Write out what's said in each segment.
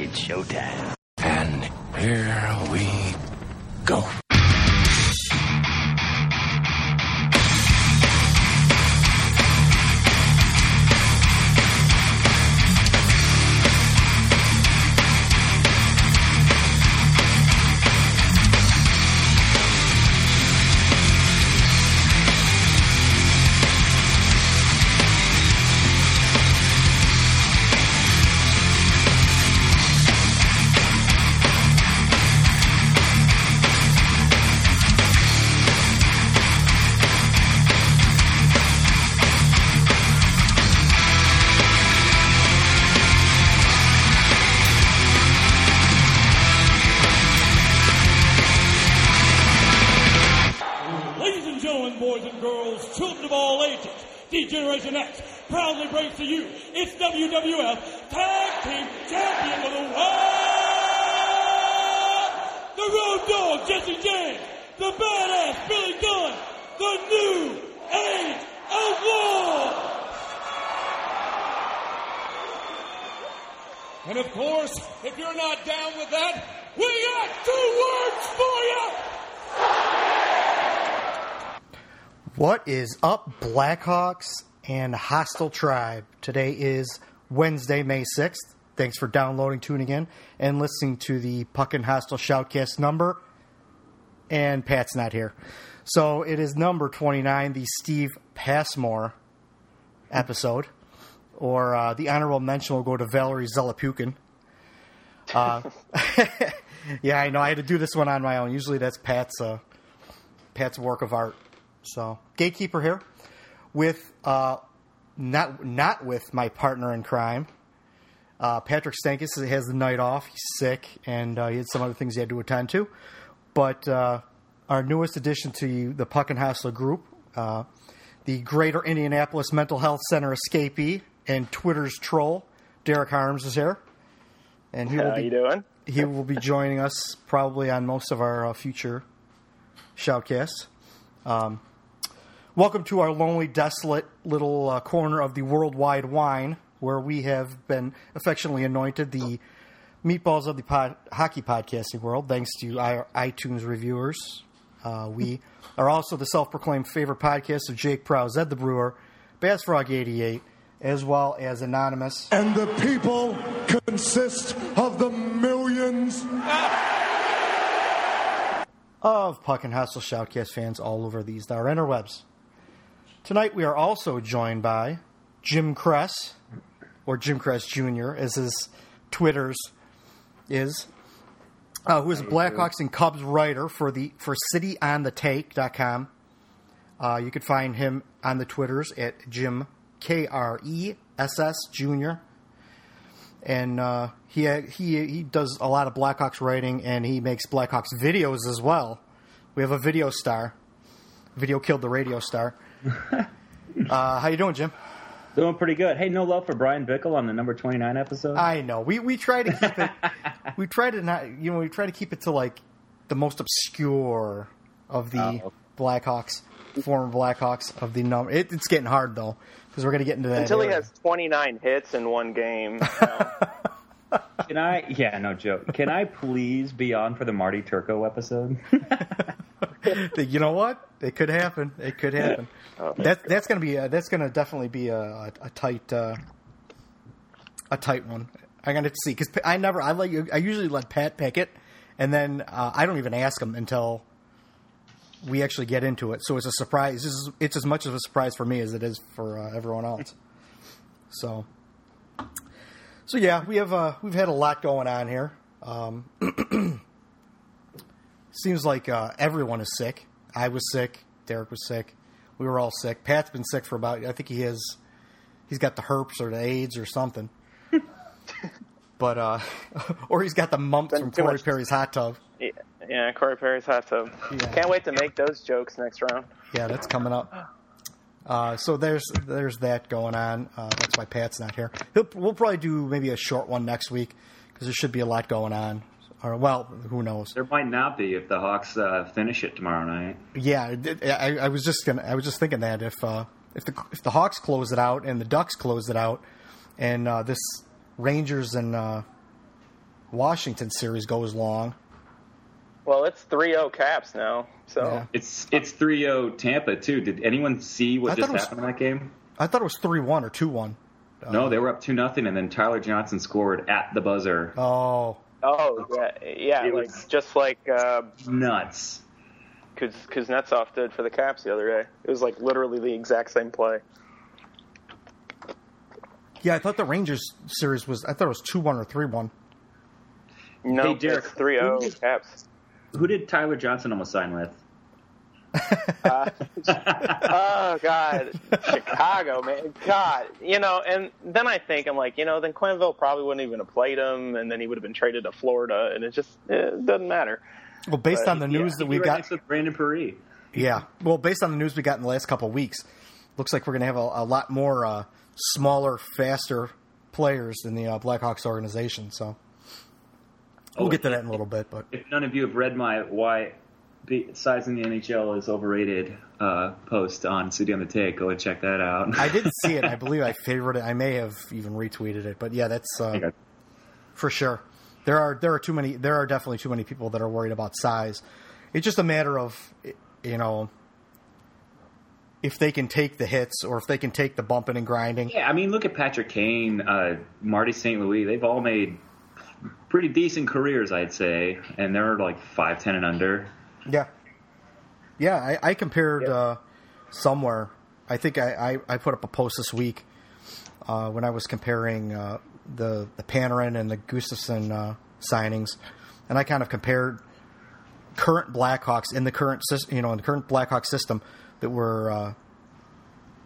It's showtime. And here we go. Blackhawks and Hostile Tribe? Today is Wednesday, May 6th. Thanks for downloading, tuning in, and listening to the Puckin Hostile Shoutcast number. And Pat's not here. So it is number 29, the Steve Passmore episode. Or uh, the honorable mention will go to Valeri Zelepukin. Uh, yeah, I know. I had to do this one on my own. Usually that's Pat's uh, Pat's work of art. So gatekeeper here with uh, not not with my partner in crime. Uh, Patrick Stankus has the night off. He's sick, and uh, he had some other things he had to attend to. But uh, our newest addition to the Puckin Hostile group, uh, the Greater Indianapolis Mental Health Center escapee and Twitter's troll, Derek Harms is here, and he will How be you doing? he will be joining us probably on most of our uh, future shoutcasts. Um, welcome to our lonely, desolate little uh, corner of the worldwide wine, where we have been affectionately anointed the meatballs of the pod- hockey podcasting world, thanks to our iTunes reviewers. Uh, we are also the self-proclaimed favorite podcast of Jake Prow, Zed the Brewer, Bass Frog 88, as well as Anonymous. And the people consist of the millions. of Puckin Hostile Shoutcast fans all over these our interwebs. Tonight we are also joined by Jim Kress, or Jim Kress Jr., as his Twitter's is, uh, who is a Blackhawks and Cubs writer for the for CityOnTheTake.com. Uh, you can find him on the Twitters at Jim K R E S S Jr. And uh, he he he does a lot of Blackhawks writing, and he makes Blackhawks videos as well. We have a video star. Video killed the radio star. uh, how you doing, Jim? Doing pretty good. Hey, no love for Bryan Bickell on the number 29 episode? I know. We we try to keep it. we try to not. You know, we try to keep it to like the most obscure of the Oh. Blackhawks, former Blackhawks of the number. It, it's getting hard though because we're gonna get into that Until he has 29 hits in one game. you know. Can I? Yeah, no joke. Can I please be on for the Marty Turco episode? you know what? It could happen. It could happen. Oh, that that's gonna be a, that's gonna definitely be a, a, a tight uh, a tight one. I gotta see because I never I let you I usually let Pat pick it, and then uh, I don't even ask him until we actually get into it. So it's a surprise. It's, as- it's as much of a surprise for me as it is for uh, everyone else. So so yeah, we have uh, we've had a lot going on here. Um, seems like uh, everyone is sick. I was sick. Derek was sick. We were all sick. Pat's been sick for about. I think he has. He's got the herpes or the AIDS or something. but uh, or he's got the mumps from Corey much- Perry's hot tub. yeah, yeah, Corey Perry's hot tub. Can't wait to make those jokes next round. Yeah, that's coming up. Uh, so there's there's that going on. Uh, that's why Pat's not here. He'll, we'll probably do maybe a short one next week because there should be a lot going on. Or well, who knows? there might not be if the Hawks uh, finish it tomorrow night. Yeah, I, I was just gonna. I was just thinking that if uh, if the if the Hawks close it out and the Ducks close it out, and uh, this Rangers and uh, Washington series goes long. Well, it's 3-0 Caps now, so Yeah. It's it's 3-0 Tampa too. Did anyone see what thought just it was- happened in that game? I thought it was three one or two one. no, they were up two nothing, and then Tyler Johnson scored at the buzzer. Oh, oh yeah, yeah, It like was- just like uh, Nuts. Kuz, Kuznetsov did for the Caps the other day. It was like literally the exact same play. yeah. I thought the Rangers series was. I thought it was two one or three one. No, Hey, Derek, it's 3-0 Caps. Who did Tyler Johnson almost sign with? Oh God, Chicago, man, God, you know. And then I think I'm like, you know, then Quenneville probably wouldn't even have played him, and then he would have been traded to Florida, and it just it doesn't matter. Well, based But, on the news Yeah, that we've right got, next to Brandon Pirri. yeah. Well, based on the news we got in the last couple of weeks, looks like we're going to have a, a lot more uh, smaller, faster players in the uh, Blackhawks organization. So we'll get to that in a little bit. But If none of you have read my why the size in the NHL is overrated uh, post on City on the Take, go and check that out. I didn't see it. I believe I favored it. I may have even retweeted it. But yeah, that's uh, for sure. There are there are too many. There are definitely too many people that are worried about size. It's just a matter of you know if they can take the hits or if they can take the bumping and grinding. Yeah, I mean, look at Patrick Kane, uh, Marty St. Louis. They've all made pretty decent careers, I'd say, and they're like five ten and under. Yeah, yeah. I, I compared uh, somewhere. I think I, I, I put up a post this week uh, when I was comparing uh, the the Panarin and the Gustafsson uh, signings, and I kind of compared current Blackhawks in the current you know in the current Blackhawk system that were uh,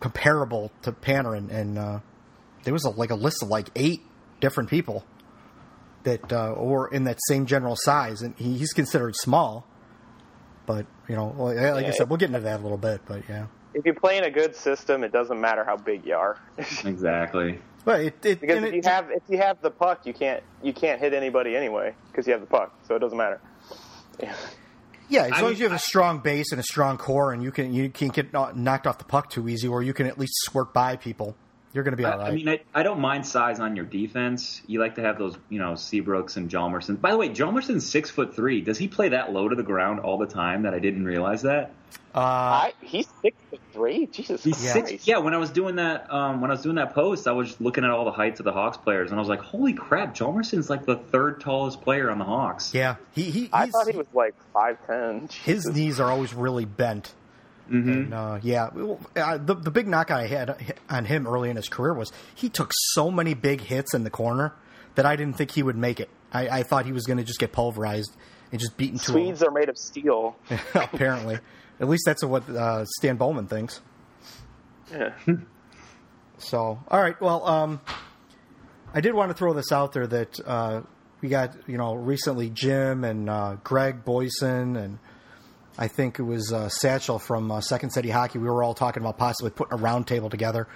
comparable to Panarin, and uh, there was a, like a list of like eight different people that uh, were in that same general size, and he, he's considered small. But you know, like, like I said, we'll get into that a little bit. But yeah, If you play in a good system, it doesn't matter how big you are, Exactly. but it, it because and if it- you have if you have the puck, you can't you can't hit anybody anyway because you have the puck, so it doesn't matter. yeah, as I long mean, as you have a strong base and a strong core, and you can you can't get knocked off the puck too easy, or you can at least squirt by people, you're going to be all I, right. I mean, I, I don't mind size on your defense. You like to have those, you know, Seabrooks and Hjalmarsson. By the way, Hjalmarsson's six foot three. Does he play that low to the ground all the time? That I didn't realize that. uh, I, he's six foot three. Jesus He's Christ! six. Yeah, when I was doing that, um, when I was doing that post, I was looking at all the heights of the Hawks players, and I was like, "Holy crap, Hjalmarsson's like the third tallest player on the Hawks." yeah, he, he I thought he was like five ten. his knees are always really bent. Mm-hmm. And, uh, yeah, well, uh, the the big knock I had on him early in his career was he took so many big hits in the corner that I didn't think he would make it. I, I thought he was going to just get pulverized and just beaten to Swedes are made of steel. apparently. At least that's what uh, Stan Bowman thinks. Yeah. So, all right. Well, um, I did want to throw this out there that uh, we got, you know, recently Jim and uh, Greg Boyson and I think it was uh, Satchel from uh, Second City Hockey. We were all talking about possibly putting a roundtable together,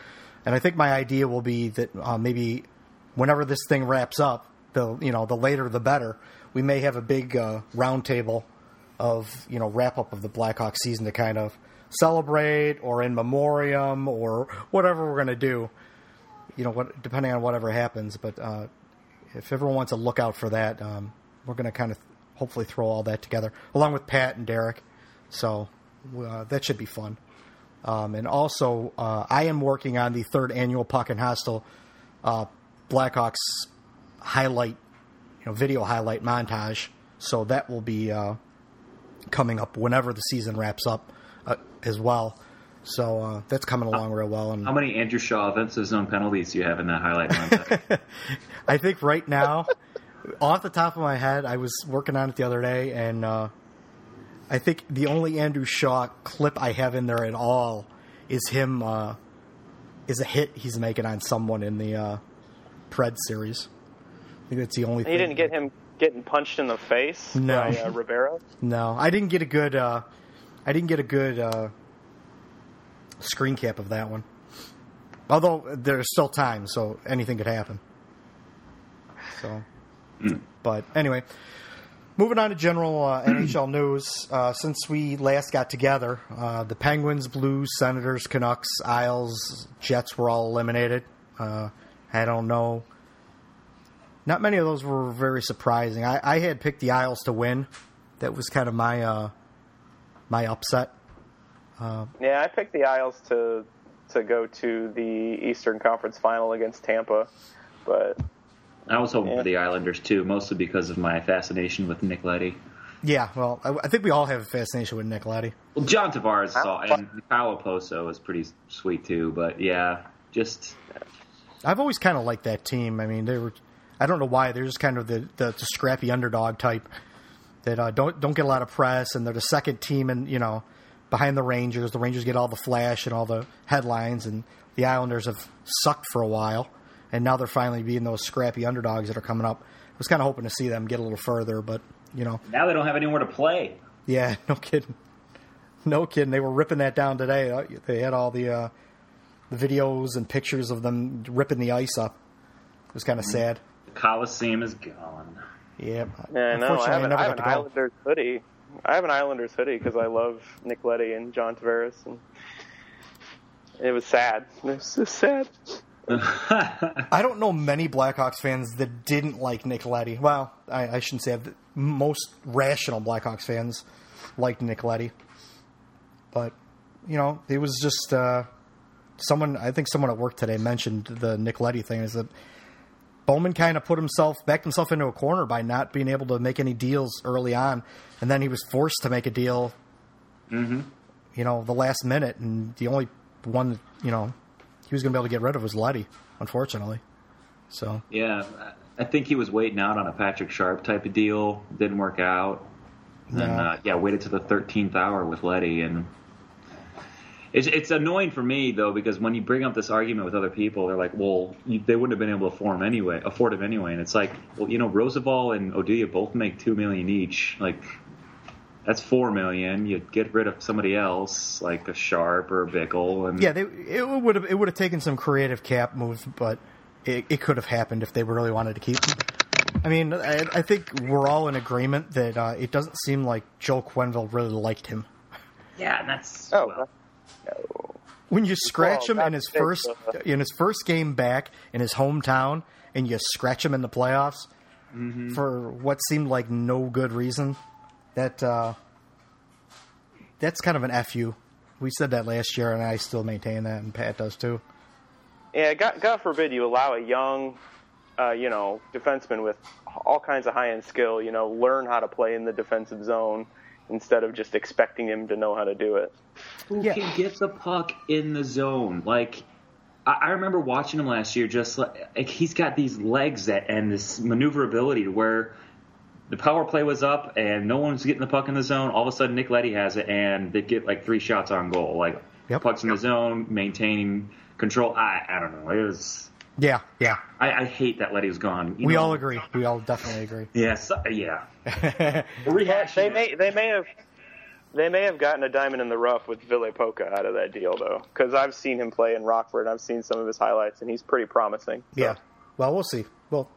and I think my idea will be that uh, maybe whenever this thing wraps up, the you know the later the better. We may have a big uh, roundtable of you know wrap up of the Blackhawk season to kind of celebrate or in memoriam or whatever we're going to do. You know, what depending on whatever happens, but uh, if everyone wants to look out for that, um, we're going to kind of hopefully throw all that together along with Pat and Derek. So uh, that should be fun. Um, and also, uh, I am working on the third annual Puckin Hostile uh, Blackhawks highlight, you know, video highlight montage. So that will be uh, coming up whenever the season wraps up uh, as well. So uh, that's coming along real well. And How many Andrew Shaw offensive zone penalties do you have in that highlight? montage? I think right now, off the top of my head, I was working on it the other day, and uh, I think the only Andrew Shaw clip I have in there at all is him uh, is a hit he's making on someone in the uh, Pred series. I think that's the only. He thing. didn't get him getting punched in the face No. by uh, Ribeiro. No, I didn't get a good. Uh, I didn't get a good uh, screen cap of that one. Although there's still time, so anything could happen. So, but anyway, moving on to general uh, NHL news. Uh, since we last got together, uh, the Penguins, Blues, Senators, Canucks, Isles, Jets were all eliminated. Uh, I don't know not many of those were very surprising. I, I had picked the Isles to win. That was kind of my uh, my upset. Yeah, I picked the Isles to to go to the Eastern Conference Final against Tampa, but I was hoping Yeah. for the Islanders too, mostly because of my fascination with Nick Leddy. Yeah, well, I, I think we all have a fascination with Nick Leddy. Well, John Tavares saw, How- and Paolo Poso is pretty sweet too. But yeah, just I've always kind of liked that team. I mean, they were. I don't know why they're just kind of the, the, the scrappy underdog type that uh, don't don't get a lot of press, and they're the second team, and you know, behind the Rangers. The Rangers get all the flash and all the headlines, and the Islanders have sucked for a while, and now they're finally being those scrappy underdogs that are coming up. I was kind of hoping to see them get a little further, but you know, now they don't have anywhere to play. yeah, no kidding, no kidding. They were ripping that down today. Uh, They had all the uh, the videos and pictures of them ripping the ice up. It was kind of sad. The Coliseum is gone. Yeah, yeah, I know. I unfortunately, have, an, never I got have an to go. Islanders hoodie. I have an Islanders hoodie because I love Nick Leddy and John Tavares, and it was sad. It was so sad. I don't know many Blackhawks fans that didn't like Nick Leddy. Well, I, I shouldn't say that. Most rational Blackhawks fans liked Nick Leddy, but you know, it was just uh, someone. I think someone at work today mentioned the Nick Leddy thing. Is that Bowman kind of put himself backed himself into a corner by not being able to make any deals early on, and then he was forced to make a deal. Mm-hmm. You know, the last minute, and the only one you know he was going to be able to get rid of was Leddy, unfortunately. So Yeah, I think he was waiting out on a Patrick Sharp type of deal. Didn't work out. And No. uh, yeah, waited to the 13th hour with Leddy, and it's it's annoying for me though because when you bring up this argument with other people, they're like, "Well, you, they wouldn't have been able to afford him anyway, afford him anyway." And it's like, well, you know, Rozsival and Oduya both make two million each. Like, that's four million. You'd get rid of somebody else, like a Sharp or a Bickell, and yeah, they, it would have it would have taken some creative cap moves, but it, it could have happened if they really wanted to keep him. I mean, I, I think we're all in agreement that uh, it doesn't seem like Joe Quenneville really liked him. yeah, and that's Oh, well, no. When you scratch Well, him in his first uh, in his first game back in his hometown, and you scratch him in the playoffs for what seemed like no good reason, that uh, that's kind of an fu. We said that last year, and I still maintain that, and Pat does too. Yeah, God, God forbid you allow a young, uh, you know, defenseman with all kinds of high-end skill, you know, learn how to play in the defensive zone instead of just expecting him to know how to do it. who Yeah. can get the puck in the zone? Like, I, I remember watching him last year. Just like, like he's got these legs that and this maneuverability to where the power play was up and no one's getting the puck in the zone. All of a sudden, Nick Leddy has it, and they get like three shots on goal. Like, Yep. pucks in the zone, maintaining control. I I don't know. It was. Yeah, yeah. I, I hate that Leddy's gone. You We know- all agree. We all definitely agree. Yes, yeah. We're rehashing They may they may have they may have gotten a diamond in the rough with Ville Pokka out of that deal though, because I've seen him play in Rockford. I've seen some of his highlights, and he's pretty promising. So, Yeah. Well, we'll see. Well,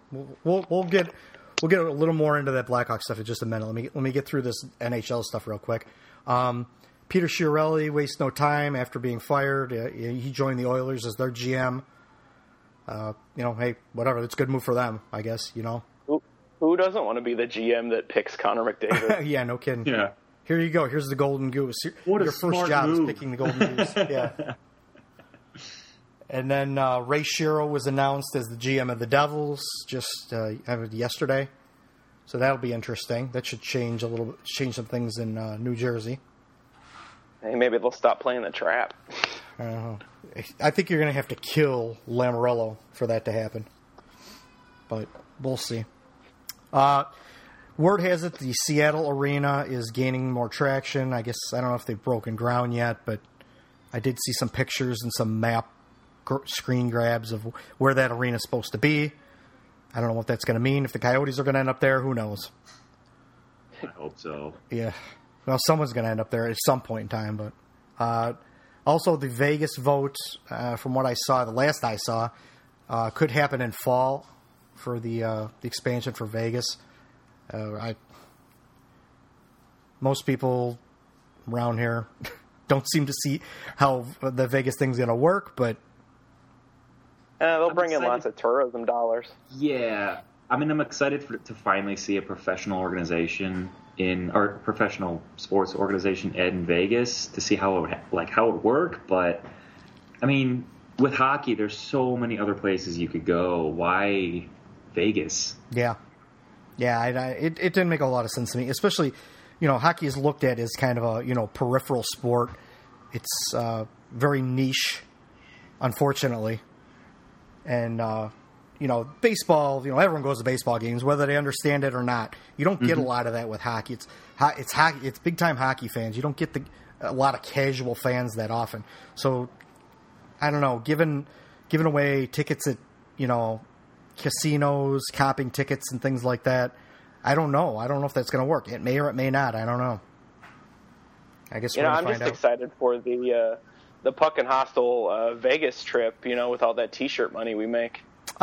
we'll we'll get we'll get a little more into that Blackhawk stuff in just a minute. Let me let me get through this NHL stuff real quick. Um, Peter Chiarelli wastes no time after being fired. Uh, he joined the Oilers as their GM. Uh, you know, hey, whatever. It's a good move for them, I guess. You know. Who, who doesn't want to be the GM that picks Connor McDavid? yeah, no kidding. Yeah. Here you go. Here's the golden goose. Your, What a your first smart job is move. picking the golden goose. Yeah. And then uh, Ray Shero was announced as the GM of the Devils just uh, yesterday, so that'll be interesting. That should change a little, change some things in uh, New Jersey. hey, maybe they'll stop playing the trap. Uh, I think you're going to have to kill Lamoriello for that to happen, but we'll see. Uh, word has it the Seattle arena is gaining more traction. I guess I don't know if they've broken ground yet, but I did see some pictures and some map screen grabs of where that arena is supposed to be. I don't know what that's going to mean. If the Coyotes are going to end up there, who knows? I hope so. Yeah. Well, someone's going to end up there at some point in time. But uh, also, the Vegas vote, uh, from what I saw, the last I saw, uh, could happen in fall for the uh, the expansion for Vegas. Uh, I most people around here don't seem to see how the Vegas thing's going to work, but Uh, they'll bring in lots of tourism dollars. Yeah, I mean, I'm excited for, to finally see a professional organization in or professional sports organization in Vegas to see how it would, like how it would work. But I mean, with hockey, there's so many other places you could go. Why Vegas? Yeah, yeah. I, I, it it didn't make a lot of sense to me, especially you know hockey is looked at as kind of a you know peripheral sport. It's uh, very niche, unfortunately, and uh, you know baseball. You know everyone goes to baseball games, whether they understand it or not. You don't get a lot of that with hockey. It's it's hockey. It's big time hockey fans. You don't get the a lot of casual fans that often. So I don't know, giving giving away tickets at you know casinos, copping tickets and things like that. I don't know. I don't know if that's going to work. It may or it may not. I don't know. I guess You we're know, I'm to just out. excited for the uh, the Puckin Hostile uh, Vegas trip. You know, with all that T-shirt money we make.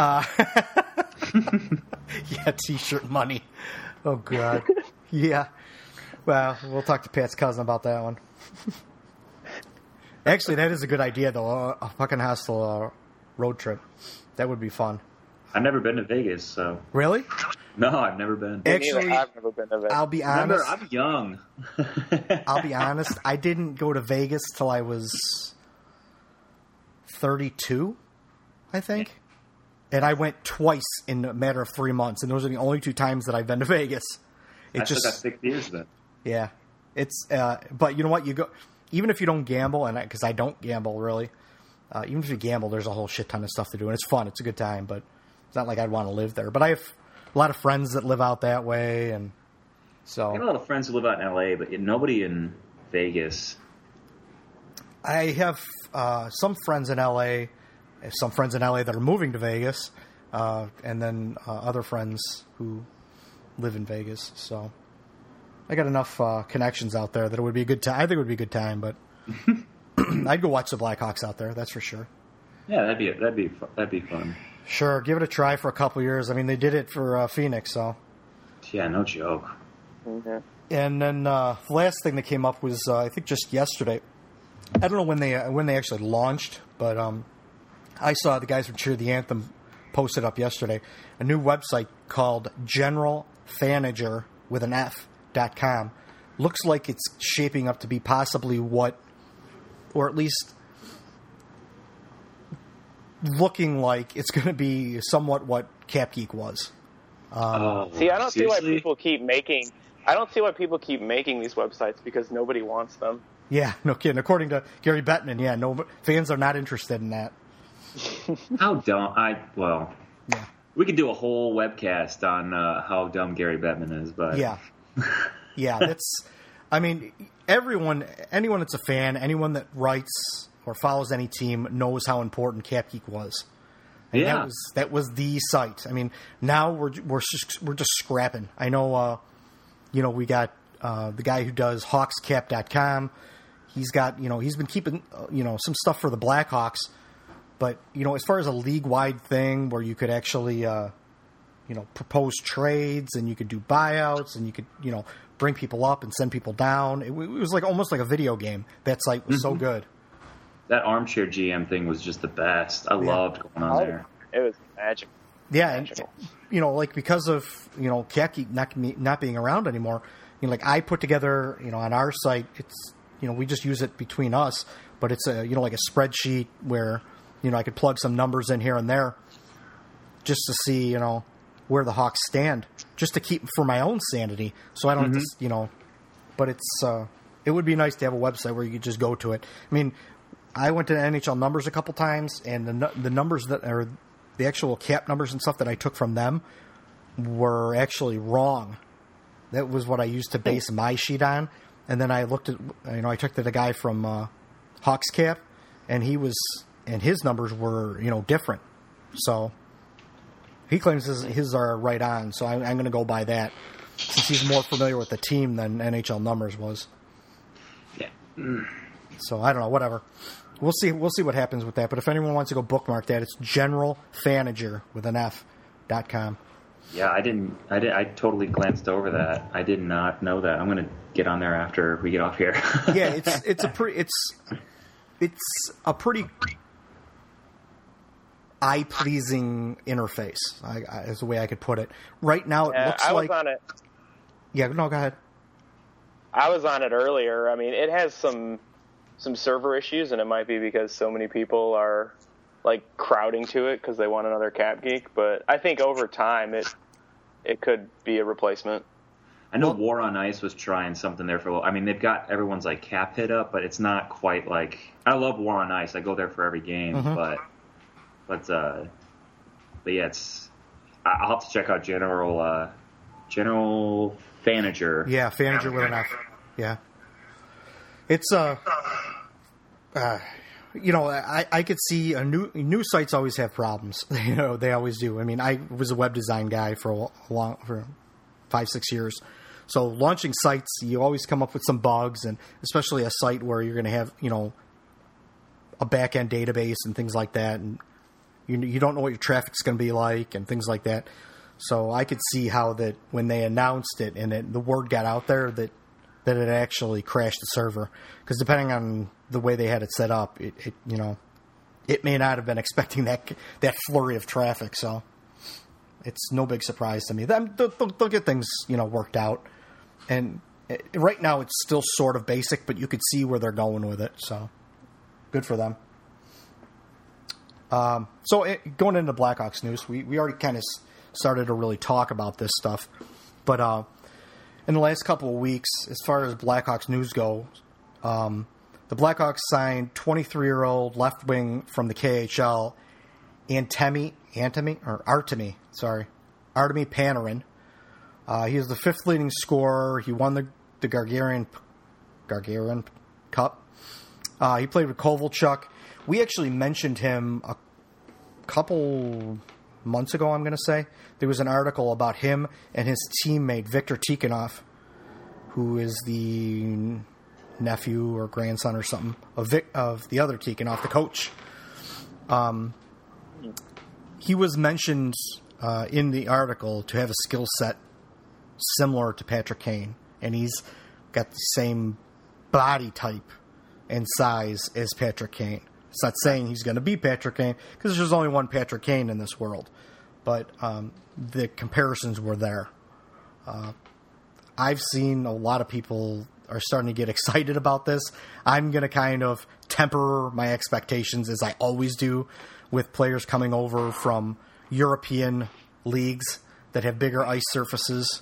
Yeah, t-shirt money. Oh god. yeah. Well, we'll talk to Pat's cousin about that one. Actually, that is a good idea though. A, a fucking hostile uh, road trip. That would be fun. I've never been to Vegas, so Really? no, I've never been. Me Actually. I've never been to Vegas. I'll be Remember, honest. I'm young. I'll be honest. I didn't go to Vegas till I was 32, I think. And I went twice in a matter of three months, and those are the only two times that I've been to Vegas. It I just still got six years then. Yeah, it's. Uh, but you know what? You go even if you don't gamble, and because I, don't gamble really. Uh, even if you gamble, there's a whole shit ton of stuff to do, and it's fun. It's a good time, but it's not like I'd want to live there. But I have a lot of friends that live out that way, and so I have a lot of friends who live out in LA, but nobody in Vegas. I have uh, some friends in LA, some friends in LA that are moving to Vegas, uh, and then uh, other friends who live in Vegas. So I got enough uh, connections out there that it would be a good time. I think it would be a good time, but I'd go watch the Blackhawks out there. That's for sure. Yeah, that'd be that'd be that'd be fun. Sure, give it a try for a couple years. I mean, they did it for uh, Phoenix, so. Yeah, no joke. Mhm. And then uh, the last thing that came up was uh, I think just yesterday. I don't know when they uh, when they actually launched, but um, I saw the guys from Cheer the Anthem posted up yesterday a new website called General Fanager with an F dot com. Looks like it's shaping up to be possibly what, or at least looking like it's going to be somewhat what CapGeek was. oh, See, I don't see why people keep making. I don't see why people keep making these websites because nobody wants them. Yeah, no kidding. According to Gary Bettman, yeah, no fans are not interested in that. How dumb! I well, Yeah, we could do a whole webcast on uh, how dumb Gary Bettman is, but yeah, yeah. That's. I mean, everyone, anyone that's a fan, anyone that writes or follows any team knows how important CapGeek was. And yeah, that was that was the site. I mean, now we're we're just, we're just scrapping. I know, uh, you know, we got uh, the guy who does HawksCap.com. He's got you know he's been keeping uh, you know some stuff for the Blackhawks, but you know as far as a league wide thing where you could actually uh, you know propose trades and you could do buyouts and you could you know bring people up and send people down. It, it was like almost like a video game. That site was so good. That armchair GM thing was just the best. I loved going on there. It was magic. Yeah, and you know, like because of you know Kaki not not being around anymore, you know, like I put together, you know, on our site, it's you know we just use it between us, but it's a you know like a spreadsheet where you know I could plug some numbers in here and there, just to see you know where the Hawks stand, just to keep for my own sanity, so I don't have to, you know. But it's uh, it would be nice to have a website where you could just go to it. I mean, I went to NHL numbers a couple times, and the the numbers that are the actual cap numbers and stuff that I took from them were actually wrong. That was what I used to base my sheet on, and then I looked at you know I took to the guy from uh, Hawks Cap, and he was and his numbers were you know different. So he claims his, his are right on. So I, I'm going to go by that since he's more familiar with the team than NHL numbers was. Yeah, So I don't know, whatever. We'll see. We'll see what happens with that. But if anyone wants to go bookmark that, it's General Fanager with an F dot com. yeah. I didn't. I did. I totally glanced over that. I did not know that. I'm gonna get on there after we get off here. Yeah, it's it's a pretty it's it's a pretty eye pleasing interface. I, I, is the way I could put it. Right now, it Yeah, looks I like. was on it. Yeah, no, go ahead. I was on it earlier. I mean, it has some some server issues, and it might be because so many people are like crowding to it because they want another CapGeek. But I think over time, it it could be a replacement. I know War on Ice was trying something there for a while. I mean, they've got everyone's like cap hit up, but it's not quite like I love War on Ice. I go there for every game, Mm-hmm. but but uh, but yeah, it's I- I'll have to check out General uh, General Fanager. Yeah, Fanager with an F. Yeah. It's uh, uh you know, I, I could see a new new sites always have problems. You know, they always do. I mean, I was a web design guy for a long for five six years. So launching sites, you always come up with some bugs, and especially a site where you're going to have you know a back end database and things like that, and you you don't know what your traffic's going to be like and things like that. So I could see how that when they announced it and it, the word got out there that that it actually crashed the server because depending on the way they had it set up, it, it you know it may not have been expecting that that flurry of traffic. So it's no big surprise to me. They'll, they'll, get things you know worked out, and it, right now it's still sort of basic, but you could see where they're going with it. So good for them. Um, so it, going into Blackhawks news, we, we already kind of started to really talk about this stuff, but uh, in the last couple of weeks, as far as Blackhawks news go, um, the Blackhawks signed 23 year old left wing from the KHL, Antemi, Antemi or Artemi, sorry, Artemi Panarin. Uh, he is the fifth leading scorer. He won the the Gargarian Gargarian Cup. Uh, he played with Kovalchuk. We actually mentioned him a couple months ago, I'm going to say. There was an article about him and his teammate, Victor Tikhonov, who is the nephew or grandson or something of, Vic, of the other Tikhonov, the coach. Um, he was mentioned uh, in the article to have a skill set similar to Patrick Kane, and he's got the same body type and size as Patrick Kane. It's not saying he's going to be Patrick Kane because there's only one Patrick Kane in this world, but um, the comparisons were there. Uh, I've seen a lot of people are starting to get excited about this. I'm going to kind of temper my expectations as I always do with players coming over from European leagues that have bigger ice surfaces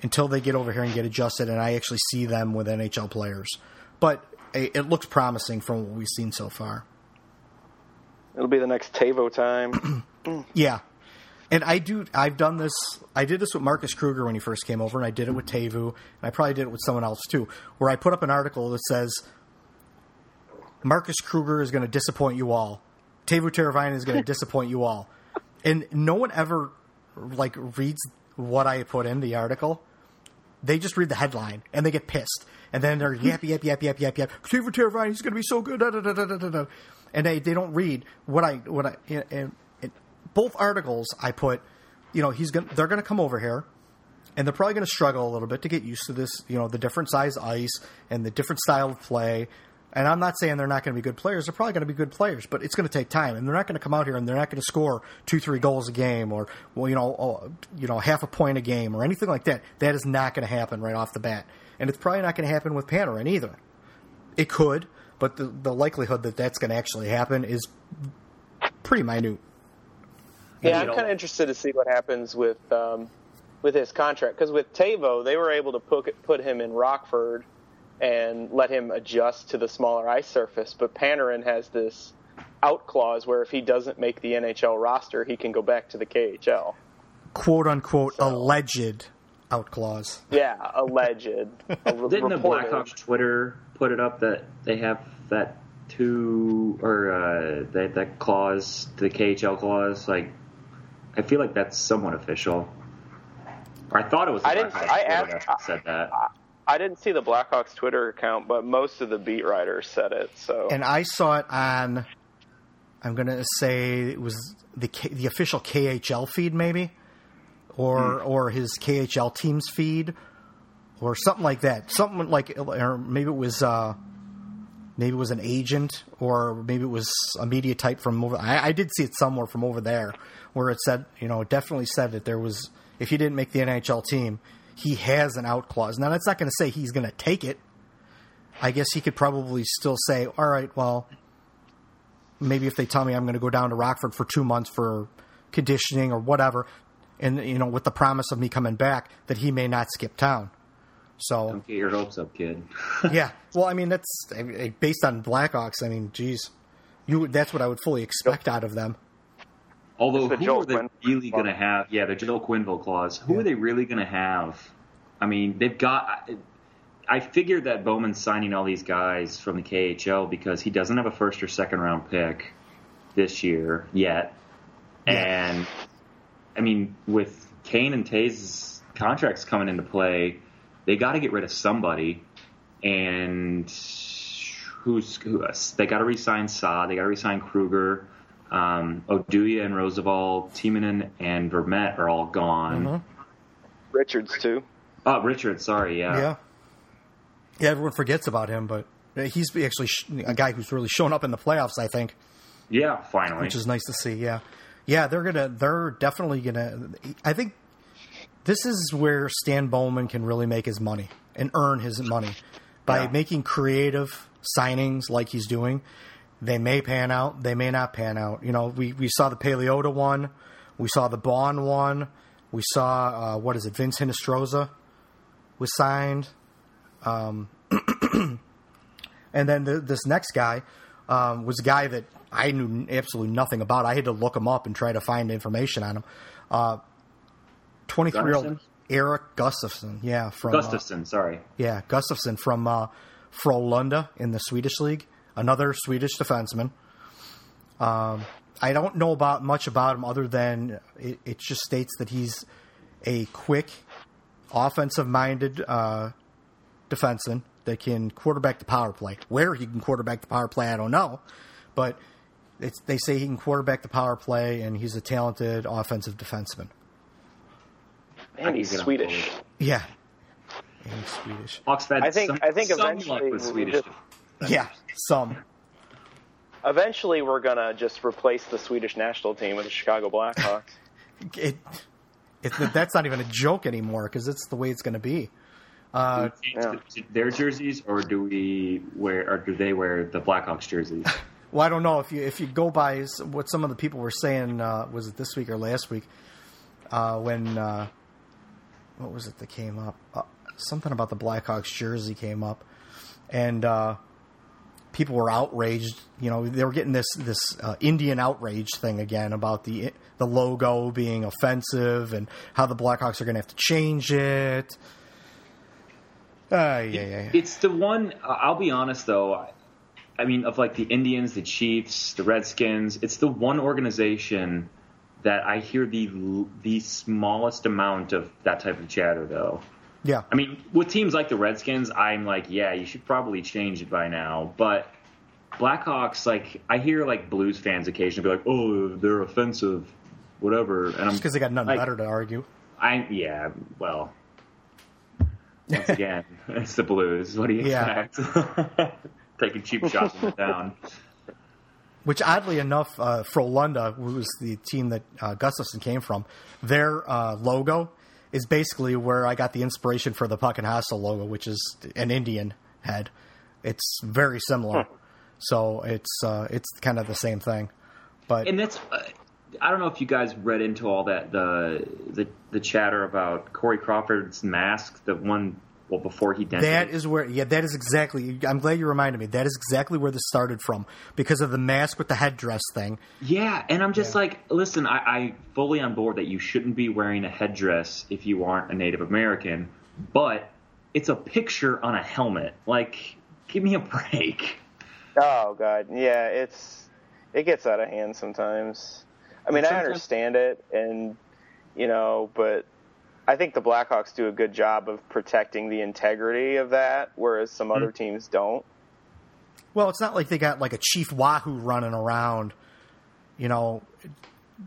until they get over here and get adjusted, and I actually see them with NHL players. But it it looks promising from what we've seen so far. It'll be the next Teuvo time. Yeah. And I do. I've done this. I did this with Marcus Kruger when he first came over, and I did it with Teuvo, and I probably did it with someone else too. Where I put up an article that says Marcus Kruger is going to disappoint you all. Teuvo Teravainen is going to disappoint you all, and no one ever like reads what I put in the article. They just read the headline and they get pissed, and then they're yap yap yap yap yap yap. Teuvo Teravainen, he's going to be so good. Da, da, da, da, da, da. And they, they don't read what I what I and, and, and both articles I put. You know, he's going they're going to come over here and they're probably going to struggle a little bit to get used to this, you know, the different size ice and the different style of play. And I'm not saying they're not going to be good players. They're probably going to be good players, but it's going to take time, and they're not going to come out here and they're not going to score two, three goals a game, or well, you know, oh, you know, half a point a game, or anything like that. That is not going to happen right off the bat, and it's probably not going to happen with Panarin either. It could, but the the likelihood that that's going to actually happen is pretty minute. Yeah, I'm kind of interested to see what happens with um, with his contract because with Teuvo, they were able to put put him in Rockford and let him adjust to the smaller ice surface. But Panarin has this out clause where if he doesn't make the NHL roster, he can go back to the KHL. quote unquote alleged out clause. Yeah, alleged. A Didn't the. Blackhawks Twitter put it up that they have that two or uh, that that clause, the KHL clause? Like, I feel like that's somewhat official. Or I thought it was. The I didn't- Blackhawks I Twitter asked- that said that. I didn't see the Blackhawks Twitter account, but most of the beat writers said it. So and I saw it on. I'm going to say it was the K, the official KHL feed, maybe, or or his KHL team's feed, or something like that. Something like, or maybe it was uh, maybe it was an agent or maybe it was a media type from over. I, I did see it somewhere from over there where it said, you know, it definitely said that there was if he didn't make the NHL team, he has an out clause. Now that's not going to say he's going to take it. I guess he could probably still say, all right, well, maybe if they tell me I'm going to go down to Rockford for two months for conditioning or whatever, and you know, with the promise of me coming back, that he may not skip town. So Don't get your hopes up, kid. yeah, well, I mean that's based on Blackhawks. I mean, geez, you that's what I would fully expect out of them. Although, the who Joel are they Quinn really going to have? Yeah, the Joel Quenneville clause. Who are they really going to have? I mean, they've got. I figured that Bowman's signing all these guys from the KHL because he doesn't have a first or second round pick this year yet, and I mean, with Kane and Toews' contracts coming into play, they got to get rid of somebody, and who's who? They got to resign Sa. They got to resign Kruger. Um, Oduya and Rozsival, Timonen and Vermette are all gone. Richards too. Oh, Richards. sorry, yeah. Yeah, yeah. Everyone forgets about him, but he's actually a guy who's really shown up in the playoffs. I think. Yeah, finally. which is nice to see. Yeah, yeah, they're gonna, they're definitely gonna. I think this is where Stan Bowman can really make his money and earn his money by Yeah. making creative signings like he's doing. They may pan out, they may not pan out. You know, we we saw the Paleota one, we saw the Bond one, we saw uh, what is it? Vince Hinostroza was signed. Um, and then the, this next guy um, was a guy that I knew absolutely nothing about. I had to look him up and try to find information on him. Uh, Twenty-three-year-old Erik Gustafsson, yeah, from uh, Gustafson, sorry. yeah, Gustafsson from uh, Frölunda in the Swedish league, another Swedish defenseman. Um, I don't know about much about him other than it, it just states that he's a quick, offensive-minded uh, defenseman that can quarterback the power play. Where he can quarterback the power play, I don't know, but it's, they say he can quarterback the power play, and he's a talented offensive defenseman. And he's Swedish. board. Yeah, and he's Swedish. Hawks I think- some, I think some eventually luck with Swedish. just- Yeah, some. Eventually, we're gonna just replace the Swedish national team with the Chicago Blackhawks. it, it that's not even a joke anymore because it's the way it's going to be. Uh, Do we change their jerseys, or do we wear, or do they wear the Blackhawks jerseys? well, I don't know if you if you go by what some of the people were saying. Uh, was it this week or last week? Uh, when uh, what was it that came up? Uh, something about the Blackhawks jersey came up, and uh, people were outraged. You know, they were getting this this uh, Indian outrage thing again about the the logo being offensive and how the Blackhawks are going to have to change it. Uh, yeah, yeah, yeah. It's the one. I'll be honest though. I- I mean, of like the Indians, the Chiefs, the Redskins. It's the one organization that I hear the the smallest amount of that type of chatter though. Yeah. I mean, with teams like the Redskins, I'm like, yeah, you should probably change it by now. But Blackhawks, like, I hear like Blues fans occasionally be like, oh, they're offensive, whatever. And I'm Just because they got nothing like, better to argue. I yeah, well, once again, it's the Blues. What do you Yeah. expect? Taking cheap shots in the town. Which, oddly enough, uh, Frolunda, who was the team that uh, Gustafsson came from, their uh, logo is basically where I got the inspiration for the Puckin Hostile logo, which is an Indian head. It's very similar, so it's uh, it's kind of the same thing. But And that's uh, I don't know if you guys read into all that the the the chatter about Corey Crawford's mask, the one well before he dented. that it. is where, yeah, that is exactly. I'm glad you reminded me. That is exactly where this started from because of the mask with the headdress thing. Yeah, and I'm just Yeah. like, listen, I, I fully on board that you shouldn't be wearing a headdress if you aren't a Native American, but it's a picture on a helmet. Like, give me a break. Oh god, yeah, it's it gets out of hand sometimes. I mean, I understand it, and you know, but I think the Blackhawks do a good job of protecting the integrity of that, whereas some other teams don't. Well, it's not like they got like a Chief Wahoo running around. You know,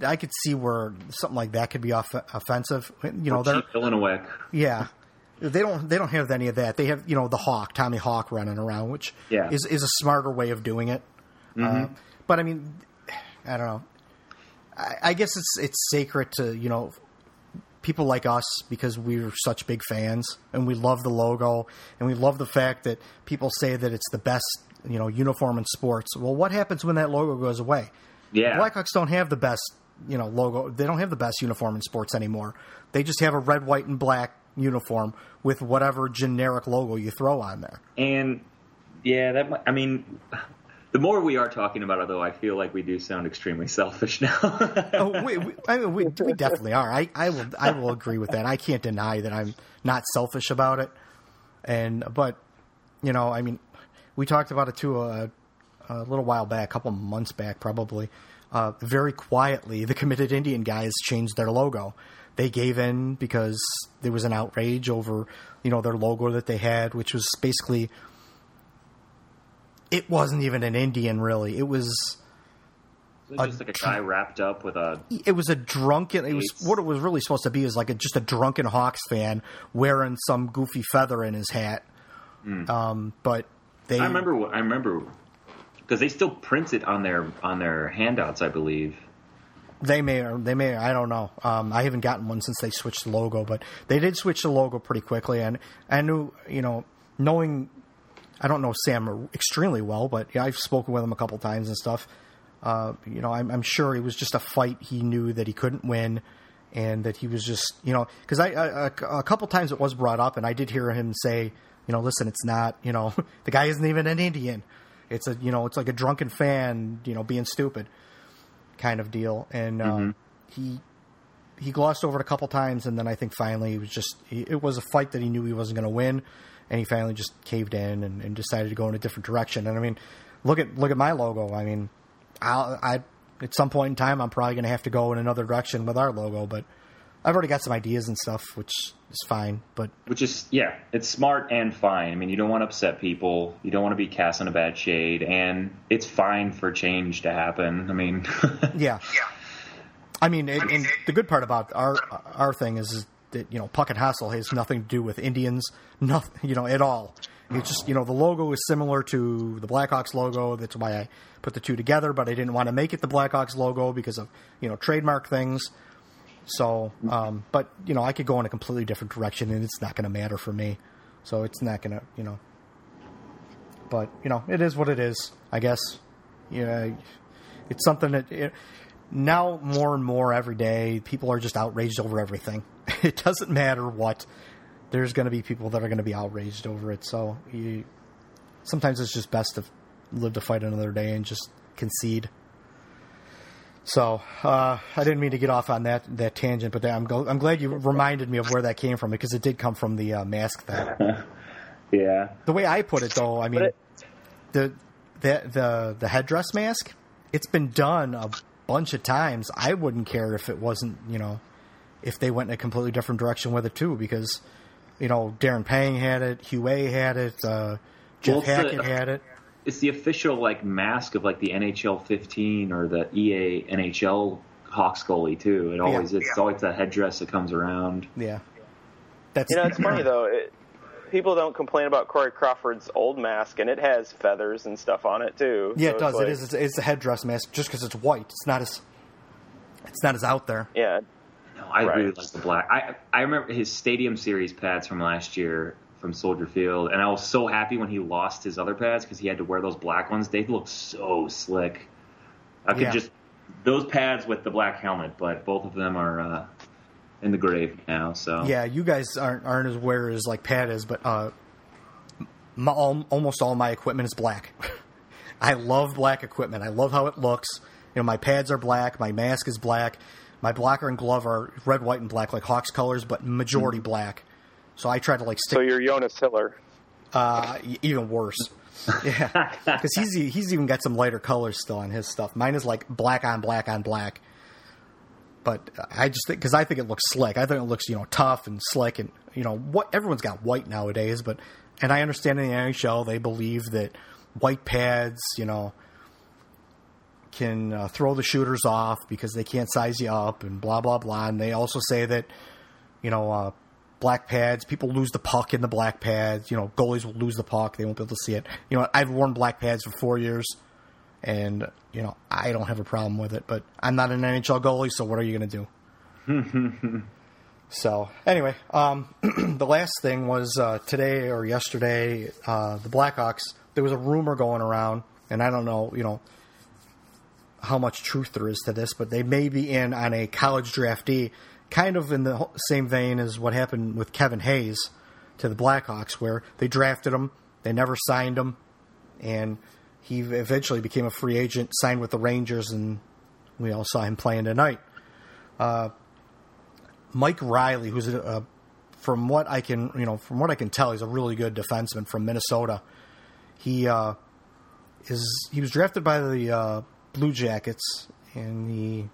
I could see where something like that could be off- offensive. You know, they're Chief Illiniwek. yeah, They don't. They don't have any of that. They have, you know, the Hawk, Tommy Hawk, running around, which Yeah. is is a smarter way of doing it. Uh, but I mean, I don't know. I, I guess it's it's sacred to you know people like us because we're such big fans and we love the logo and we love the fact that people say that it's the best you know uniform in sports. Well, what happens when that logo goes away? Yeah. Blackhawks don't have the best you know logo. They don't have the best uniform in sports anymore. They just have a red, white, and black uniform with whatever generic logo you throw on there. And yeah, that I mean, the more we are talking about it, though, I feel like we do sound extremely selfish now. oh, we, we, I mean, we, we definitely are. I, I will I will agree with that. I can't deny that I'm not selfish about it. And but you know, I mean, we talked about it too a, a little while back, a couple months back, probably. Uh, very quietly, the committed Indian guys changed their logo. They gave in because there was an outrage over you know their logo that they had, which was basically. It wasn't even an Indian, really. It was It's just like a guy wrapped up with a. it was a drunken. It was what it was really supposed to be is like a, just a drunken Hawks fan wearing some goofy feather in his hat. Um, but they. I remember. I remember because they still print it on their on their handouts, I believe. they may or they may I don't know. Um, I haven't gotten one since they switched the logo, but they did switch the logo pretty quickly. And I knew you know knowing I don't know Sam extremely well, but yeah, I've spoken with him a couple times and stuff. Uh, you know, I'm, I'm sure it was just a fight he knew that he couldn't win, and that he was just, you know, because I, I a, a couple times it was brought up, and I did hear him say, you know, listen, it's not, you know, the guy isn't even an Indian. It's a, you know, it's like a drunken fan, you know, being stupid, kind of deal, and um, he he glossed over it a couple times, and then I think finally it was just it was a fight that he knew he wasn't going to win, and he finally just caved in and, and decided to go in a different direction. And I mean, look at look at my logo. I mean, I'll, I at some point in time I'm probably going to have to go in another direction with our logo, but I've already got some ideas and stuff, which is fine. But Which is yeah, it's smart and fine. I mean, you don't want to upset people. You don't want to be cast in a bad shade, and it's fine for change to happen. I mean, yeah, yeah. I mean, and, and the good part about our our thing is, is that you know Puckin Hostile has nothing to do with Indians, nothing, you know, at all. It's just you know the logo is similar to the Blackhawks logo. That's why I put the two together. But I didn't want to make it the Blackhawks logo because of you know trademark things. So, um, but you know, I could go in a completely different direction, and it's not going to matter for me. So it's not going to, you know. But you know, it is what it is. I guess. Yeah, it's something that it, now more and more every day people are just outraged over everything. It doesn't matter what. There's going to be people that are going to be outraged over it. So you, sometimes it's just best to live to fight another day and just concede. So uh, I didn't mean to get off on that that tangent, but I'm go- I'm glad you reminded me of where that came from because it did come from the uh, mask thing. yeah, The way I put it, though, I mean, it- the the the the headdress mask. It's been done a bunch of times. I wouldn't care if it wasn't, you know, if they went in a completely different direction with it too, because you know Darren Pang had it, Hugh A had it, uh, Jeff Well, it's the- had it. it's the official like mask of like the NHL 15 or the EA NHL Hawks goalie too. It always Yeah. it's always that headdress that comes around. Yeah, that's You know, it's funny though. It, people don't complain about Corey Crawford's old mask, and it has feathers and stuff on it too. Yeah, So it does. It's like, it is. It's, it's a headdress mask just because it's white. It's not as. It's not as out there. Yeah, No, I Right. really like the black. I I remember his Stadium Series pads from last year from Soldier Field, and I was so happy when he lost his other pads because he had to wear those black ones. They look so slick. I could Yeah. just those pads with the black helmet, but both of them are uh, in the grave now. So Yeah, you guys aren't aren't as aware as like Pat is, but uh, my, all, almost all my equipment is black. I love black equipment. I love how it looks. You know, my pads are black. My mask is black. My blocker and glove are red, white, and black, like Hawks colors, but majority black. So I try to like stick so you're Jonas Hiller. uh, even worse. Yeah, because he's he's even got some lighter colors still on his stuff. Mine is like black on black on black. But I just think because I think it looks slick. I think it looks you know tough and slick and you know what everyone's got white nowadays. But and I understand in the NHL they believe that white pads you know can uh, throw the shooters off because they can't size you up and blah blah blah. And they also say that you know uh, black pads. People lose the puck in the black pads. You know, goalies will lose the puck; they won't be able to see it. You know, I've worn black pads for four years, and you know, I don't have a problem with it. But I'm not an NHL goalie, so what are you going to do? so anyway, um, the last thing was uh, today or yesterday, uh, the Blackhawks. There was a rumor going around, and I don't know, you know, how much truth there is to this, but they may be in on a college draftee, kind of in the same vein as what happened with Kevin Hayes to the Blackhawks, where they drafted him, they never signed him, and he eventually became a free agent, signed with the Rangers, and we all saw him playing tonight. Uh, Mike Reilly, who's a, from what I can, you know, from what I can tell, he's a really good defenseman from Minnesota. He uh, is he was drafted by the uh, Blue Jackets in the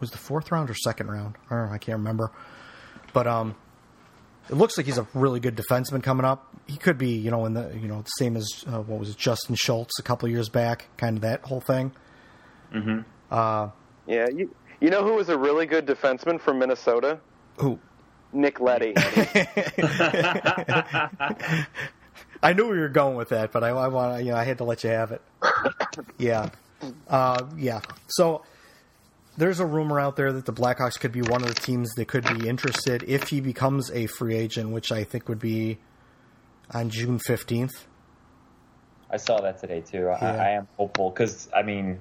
was the fourth round or second round. I, I can't remember, but um, it looks like he's a really good defenseman coming up. He could be, you know, in the you know the same as uh, what was it, Justin Schultz a couple of years back, kind of that whole thing. Mm-hmm. Uh, Yeah, you you know who was a really good defenseman from Minnesota? who Nick Leddy. I knew we were going with that, but I, I want you know I had to let you have it. yeah, uh, yeah. So there's a rumor out there that the Blackhawks could be one of the teams that could be interested if he becomes a free agent, which I think would be on June fifteenth. I saw that today too. Yeah. I, I am hopeful because I mean,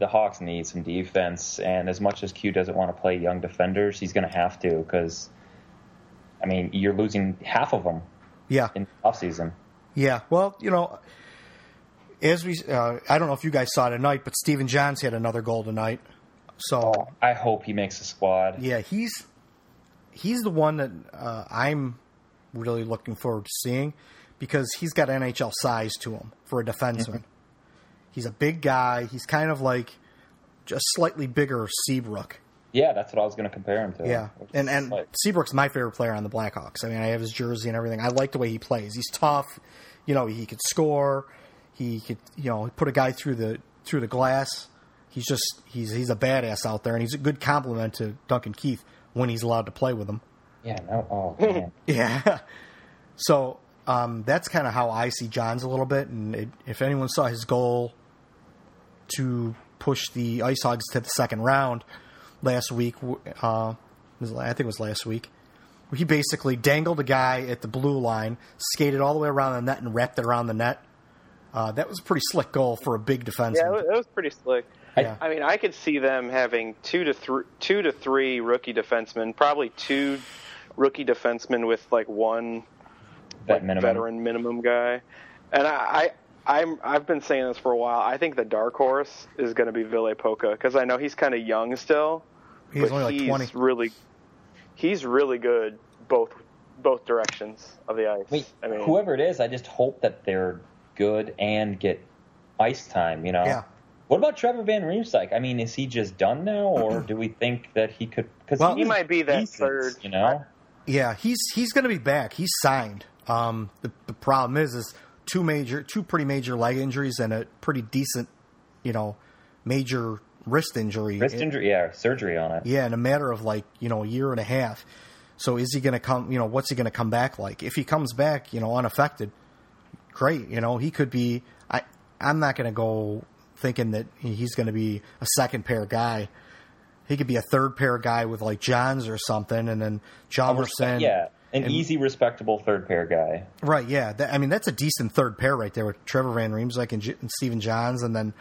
the Hawks need some defense, and as much as Q doesn't want to play young defenders, he's going to have to because, I mean, you're losing half of them Yeah, in the offseason. yeah. Well, you know, as we, uh, I don't know if you guys saw it tonight, but Stephen Johns had another goal tonight. So I hope he makes a squad. Yeah, he's he's the one that uh, I'm really looking forward to seeing because he's got NHL size to him for a defenseman. He's a big guy. He's kind of like just slightly bigger Seabrook. Yeah, that's what I was going to compare him to. Yeah, and and like- Seabrook's my favorite player on the Blackhawks. I mean, I have his jersey and everything. I like the way he plays. He's tough. You know, he could score. He could you know put a guy through the through the glass. He's just he's he's a badass out there, and he's a good compliment to Duncan Keith when he's allowed to play with him. yeah, no, oh man, Yeah. So um, that's kind of how I see Johns a little bit. And it, if anyone saw his goal to push the Ice Hogs to the second round last week, uh, was- I think it was last week, he basically dangled a guy at the blue line, skated all the way around the net, and wrapped it around the net. Uh, that was a pretty slick goal for a big defenseman. yeah, it was pretty slick. Yeah. I mean, I could see them having two to three, two to three rookie defensemen, probably two rookie defensemen with like one like, minimum. veteran minimum guy. And I, I, I'm, I've been saying this for a while. I think the dark horse is going to be Ville Pokka because I know he's kind of young still, He's but only like he's 20. really, he's really good both both directions of the ice. I mean, I mean, whoever it is, I just hope that they're good and get ice time. You know. Yeah. What about Trevor Van Riemsdyk? I mean, is he just done now, or do we think that he could? Because Well, he might be that decent, third. You know. Yeah, he's he's going to be back. He's signed. Um, the the problem is is two major, two pretty major leg injuries and a pretty decent, you know, major wrist injury. Wrist injury, yeah, surgery on it. Yeah, in a matter of like you know a year and a half. So is he going to come? You know, what's he going to come back like? If he comes back, you know, unaffected, great. You know, he could be. I I'm not going to go thinking that he's going to be a second pair guy. He could be a third pair guy with like Johns or something, and then Hjalmarsson. yeah, an and- easy, respectable third pair guy. Right, yeah. That, I mean, that's a decent third pair right there with Trevor Van Riemsdyk and, J- and Stephen Johns. And then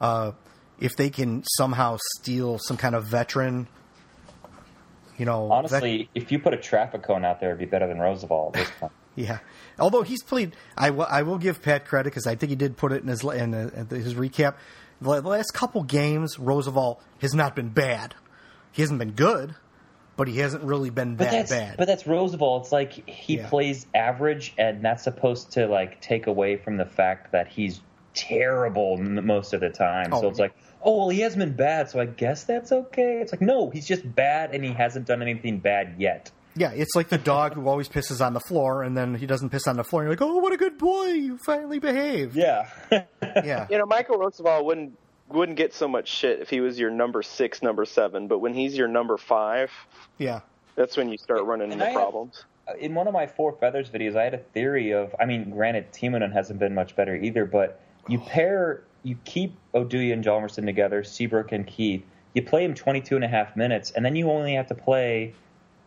uh, if they can somehow steal some kind of veteran, you know. vet- Honestly, if you put a traffic cone out there, it'd be better than Rozsival. at this point. yeah. Although he's played, I will- give Pat credit because I think he did put it in his in uh, his recap. The last couple games, Rozsival has not been bad. He hasn't been good, but he hasn't really been But that that's bad. but that's Rozsival. It's like he Yeah. plays average, and that's supposed to like take away from the fact that he's terrible most of the time. Oh, so it's yeah. like, oh well, he hasn't been bad, so I guess that's okay. It's like no, he's just bad, and he hasn't done anything bad yet. Yeah, it's like the dog who always pisses on the floor, and then he doesn't piss on the floor. And you're like, "Oh, what a good boy! You finally behaved." Yeah, Yeah, you know, Michael Rozsival wouldn't wouldn't get so much shit if he was your number six, number seven. But when he's your number five, yeah, That's when you start running And into I have- problems. in one of my four feathers videos, I had a theory of. I mean, granted, Timonen hasn't been much better either, but you pair, you keep Oduya and Hjalmarsson together, Seabrook and Keith. You play them 22 and a half minutes, and then you only have to play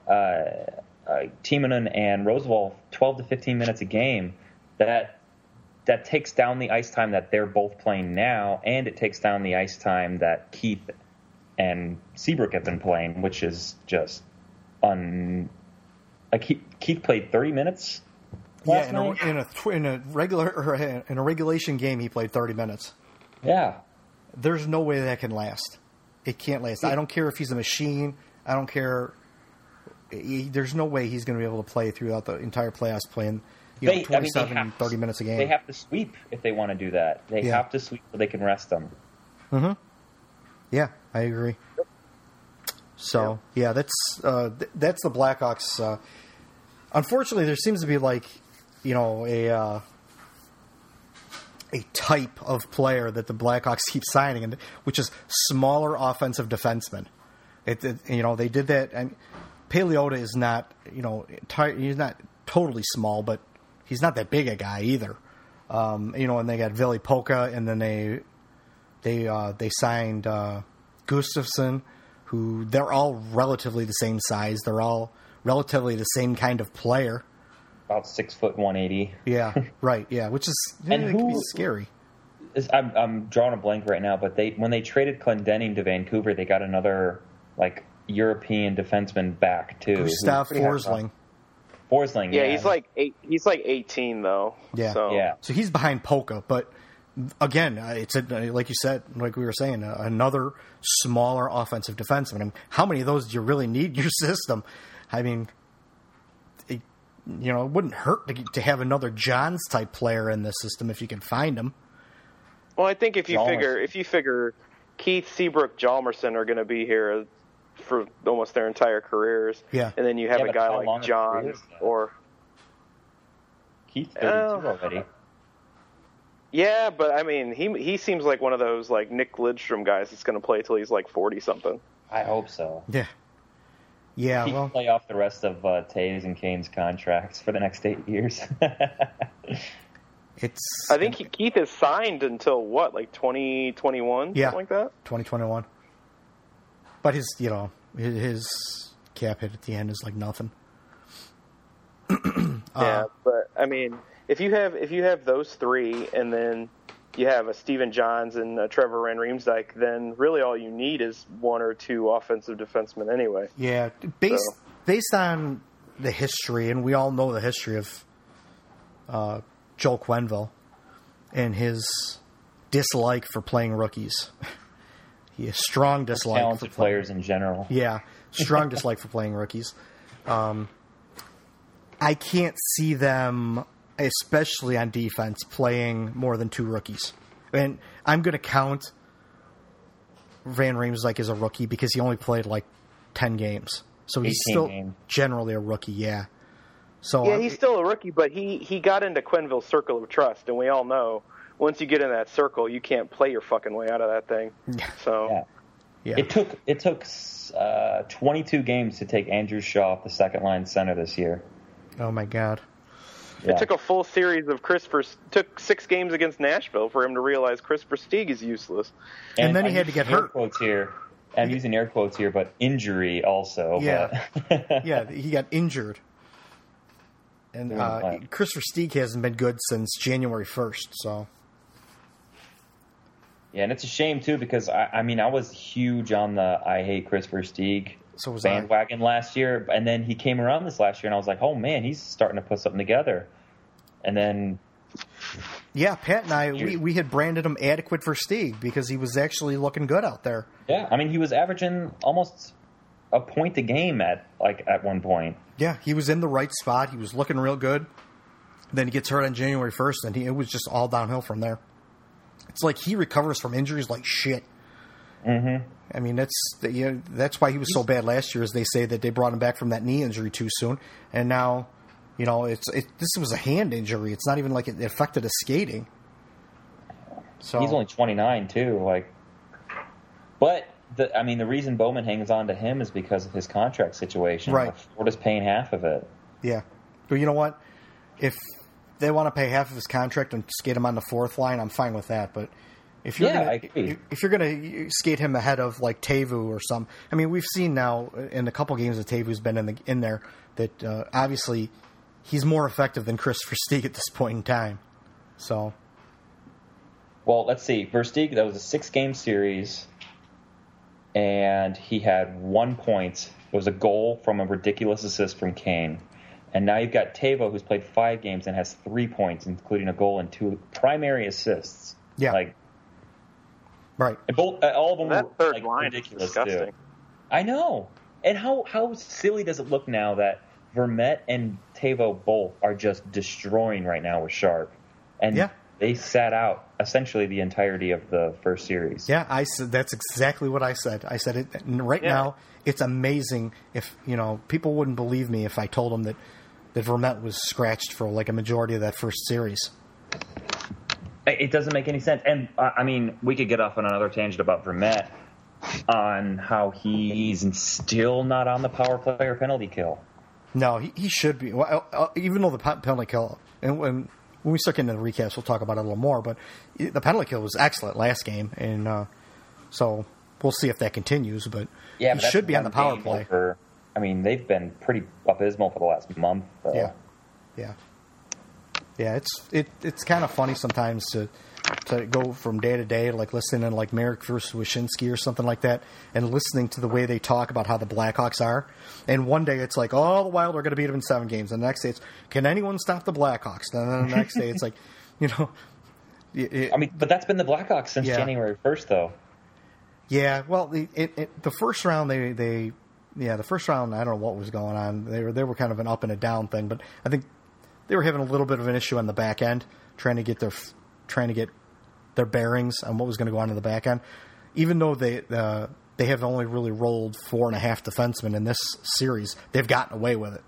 uh, uh, Timonen and Rozsival 12 to 15 minutes a game. That that takes down the ice time that they're both playing now, and it takes down the ice time that Keith and Seabrook have been playing, which is just un. Like he, Keith played 30 minutes Yeah, last in a, night. in a in a regular or in a regulation game, he played 30 minutes. Yeah, There's no way that can last. It can't last. I don't care if he's a machine. I don't care. He, there's no way he's going to be able to play throughout the entire playoffs playing you know, They- I mean, they 27, have to- 30 minutes a game. they have to sweep if they want to do that. They Yeah. have to sweep so they can rest them. Hmm. Yeah, I agree. So yeah, that's uh, th- that's the Blackhawks. Uh, unfortunately, there seems to be like you know a uh, a type of player that the Blackhawks keep signing, and which is smaller offensive defensemen. It, it you know they did that, and Paliotta is not you know ti- he's not totally small, but he's not that big a guy either. Um, you know, and they got Ville Pokka, and then they they uh, they signed uh, Gustafsson, who they're all relatively the same size. They're all relatively the same kind of player. About six foot 180. Yeah, right. Yeah, which is And it can be who- scary. Is- I'm, I'm drawing a blank right now, but they when they traded Clendenning to Vancouver, they got another like European defenseman back too. who's Gustav pretty hard to- Forsling. Forsling. Yeah, he's like eight. He's like 18 though. Yeah. So yeah. So he's behind Pokka, but again, uh, it's a, like you said, like we were saying, uh, another smaller offensive defenseman. I mean, how many of those do you really need in your system? I mean, it, you know, it wouldn't hurt to, to have another Johns type player in the system if you can find him. Well, I think if you Chalmers. figure if you figure Keith Seabrook, Hjalmarsson are going to be here for almost their entire careers. Yeah. And then you have Yeah, a guy like John or Keith 32 Oh. already. yeah, but I mean he he seems like one of those like Nick Lidstrom guys that's going to play till he's like 40 something. I hope so. Yeah. Yeah, He can well, play off the rest of uh, Toews and Kane's contracts for the next eight years. it's I think he, Keith is signed until what like 2021 Yeah. something like that. 2021. But his, you know, his, cap hit at the end is like nothing. Yeah, but I mean, if you have if you have those three, and then you have a Stephen Johns and a Trevor Van Riemsdyk, then really all you need is one or two offensive defensemen anyway. Yeah, based So- based on the history, and we all know the history of uh, Joel Quenneville and his dislike for playing rookies. he has strong dislike Talented for playing- players in general. Yeah, strong dislike for playing rookies. Um, I can't see them, especially on defense, playing more than two rookies. And I'm going to count Van Riemsdyk as a rookie because he only played like ten games, so he's still games. generally a rookie. Yeah. So Yeah, I'm- he's still a rookie, but he he got into Quenneville's circle of trust, and we all know once you get in that circle, you can't play your fucking way out of that thing. So Yeah. yeah. It took it took uh, 22 games to take Andrew Shaw off the second line center this year. oh my god. Yeah. it took a full series of Chris Vers- took six games against Nashville for him to realize Chris Versteeg is useless. And then he I'm had to get hurt. Quotes here. I'm using air quotes here, but injury also. Yeah. yeah, he got injured. And uh, fine. Chris Versteeg hasn't been good since January 1st, so. Yeah, and it's a shame too because I, I mean I was huge on the I hate Chris Versteeg So was I. bandwagon last year, and then he came around this last year, and I was like, oh man, he's starting to put something together. And then Yeah, Pat and I, we, we had branded him adequate for Stieg because he was actually looking good out there. yeah, I mean he was averaging almost a point a game at like at one point. Yeah, he was in the right spot. He was looking real good. Then he gets hurt on January 1st, and he, it was just all downhill from there. It's like he recovers from injuries like shit. Mm-hmm. I mean, that's you know, that's why he was so bad last year. Is they say that they brought him back from that knee injury too soon, and now, you know, it's it, this was a hand injury. It's not even like it affected his skating. So He's only 29 too, like. But the, I mean, the reason Bowman hangs on to him is because of his contract situation. Right. Florida's paying half of it. Yeah, but you know what? If they want to pay half of his contract and skate him on the fourth line, I'm fine with that. But if you're Yeah, gonna, if you're going to skate him ahead of like Teuvo or some, I mean, we've seen now in a couple games that Teuvo's been in the in there that uh, obviously he's more effective than Chris Versteeg at this point in time. So Well, let's see. Versteeg, that was a six game series, and he had one point. It was a goal from a ridiculous assist from Kane. And now you've got Teuvo, who's played five games and has three points, including a goal and two primary assists. Yeah. Like, right, and both, uh, all of them That were third like, line is ridiculous, disgusting. too. I know. And how, how silly does it look now that Vermette and Teuvo both are just destroying right now with Sharp? And Yeah. they sat out essentially the entirety of the first series. yeah, I said that's exactly what I said. I said it right Yeah. now. It's amazing if you know people wouldn't believe me if I told them that that Vermette was scratched for like a majority of that first series. It doesn't make any sense. And uh, I mean, we could get off on another tangent about Vermette on how he's still not on the power play or penalty kill. No, he, he should be. Well, uh, even though the penalty kill, and when, when we start getting into the recaps, we'll talk about it a little more. But the penalty kill was excellent last game, and uh, so we'll see if that continues. But Yeah, he but should be on the power play. I mean, they've been pretty abysmal for the last month. though. Yeah, yeah, yeah. It's it it's kind of funny sometimes to to go from day to day, like listening to like Marek versus Wyshynski or something like that, and listening to the way they talk about how the Blackhawks are. And one day it's like, oh, the Wild are going to beat them in seven games. And the next day it's, can anyone stop the Blackhawks? And then the next day it's like, you know, it, it- I mean, but that's been the Blackhawks since Yeah. January 1st, though. Yeah, well, the, it, it, the first round they they yeah the first round I don't know what was going on. They were they were kind of an up and a down thing, but I think they were having a little bit of an issue on the back end, trying to get their trying to get their bearings on what was going to go on in the back end. Even though they uh, they have only really rolled four and a half defensemen in this series, they've gotten away with it.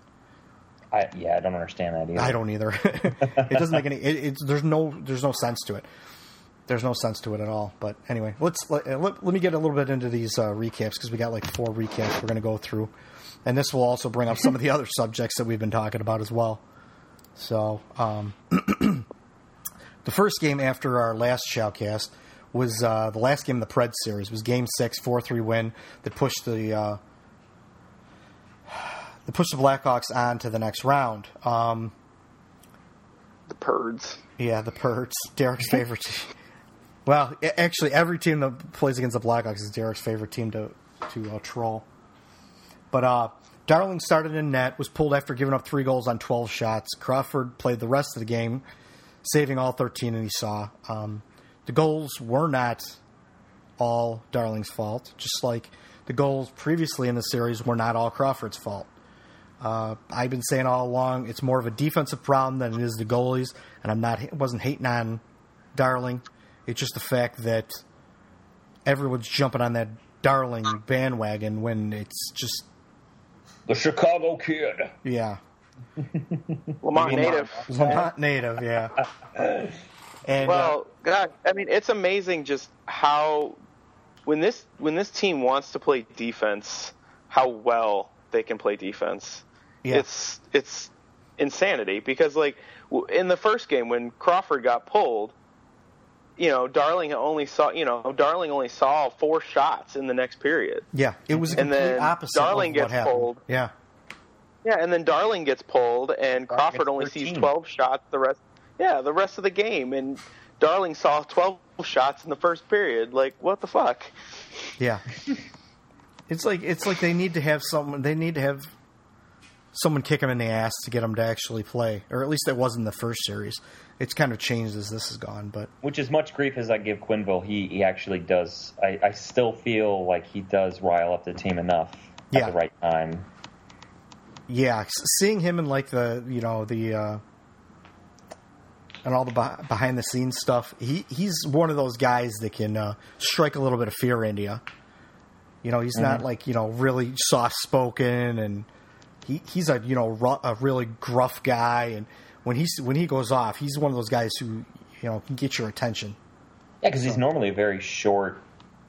I, yeah, I don't understand that either. I don't either. it doesn't make any. It, it's there's no there's no sense to it. There's no sense to it at all. But anyway, let's let, uh, let, let me get a little bit into these uh, recaps because we got like four recaps we're going to go through, and this will also bring up some of the other subjects that we've been talking about as well. So, um, the first game after our last shoutcast was uh, the last game of the Pred series. It was Game Six, four three win that pushed the uh, that pushed the Blackhawks on to the next round. Um, The Purds. yeah, the Purds, Derek's favorite team. Well, actually, every team that plays against the Blackhawks is Derek's favorite team to to uh, troll. But uh, Darling started in net, was pulled after giving up three goals on 12 shots. Crawford played the rest of the game, saving all 13 and he saw. Um, the goals were not all Darling's fault, just like the goals previously in the series were not all Crawford's fault. Uh, I've been saying all along it's more of a defensive problem than it is the goalies, and I'm not wasn't hating on Darling. It's just the fact that everyone's jumping on that Darling bandwagon when it's just The Chicago Kid. yeah, Lemont native. Lemont native, yeah. And uh, Well, God, I mean, it's amazing just how when this when this team wants to play defense, how well they can play defense. Yeah. It's it's insanity because like in the first game when Crawford got pulled, you know, Darling only saw you know Darling only saw four shots in the next period. yeah, it was a and complete then opposite Darling of what gets happened. pulled. Yeah, Yeah, and then Darling gets pulled, and Crawford only 13. sees 12 shots the rest. Yeah, the rest of the game, and Darling saw 12 shots in the first period. Like, what the fuck? yeah. it's like it's like they need to have someone. They need to have someone kick them in the ass to get them to actually play, or at least it was in the first series. It's kind of changed as this has gone, but Which as much grief as I give Quenneville, he, he actually does. I, I still feel like he does rile up the team enough Yeah. at the right time. yeah, seeing him in like the you know the uh, and all the behind the scenes stuff, he he's one of those guys that can uh, strike a little bit of fear into you. You know, he's not like you know really soft spoken, and he he's a you know ru- a really gruff guy, and when he's when he goes off, he's one of those guys who you know can get your attention. Yeah, because he's normally a very short,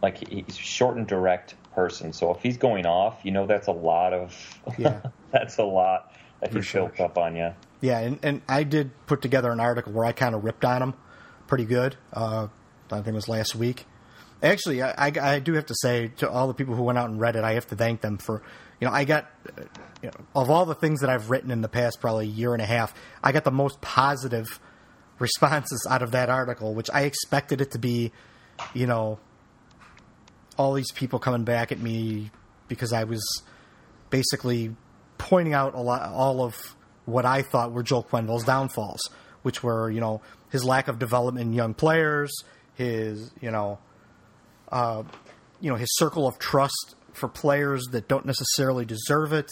like he's a short and direct person. So if he's going off, you know that's a lot of Yeah. that's a lot that For he's sure. built up on you. Yeah, and, and I did put together an article where I kind of ripped on him pretty good. Uh, I think it was last week. Actually, I, I, I do have to say to all the people who went out and read it, I have to thank them for, you know, I got, uh, you know, of all the things that I've written in the past probably year and a half, I got the most positive responses out of that article, which I expected it to be, you know, all these people coming back at me because I was basically pointing out a lot, all of what I thought were Joel Quenneville's downfalls, which were you know his lack of development in young players, his you know, uh, you know his circle of trust for players that don't necessarily deserve it,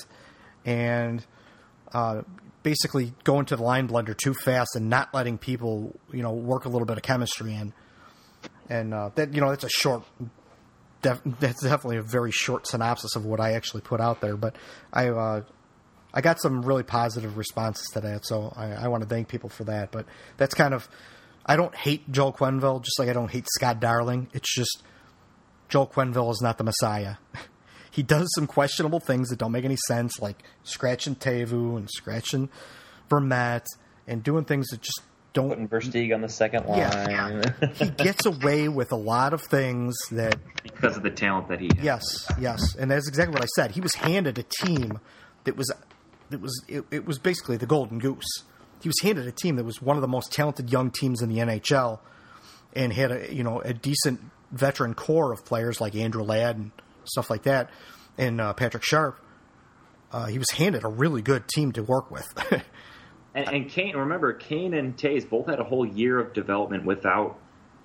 and uh, basically going to the line blender too fast and not letting people you know work a little bit of chemistry in, and uh, that you know that's a short def- that's definitely a very short synopsis of what I actually put out there. But I uh, I got some really positive responses to that, so I, I want to thank people for that. But that's kind of I don't hate Joel Quenneville, just like I don't hate Scott Darling. It's just Joel Quenneville is not the Messiah. he does some questionable things that don't make any sense, like scratching Teuvo and scratching Vermette and doing things that just don't Putting Versteeg on the second line. Yeah. he gets away with a lot of things that because of the talent that he has. yes yes and that's exactly what i said he was handed a team that was that was it, it was basically the golden goose he was handed a team that was one of the most talented young teams in the nhl and had a you know a decent veteran core of players like andrew ladd and stuff like that and uh, patrick sharp uh, he was handed a really good team to work with And, and Kane, remember, Kane and Toews both had a whole year of development without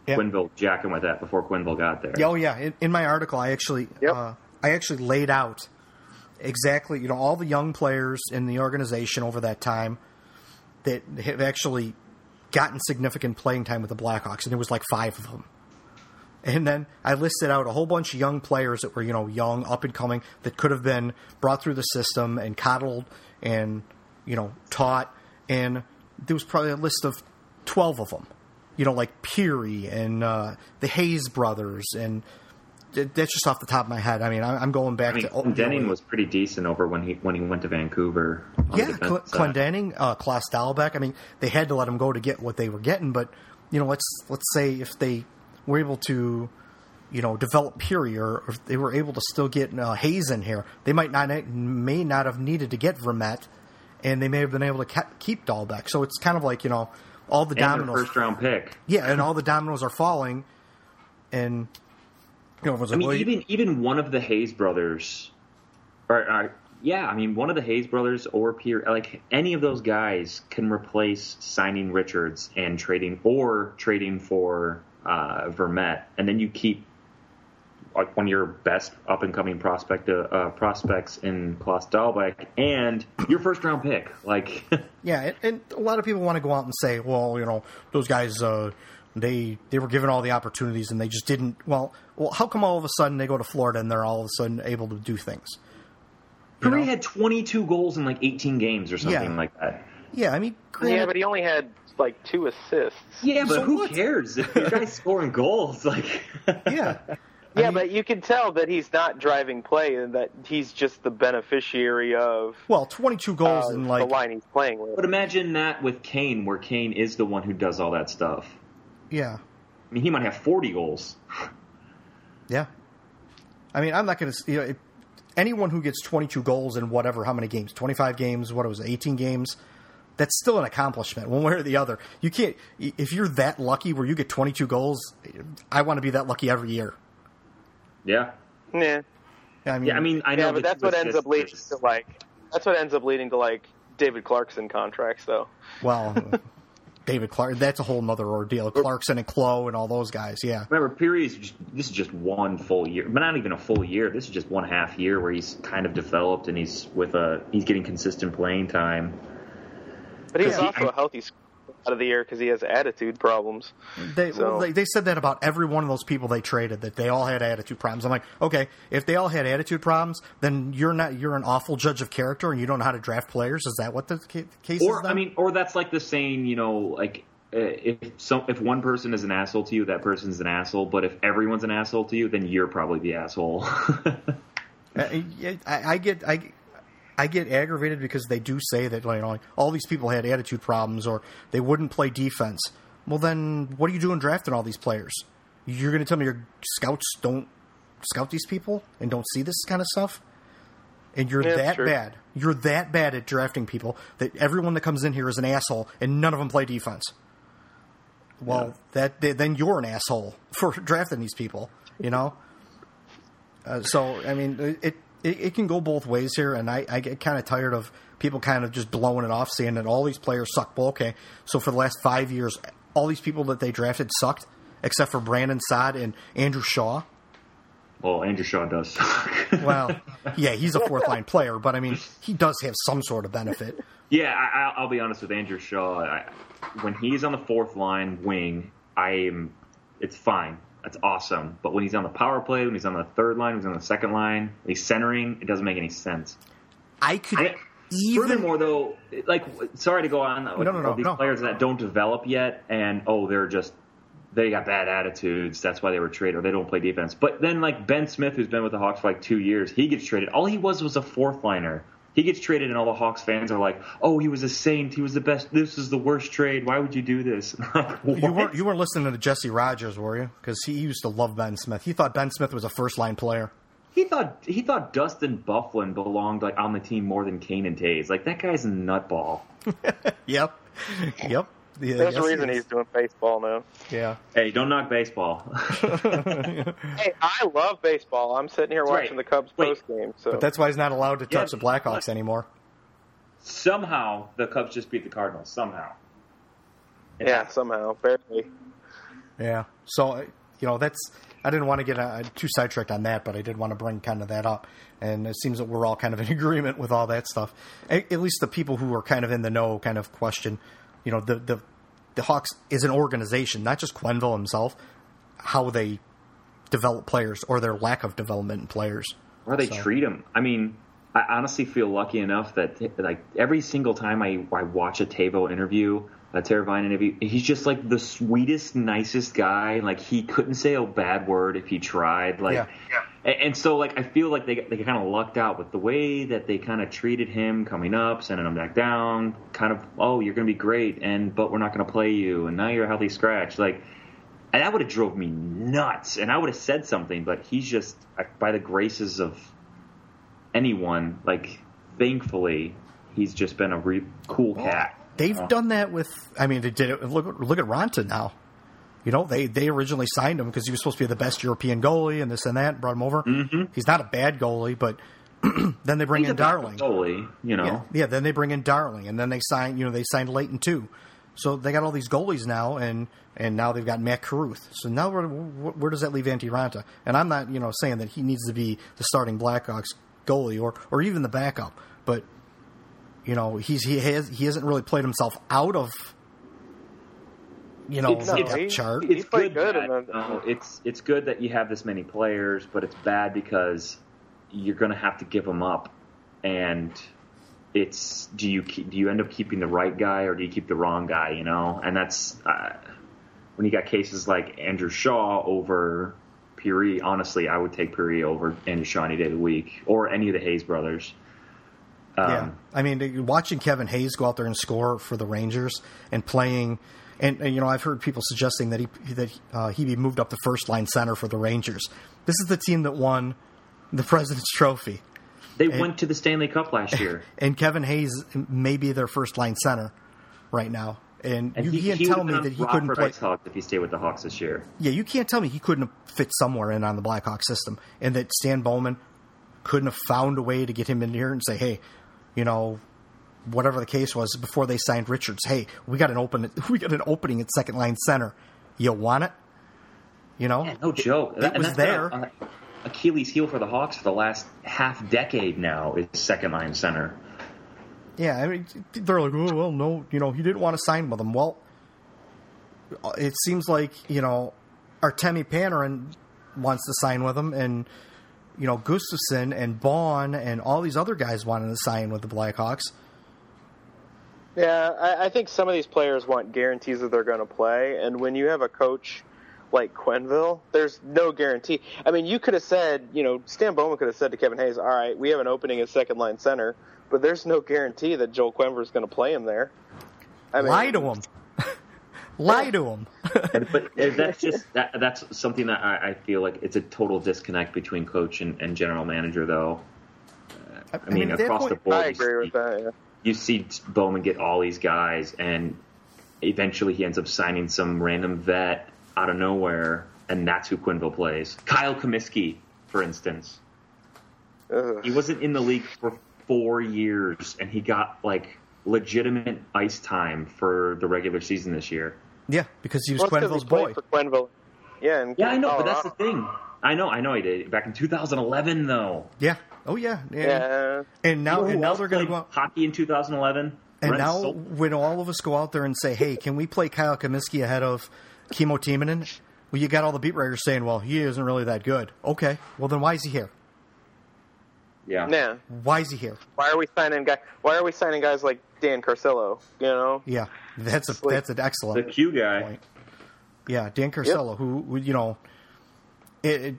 Yeah. Quenneville jacking with that before Quenneville got there. Oh yeah, in, in my article, I actually Yep. uh, I actually laid out exactly you know all the young players in the organization over that time that have actually gotten significant playing time with the Blackhawks, and there was like five of them. And then I listed out a whole bunch of young players that were you know young, up and coming, that could have been brought through the system and coddled and you know taught, and there was probably a list of twelve of them you know, like Pirri and uh, the Hayes brothers, and that's just off the top of my head. I mean, I'm going back I mean, to oh, Denning was pretty decent over when he when he went to Vancouver. yeah, Cl- Clendenning, uh, Klas Dahlbeck. I mean, they had to let him go to get what they were getting, but you know, let's let's say if they were able to, you know, develop Pirri, or if they were able to still get uh, Hayes in here, they might not may not have needed to get Vermette, and they may have been able to ca- keep Dahlbeck. So it's kind of like you know, all the and dominoes. first round pick. Yeah, and all the dominoes are falling, and you know, everyone's I mean, well, even even one of the Hayes brothers, or, or yeah, I mean, one of the Hayes brothers or Pirri, like any of those guys can replace signing Richards and trading or trading for uh, Vermette, and then you keep like one of your best up and coming prospect uh, prospects in Klas Dahlbeck and your first round pick. Like, yeah, and, and a lot of people want to go out and say, well, you know, those guys, uh, they they were given all the opportunities and they just didn't. Well, well, how come all of a sudden they go to Florida and they're all of a sudden able to do things? You Pirri had 22 goals in like 18 games or something Yeah. like that. Yeah, I mean, granted, Yeah, but he only had like two assists. Yeah, but So who cares? If your guy's scoring goals, like yeah, Yeah, mean- but you can tell that he's not driving play and that he's just the beneficiary of well, twenty-two goals uh, in like the line he's playing with. But imagine that with Kane, where Kane is the one who does all that stuff. yeah, I mean, he might have 40 goals. yeah. I mean, I'm not going to. You know, if, anyone who gets twenty-two goals in whatever how many games, twenty-five games, what it was, eighteen games. That's still an accomplishment, one way or the other. You can't if you're that lucky where you get 22 goals. I want to be that lucky every year. Yeah. Yeah, I mean, Yeah, I mean, I know yeah, but that's what ends up leading is- to like that's what ends up leading to like David Clarkson contracts, though. well, David Clark. That's a whole other ordeal. Clarkson and Clowe and all those guys. Yeah, Remember, Pirri is just, this is just one full year, but not even a full year. This is just one half year where he's kind of developed and he's with a he's getting consistent playing time. But he's Yeah. also a healthy out of the year because he has attitude problems. they, So- well, they they said that about every one of those people they traded that they all had attitude problems. I'm like, okay, if they all had attitude problems, then you're not you're an awful judge of character and you don't know how to draft players. Is that what the case Or is? then? I mean, or that's like the saying, you know, like uh, if some if one person is an asshole to you, that person's an asshole. But if everyone's an asshole to you, then you're probably the asshole. Uh, I, I, I get I, I get aggravated because they do say that you know, like all these people had attitude problems or they wouldn't play defense. Well, then what are you doing drafting all these players? You're going to tell me your scouts don't scout these people and don't see this kind of stuff? And you're Yeah, that bad. You're that bad at drafting people that everyone that comes in here is an asshole and none of them play defense. Well, that then you're an asshole for drafting these people, you know. Uh, so I mean, it, it it can go both ways here, and I, I get kind of tired of people kind of just blowing it off, saying that all these players suck. Well, okay, so for the last five years, all these people that they drafted sucked, except for Brandon Saad and Andrew Shaw. well, Andrew Shaw does. suck. Well, yeah, he's a fourth line player, but I mean, he does have some sort of benefit. Yeah, I, I- I'll be honest with Andrew Shaw. I, when he's on the fourth line wing, I am. It's fine. That's awesome. But when he's on the power play, when he's on the third line, when he's on the second line, when he's centering, it doesn't make any sense. I could I, even furthermore, though, like, sorry to go on. Like, No, no, no, these no. players that don't develop yet, and oh, they're just they got bad attitudes. That's why they were traded, or they don't play defense. But then, like Ben Smith, who's been with the Hawks for like two years, he gets traded. All he was was a fourth liner. He gets traded, and all the Hawks fans are like, "Oh, he was a saint. He was the best. This is the worst trade. Why would you do this?" Like, You weren't you weren't listening to Jesse Rogers, were you? Because he used to love Ben Smith. He thought Ben Smith was a first line player. He thought he thought Dustin Byfuglien belonged like on the team more than Kane and Toews. Like that guy's a nutball. Yep, yep. Yeah, There's yes, a reason he's doing baseball now. Yeah, Hey, don't knock baseball. Hey, I love baseball. I'm sitting here That's watching right. the Cubs Wait. post game. So but that's why he's not allowed to Yeah, touch the Blackhawks anymore. Somehow the Cubs just beat the Cardinals. Somehow. yeah, somehow barely. Yeah. So uh, you know that's I didn't want to get uh, too sidetracked on that, but I did want to bring kind of that up. And it seems that we're all kind of in agreement with all that stuff. At, at least the people who are kind of in the know kind of question, you know, the the the Hawks is an organization, not just Quenneville himself, how they develop players or their lack of development in players. Or they So- treat them. I mean, I honestly feel lucky enough that like every single time I, I watch a Teuvo interview, a Teravainen interview, he's just like the sweetest, nicest guy. Like he couldn't say a bad word if he tried. Like, Yeah. And, and so like I feel like they they kind of lucked out with the way that they kind of treated him coming up, sending him back down. Kind of, oh, you're going to be great, and but we're not going to play you, and now you're a healthy scratch. Like and that would have drove me nuts and i would have said something but he's just by the graces of anyone like thankfully he's just been a re- cool cat They've Oh. done that with. I mean, they did it. Look, look at Raanta now. You know, they they originally signed him because he was supposed to be the best European goalie and this and that. and Brought him over. Mm-hmm. He's not a bad goalie, but then they bring he's in Darling. goalie you know Yeah, yeah. Then they bring in Darling, and then they sign. You know, they signed Leighton too. So they got all these goalies now, and and now they've got Matt Carruth. So now where, where, does that leave Antti Raanta? And I'm not you know saying that he needs to be the starting Blackhawks goalie or or even the backup, but you know he's he has he hasn't really played himself out of you know It's- the it's- depth he- chart. he- it's good, good in bad. the- it's it's good that you have this many players but it's bad because you're going to have to give them up. And it's do you keep, do you end up keeping the right guy or do you keep the wrong guy you know? And that's uh, when you got cases like Andrew Shaw over Pirri honestly I would take Pirri over Andrew Shaw any day of the week or any of the Hayes brothers um, Yeah, I mean, watching Kevin Hayes go out there and score for the Rangers and playing, and, and you know, I've heard people suggesting that he that uh, he be moved up to first line center for the Rangers. This is the team that won the President's Trophy, they went to the Stanley Cup last year and Kevin Hayes may be their first line center right now. And, and you he, can't he tell me that he couldn't play. Hawks if he stayed with the Hawks this year Yeah, you can't tell me he couldn't fit somewhere in on the Blackhawk system, and that Stan Bowman couldn't have found a way to get him in here and say, "Hey, you know, whatever the case was before they signed Richards, hey, we got an open, we got an opening at second line center. You want it? You know, Yeah, no joke. It And was been there. a Achilles heel for the Hawks for the last half decade now is second line center. Yeah, I mean, they're like, oh well, no, you know, he didn't want to sign with them. Well, uh, it seems like you know, Artemi Panarin wants to sign with them, and you know, Gustafsson and Bond and all these other guys wanted to sign with the Blackhawks. Yeah, I, I think some of these players want guarantees that they're going to play, and when you have a coach like Quenneville, there's no guarantee. I mean, you could have said, you know, Stan Bowman could have said to Kevin Hayes, "All right, we have an opening at second line center, but there's no guarantee that Joel Quenneville is going to play him there." I mean, Lie to him. Lie to him. And- but that's just that, that's something that I, I feel like it's a total disconnect between coach and, and general manager, though. Uh, I, mean, at that across the board, I you agree with see- that. Yeah. you see Bowman get all these guys, and eventually he ends up signing some random vet out of nowhere, and that's who Quenneville plays. Kyle Cumiskey, for instance. Ugh. He wasn't in the league for four years, and he got like legitimate ice time for the regular season this year. Yeah, because he was Well, Quenneville's he boy. for Quenville. Yeah, and Yeah, I know, oh, but that's the thing. I know, I know, he did back in 2011, though. Yeah. Oh yeah. yeah. Yeah. And now, You know and now they're going to go out. hockey in 2011. And Brent now, Sol- when all of us go out there and say, "Hey, can we play Kyle Cumiskey ahead of Kimmo Timonen?" Well, you got all the beat writers saying, "Well, he isn't really that good." Okay, well then why is he here? yeah, Yeah. Why is he here? Why are we signing guy? Why are we signing guys like Dan Carcillo? You know. Yeah, that's a Like- that's an excellent the excellent Q guy. point. Yeah, Dan Carcillo, who, who you know, it, it,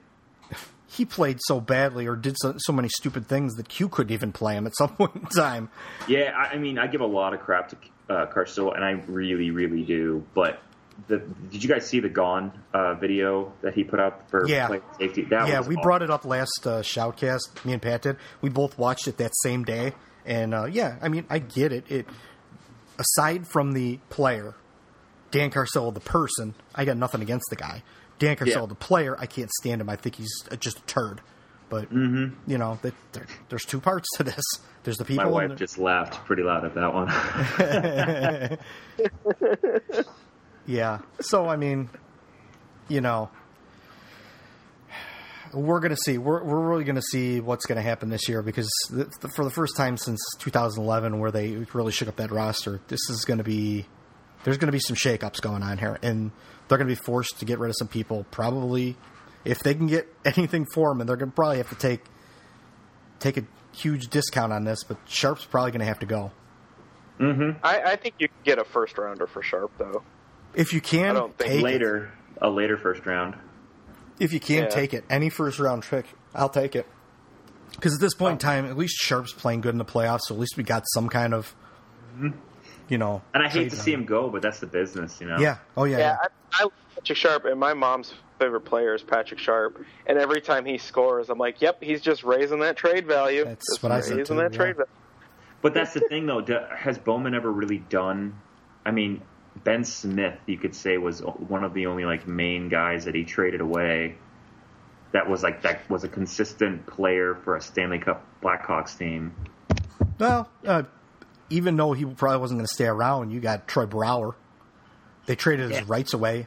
he played so badly or did so, so many stupid things that Q couldn't even play him at some point in time. Yeah, I, I mean, I give a lot of crap to uh, Carcillo, and I really, really do. But the, did you guys see the Gone uh, video that he put out for Yeah. safety? That yeah, was we awesome. brought it up last uh, shoutcast. Me and Pat did. We both watched it that same day, and uh, yeah, I mean, I get it. It aside from the player, Dan Carcillo, the person, I got nothing against the guy. Dan Carcillo, Yeah. the player, I can't stand him. I think he's uh, just a turd. But Mm-hmm. you know, there, there's two parts to this. There's the people. My wife just laughed pretty loud at that one. Yeah. So I mean, you know, we're going to see. We're we're really going to see what's going to happen this year because th- for the first time since 2011, where they really shook up that roster, this is going to be there's going to be some shakeups going on here, and they're going to be forced to get rid of some people. Probably, if they can get anything for them, and they're going to probably have to take take a huge discount on this. But Sharp's probably going to have to go. Mm-hmm. I, I think you can get a first rounder for Sharp though. If you can, I don't think take it. later, a later first round. If you can Yeah. take it, any first round pick, I'll take it. Because at this point in time, at least Sharp's playing good in the playoffs, so at least we got some kind of, mm-hmm. you know. And I hate to see him. him go, but that's the business, you know. Yeah. Oh yeah. Yeah, yeah. I, I Patrick Sharp, and my mom's favorite player is Patrick Sharp. And every time he scores, I'm like, "Yep, he's just raising that trade value." That's Just what I said, raising too, that yeah. trade value. But that's the thing, though. Has Bowman ever really done? I mean, Ben Smith, you could say, was one of the only like main guys that he traded away. That was like that was a consistent player for a Stanley Cup Blackhawks team. Well, uh, even though he probably wasn't going to stay around, you got Troy Brouwer. They traded his rights away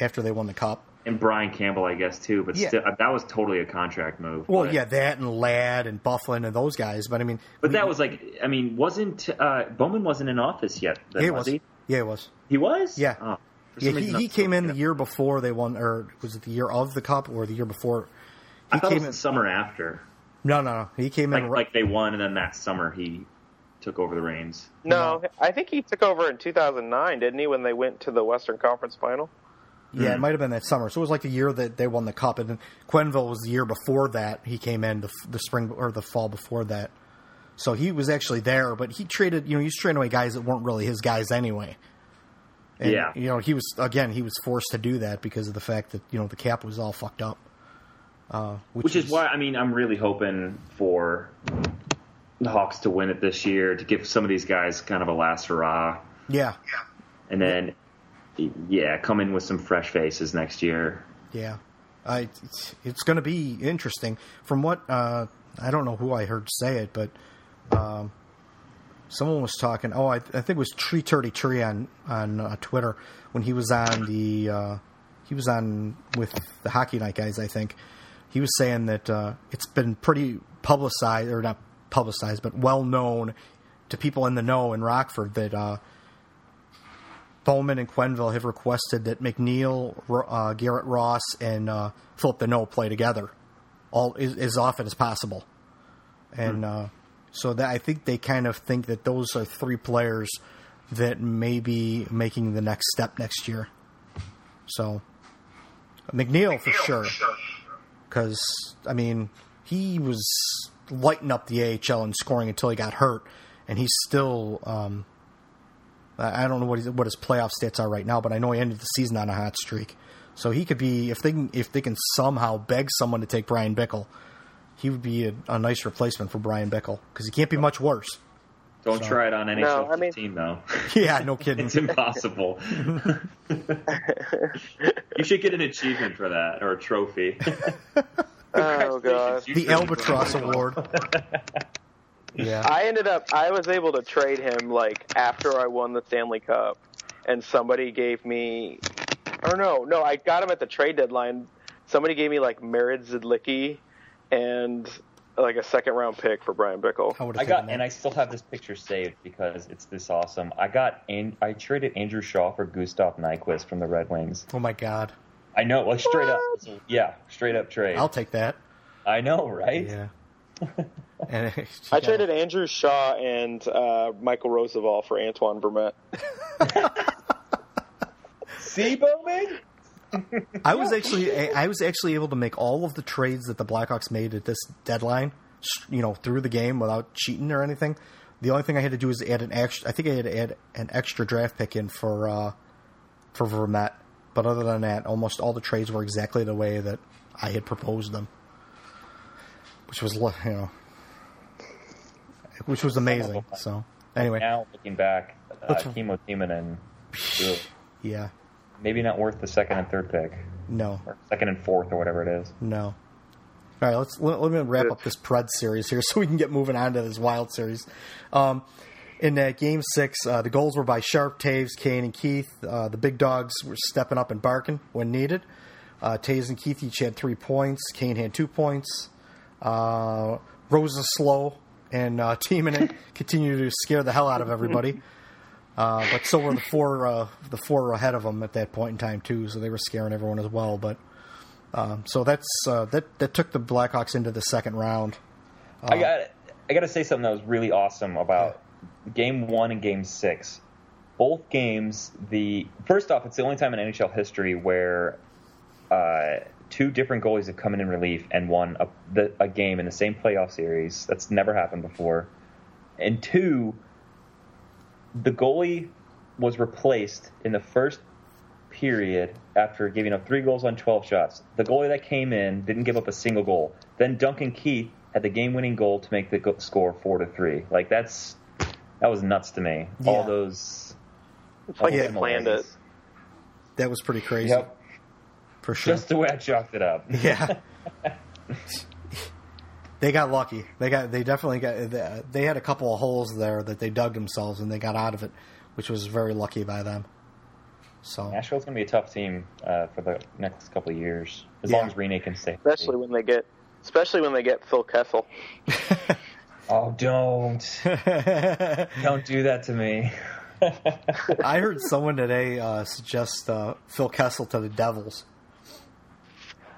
after they won the cup. And Brian Campbell, I guess too, but Yeah. still, that was totally a contract move. Well, but, yeah, that and Ladd and Byfuglien and those guys. But I mean, but that was like, I mean, wasn't uh, Bowman wasn't in office yet? Then, it was was. he? Yeah, it was. He was. Yeah. Oh, Yeah, he, he came in the year before they won, or was it the year of the cup or the year before? He I thought it came was in. the summer after. No, no, no. He came in. Like, right- like they won, and then that summer he took over the reins. No, I think he took over in 2009, didn't he? When they went to the Western Conference Final. Yeah, it Hmm. might have been that summer. So it was like the year that they won the cup, and then Quenneville was the year before that. He came in the, the spring or the fall before that. So he was actually there, but he traded. You know, he was trading away guys that weren't really his guys anyway. And, Yeah. you know, he was again. He was forced to do that because of the fact that you know the cap was all fucked up. Uh, which, Which is why I mean I'm really hoping for the Hawks to win it this year to give some of these guys kind of a last hurrah, yeah, and then yeah, come in with some fresh faces next year. yeah. I, it's, it's going to be interesting. From what uh, I don't know who I heard say it, but um, someone was talking. Oh, I, I think it was Tree Turdy Tree on on uh, Twitter when he was on the uh, he was on with the Hockey Night guys. I think he was saying that uh, it's been pretty publicized or not publicized, but well known to people in the know in Rockford that. Uh, Bowman and Quenneville have requested that McNeill, uh, Garrett Ross, and uh, Phillip Danault play together all as, as often as possible. And uh, so that I think they kind of think that those are three players that may be making the next step next year. So McNeill for sure, because I mean he was lighting up the AHL and scoring until he got hurt, and he's still. Um, I I don't know what his, what his playoff stats are right now, but I know he ended the season on a hot streak. So he could be if they can if they can somehow beg someone to take Bryan Bickell, he would be a, a nice replacement for Bryan Bickell because he can't be much worse. Don't So- try it on NHL No, I mean- 15 though. Yeah, no kidding. It's impossible. you should get an achievement for that or a trophy. Oh god. The Albatross Award. Yeah, I ended up I was able to trade him like after I won the Stanley Cup and somebody gave me or no, no, I got him at the trade deadline. Somebody gave me like Marek Zidlicky and like a second round pick for Bryan Bickell. I I got, taken and. I still have this picture saved because it's this awesome. I got, and I traded Andrew Shaw for Gustav Nyquist from the Red Wings. Oh my god, I know, like straight up, yeah, straight up trade. I'll take that. I know, right? Yeah. and I traded Andrew Shaw and uh, Michal Rozsival for Antoine Vermette. See, Bowman? I was actually I was actually able to make all of the trades that the Blackhawks made at this deadline, you know, through the game without cheating or anything. The only thing I had to do was add an extra. I think I had to add an extra draft pick in for uh, for Vermette. But other than that, almost all the trades were exactly the way that I had proposed them, which was you know, which was amazing. So anyway, Now looking back, uh, Kimmo Timonen, yeah, maybe not worth the second and third pick, no, or second and fourth, or whatever it is. No. All right, let's let, let me wrap up this Pred series here, so we can get moving on to this Wild series. Um, in uh, Game Six, uh, the goals were by Sharp, Toews, Kane, and Keith. Uh, the big dogs were stepping up and barking when needed. Uh, Toews and Keith each had three points. Kane had two points. Uh, Rose is slow, and uh, Timonen continued to scare the hell out of everybody. Uh, but so were the four uh, the four ahead of them at that point in time too, so they were scaring everyone as well. But um, so that's uh, that that took the Blackhawks into the second round. I got, I got to say something that was really awesome about Game One and Game Six. Both games, the first off, it's the only time in NHL history where uh, two different goalies have come in in relief and won a, the, a game in the same playoff series. That's never happened before. And two, the goalie was replaced in the first period after giving up three goals on 12 shots. The goalie that came in didn't give up a single goal. Then Duncan Keith had the game-winning goal to make the go- score four to three. Like that's that was nuts to me. Yeah. All those. It's like they planned it. That was pretty crazy Yep, for sure. just the way I chalked it up. yeah, they got lucky. They got they definitely got they- they had a couple of holes there that they dug themselves and they got out of it, which was very lucky by them. So Nashville's going to be a tough team uh, for the next couple of years, as Yeah. long as Rinne can stay. Especially when they get especially when they get Phil Kessel. Oh, don't don't do that to me. I heard someone today uh, suggest uh, Phil Kessel to the Devils.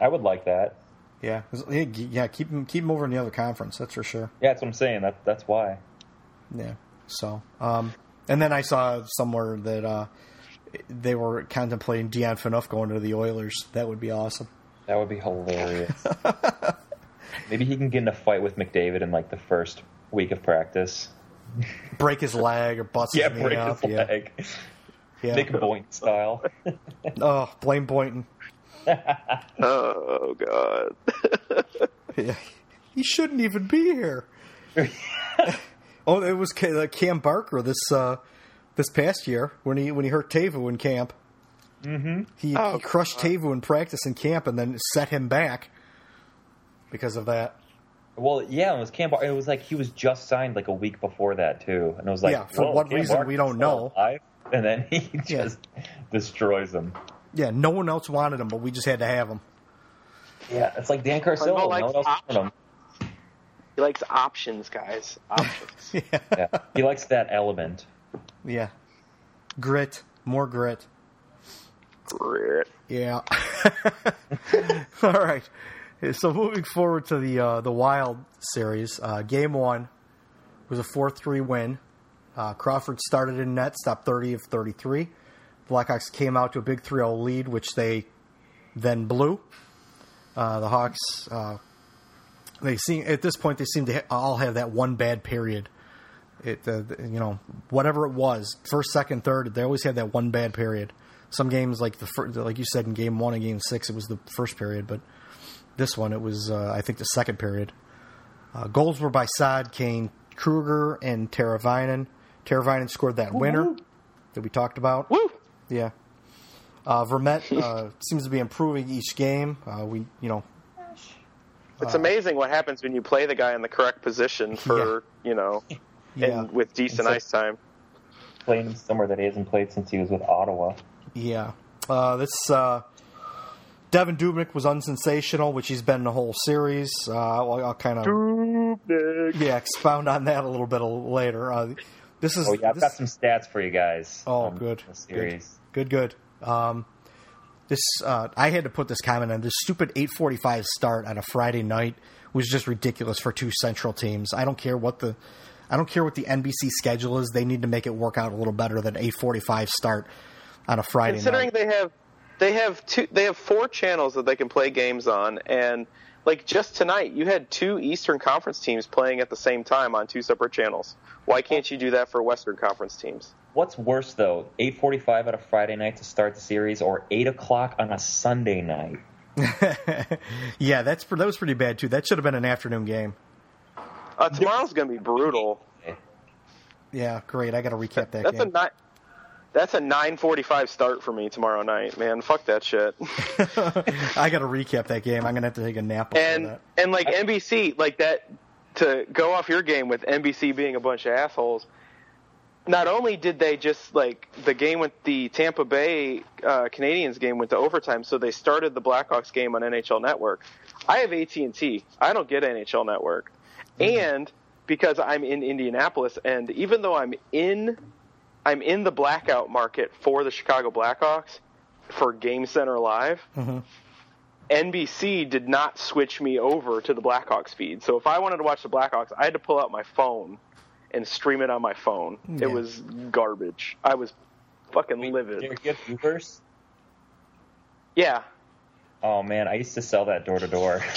I would like that. Yeah, yeah, keep him keep him over in the other conference. That's for sure. Yeah, that's what I'm saying. That that's why. Yeah. So, um, and then I saw somewhere that uh, they were contemplating Dion Phaneuf going to the Oilers. That would be awesome. That would be hilarious. Maybe he can get in a fight with McDavid in like the first week of practice. Break his leg or bust Yeah, his knee break up. his yeah. leg. Yeah. Nick Boynton style. Oh, blame Boynton. Oh god. Yeah. He shouldn't even be here. oh, it was uh, Cam Barker this uh, this past year when he when he hurt Teuvo in camp. Mm-hmm. He, Oh, he crushed Teuvo in practice in camp and then set him back because of that. well, yeah, it was Cam. Bar- It was like he was just signed like a week before that too, and it was like, Yeah, for what Cam reason, Barker's we don't know. alive? And then he just destroys them. Yeah, no one else wanted him, but we just had to have him. Yeah, it's like Dan Carcillo. Well, like no one else wanted him. He likes options, guys. Options. Yeah, he likes that element. Yeah, grit, more grit. Grit. Yeah. All right. So moving forward to the uh, the Wild series, uh, game one was a four three win Uh, Crawford started in net, stopped 30 of 33. Blackhawks came out to a big 3 0 lead, which they then blew. Uh, the Hawks, uh, they seem at this point they seem to ha- all have that one bad period. It, uh, you know, whatever it was, first, second, third, they always had that one bad period. Some games, like the fir- like you said in game one and game six, it was the first period, but this one it was, uh, I think, the second period. Uh, goals were by Saad, Kane, Kruger, and Teravainen. Teravainen scored that winner that we talked about. Woo! Yeah. Uh, Vermette uh, seems to be improving each game. Uh, we, you know, It's amazing what happens when you play the guy in the correct position for you know, yeah, and with decent It's like- ice time. Playing him somewhere that he hasn't played since he was with Ottawa. yeah. Uh, this uh, Devan Dubnyk was unsensational, which he's been the whole series. Uh, I'll, I'll kind of yeah expound on that a little bit later. Uh, this is Oh yeah, I've this- got some stats for you guys. Oh, good. The series. Good, good. Good. Um, this uh, I had to put this comment on. This stupid 8:45 start on a Friday night was just ridiculous for two Central teams. I don't care what the I don't care what the NBC schedule is. They need to make it work out a little better than 8:45 start on a Friday night. Considering night. they have they have two they have four channels that they can play games on and like just tonight you had two Eastern Conference teams playing at the same time on two separate channels. Why can't you do that for Western Conference teams? What's worse though, 8:45 on a Friday night to start the series, or 8 o'clock on a Sunday night? yeah, that's that was pretty bad too. That should have been an afternoon game. Uh, tomorrow's going to be brutal. Yeah, great. I got to recap that That's a game. ni- that's a 9:45 start for me tomorrow night, man. Fuck that shit. I got to recap that game. I'm gonna have to take a nap before and that. and like NBC, like that to go off your game with NBC being a bunch of assholes. Not only did they just like the game with the Tampa Bay uh, Canadiens game went to overtime, so they started the Blackhawks game on NHL Network. I have AT and T. I don't get NHL Network, and because I'm in Indianapolis, and even though I'm in, I'm in the blackout market for the Chicago Blackhawks for Game Center Live. NBC did not switch me over to the Blackhawks feed. So if I wanted to watch the Blackhawks, I had to pull out my phone and stream it on my phone. Yeah. It was garbage. I was fucking livid. You have Uverse? Yeah. Oh man, I used to sell that door to door.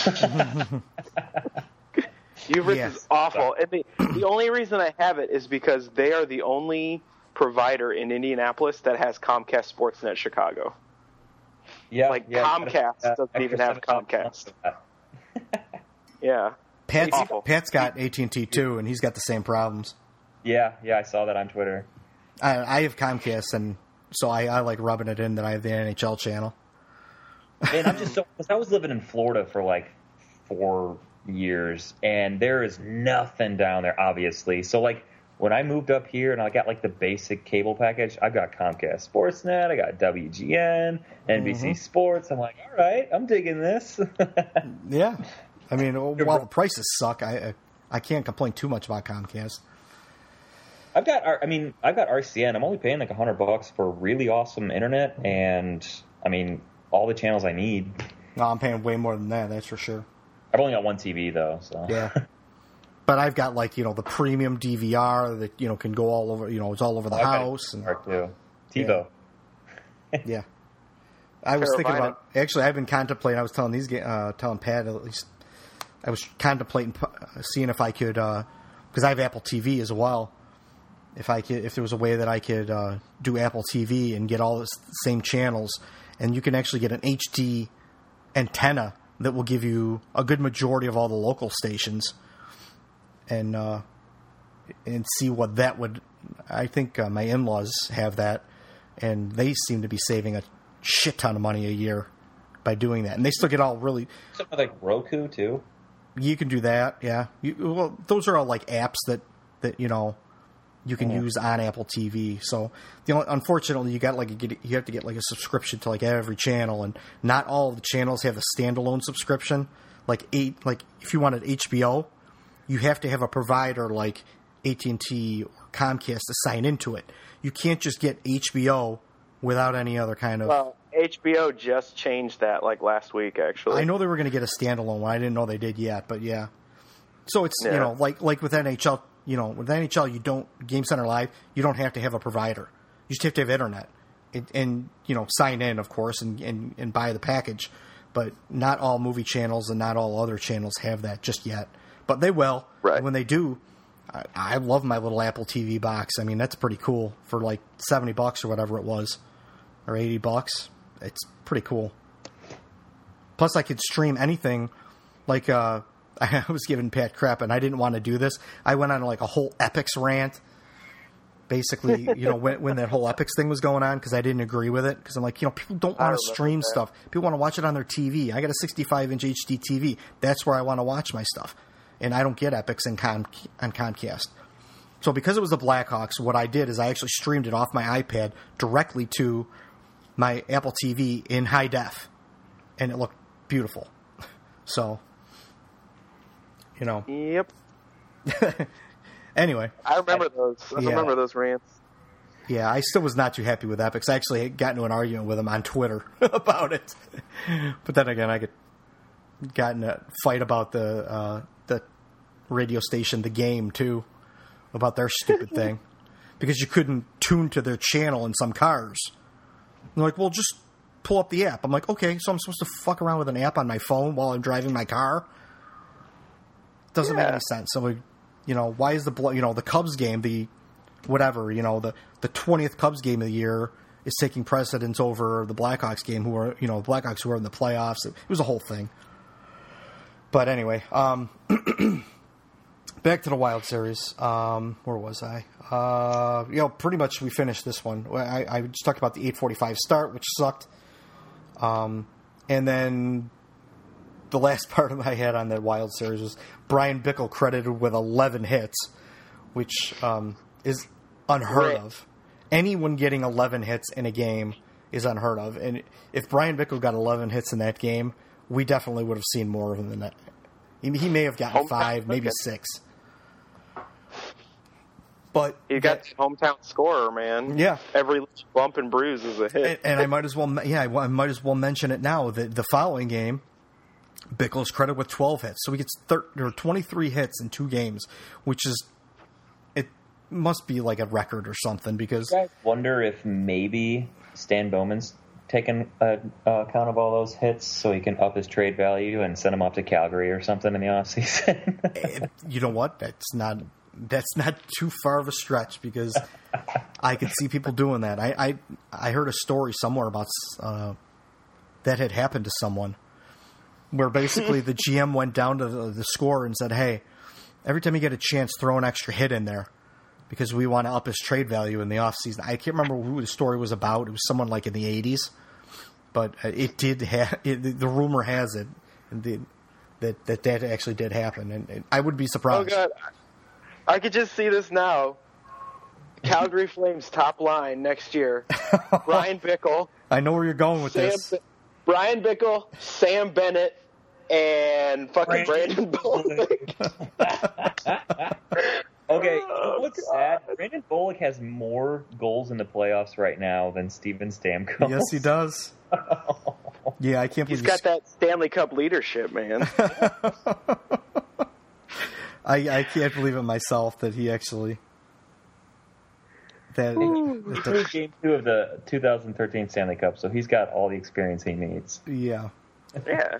Uverse Yes. is awful. And the, the only reason I have it is because they are the only provider in Indianapolis that has Comcast Sportsnet Chicago. Yeah, Like, yeah, Comcast doesn't even have Comcast. months of that. Yeah. Pat's. Pat's got AT and T too, and he's got the same problems. Yeah, yeah, I saw that on Twitter. I, I have Comcast, and so I, I like rubbing it in that I have the NHL channel. And I'm just so because I was living in Florida for like four years, and there is nothing down there, obviously. So like when I moved up here and I got like the basic cable package, I got Comcast Sportsnet, I got WGN, NBC mm-hmm. Sports. I'm like, all right, I'm digging this. Yeah, I mean, while the prices suck, I I, I can't complain too much about Comcast. I've got, R- I mean, I've got RCN. I'm only paying like a hundred bucks for really awesome internet, and I mean, all the channels I need. No, I'm paying way more than that. That's for sure. I've only got one TV though, so Yeah. But I've got like you know the premium DVR that you know can go all over you know it's all over the I've house and Part two, TiVo. yeah. I was thinking about actually I've been contemplating. I was telling these uh, telling Pat at least I was contemplating uh, seeing if I could because I have Apple TV as well. If I could, if there was a way that I could uh, do Apple TV and get all the same channels, and you can actually get an HD antenna that will give you a good majority of all the local stations, and uh, and see what that would. I think uh, my in-laws have that, and they seem to be saving a shit ton of money a year by doing that, and they still get all really. Something like Roku too. You can do that, yeah. You, well, those are all like apps that that you know you can use on Apple TV. So the only, unfortunately, you got like a, you have to get like a subscription to like every channel, and not all of the channels have a standalone subscription. Like eight, like if you wanted HBO, you have to have a provider like AT and T or Comcast to sign into it. You can't just get HBO without any other kind of. Well, HBO just changed that like last week, actually. I know they were going to get a standalone one. I didn't know they did yet, but yeah. So it's you know like like with NHL You know, with NHL, you don't Game Center Live. You don't have to have a provider. You just have to have internet, and, and you know, sign in, of course, and, and and buy the package. But not all movie channels and not all other channels have that just yet. But they will. Right. When they do, I, I love my little Apple TV box. I mean, that's pretty cool for like seventy bucks or whatever it was, or eighty bucks. It's pretty cool. Plus, I could stream anything. Like, uh, I was giving Pat crap, and I didn't want to do this. I went on like a whole Epix rant. Basically, you know, when, when that whole Epix thing was going on, because I didn't agree with it. Because I'm like, you know, people don't want to stream that. stuff. People want to watch it on their TV. I got a 65 inch HD TV. That's where I want to watch my stuff, and I don't get Epix and Com- on Comcast. So because it was the Blackhawks, what I did is I actually streamed it off my iPad directly to my Apple TV in high def, and it looked beautiful. So, you know. Yep. Anyway, I remember those. I Yeah. remember those rants. yeah, I still was not too happy with Epix. I actually got into an argument with him on Twitter about it. But then again, I get got in a fight about the uh, the radio station, the game too, about their stupid thing because you couldn't tune to their channel in some cars. And they're like, well, just pull up the app. I'm like, okay, so I'm supposed to fuck around with an app on my phone while I'm driving my car? Doesn't make any sense. So, we, you know, why is the you know the Cubs game the whatever you know the the twentieth Cubs game of the year is taking precedence over the Blackhawks game, who are you know the Blackhawks who are in the playoffs. It, was a whole thing. But anyway, um, back to the Wild Series. Um, where was I? Uh, you know, pretty much we finished this one. I, I just talked about the 8:45 start, which sucked. Um, and then the last part of my head on that Wild Series was Bryan Bickell credited with 11 hits, which um, is unheard Right. of. Anyone getting 11 hits in a game is unheard of. And if Bryan Bickell got 11 hits in that game, we definitely would have seen more of him than that. He, he may have gotten five, maybe six. But You got the hometown scorer, man. Yeah. Every bump and bruise is a hit. and, and I might as well, yeah, I might as well mention it now. The the following game, Bickell's credit with 12 hits, so he gets thir- or 23 hits in two games, which is it must be like a record or something because I wonder if maybe Stan Bowman's taken uh, uh, account of all those hits so he can up his trade value and send him off to Calgary or something in the offseason. it- you know what? That's not that's not too far of a stretch because I could see people doing that. I I, I heard a story somewhere about uh, that had happened to someone where basically the GM went down to the, the score and said, "Hey, every time you get a chance, throw an extra hit in there." Because we want to up his trade value in the offseason. I can't remember who the story was about. It was someone like in the 80s. But uh, it did have, the rumor has it the, that, that that actually did happen. And, and I would be oh surprised. god, I could just see this now. Calgary Flames top line next year. Bryan Bickell, I know where you're going with Sam, this. Bryan Bickell, Sam Bennett, and fucking Brandon Bollig. okay, Oh, what's God. sad? Brandon Bollig has more goals in the playoffs right now than Steven Stamkos. Yes, he does. Yeah, I can't believe he's got that Stanley Cup leadership, man. I, I can't believe it myself that he actually that, He played game two of the 2013 Stanley Cup, so he's got all the experience he needs. yeah. yeah,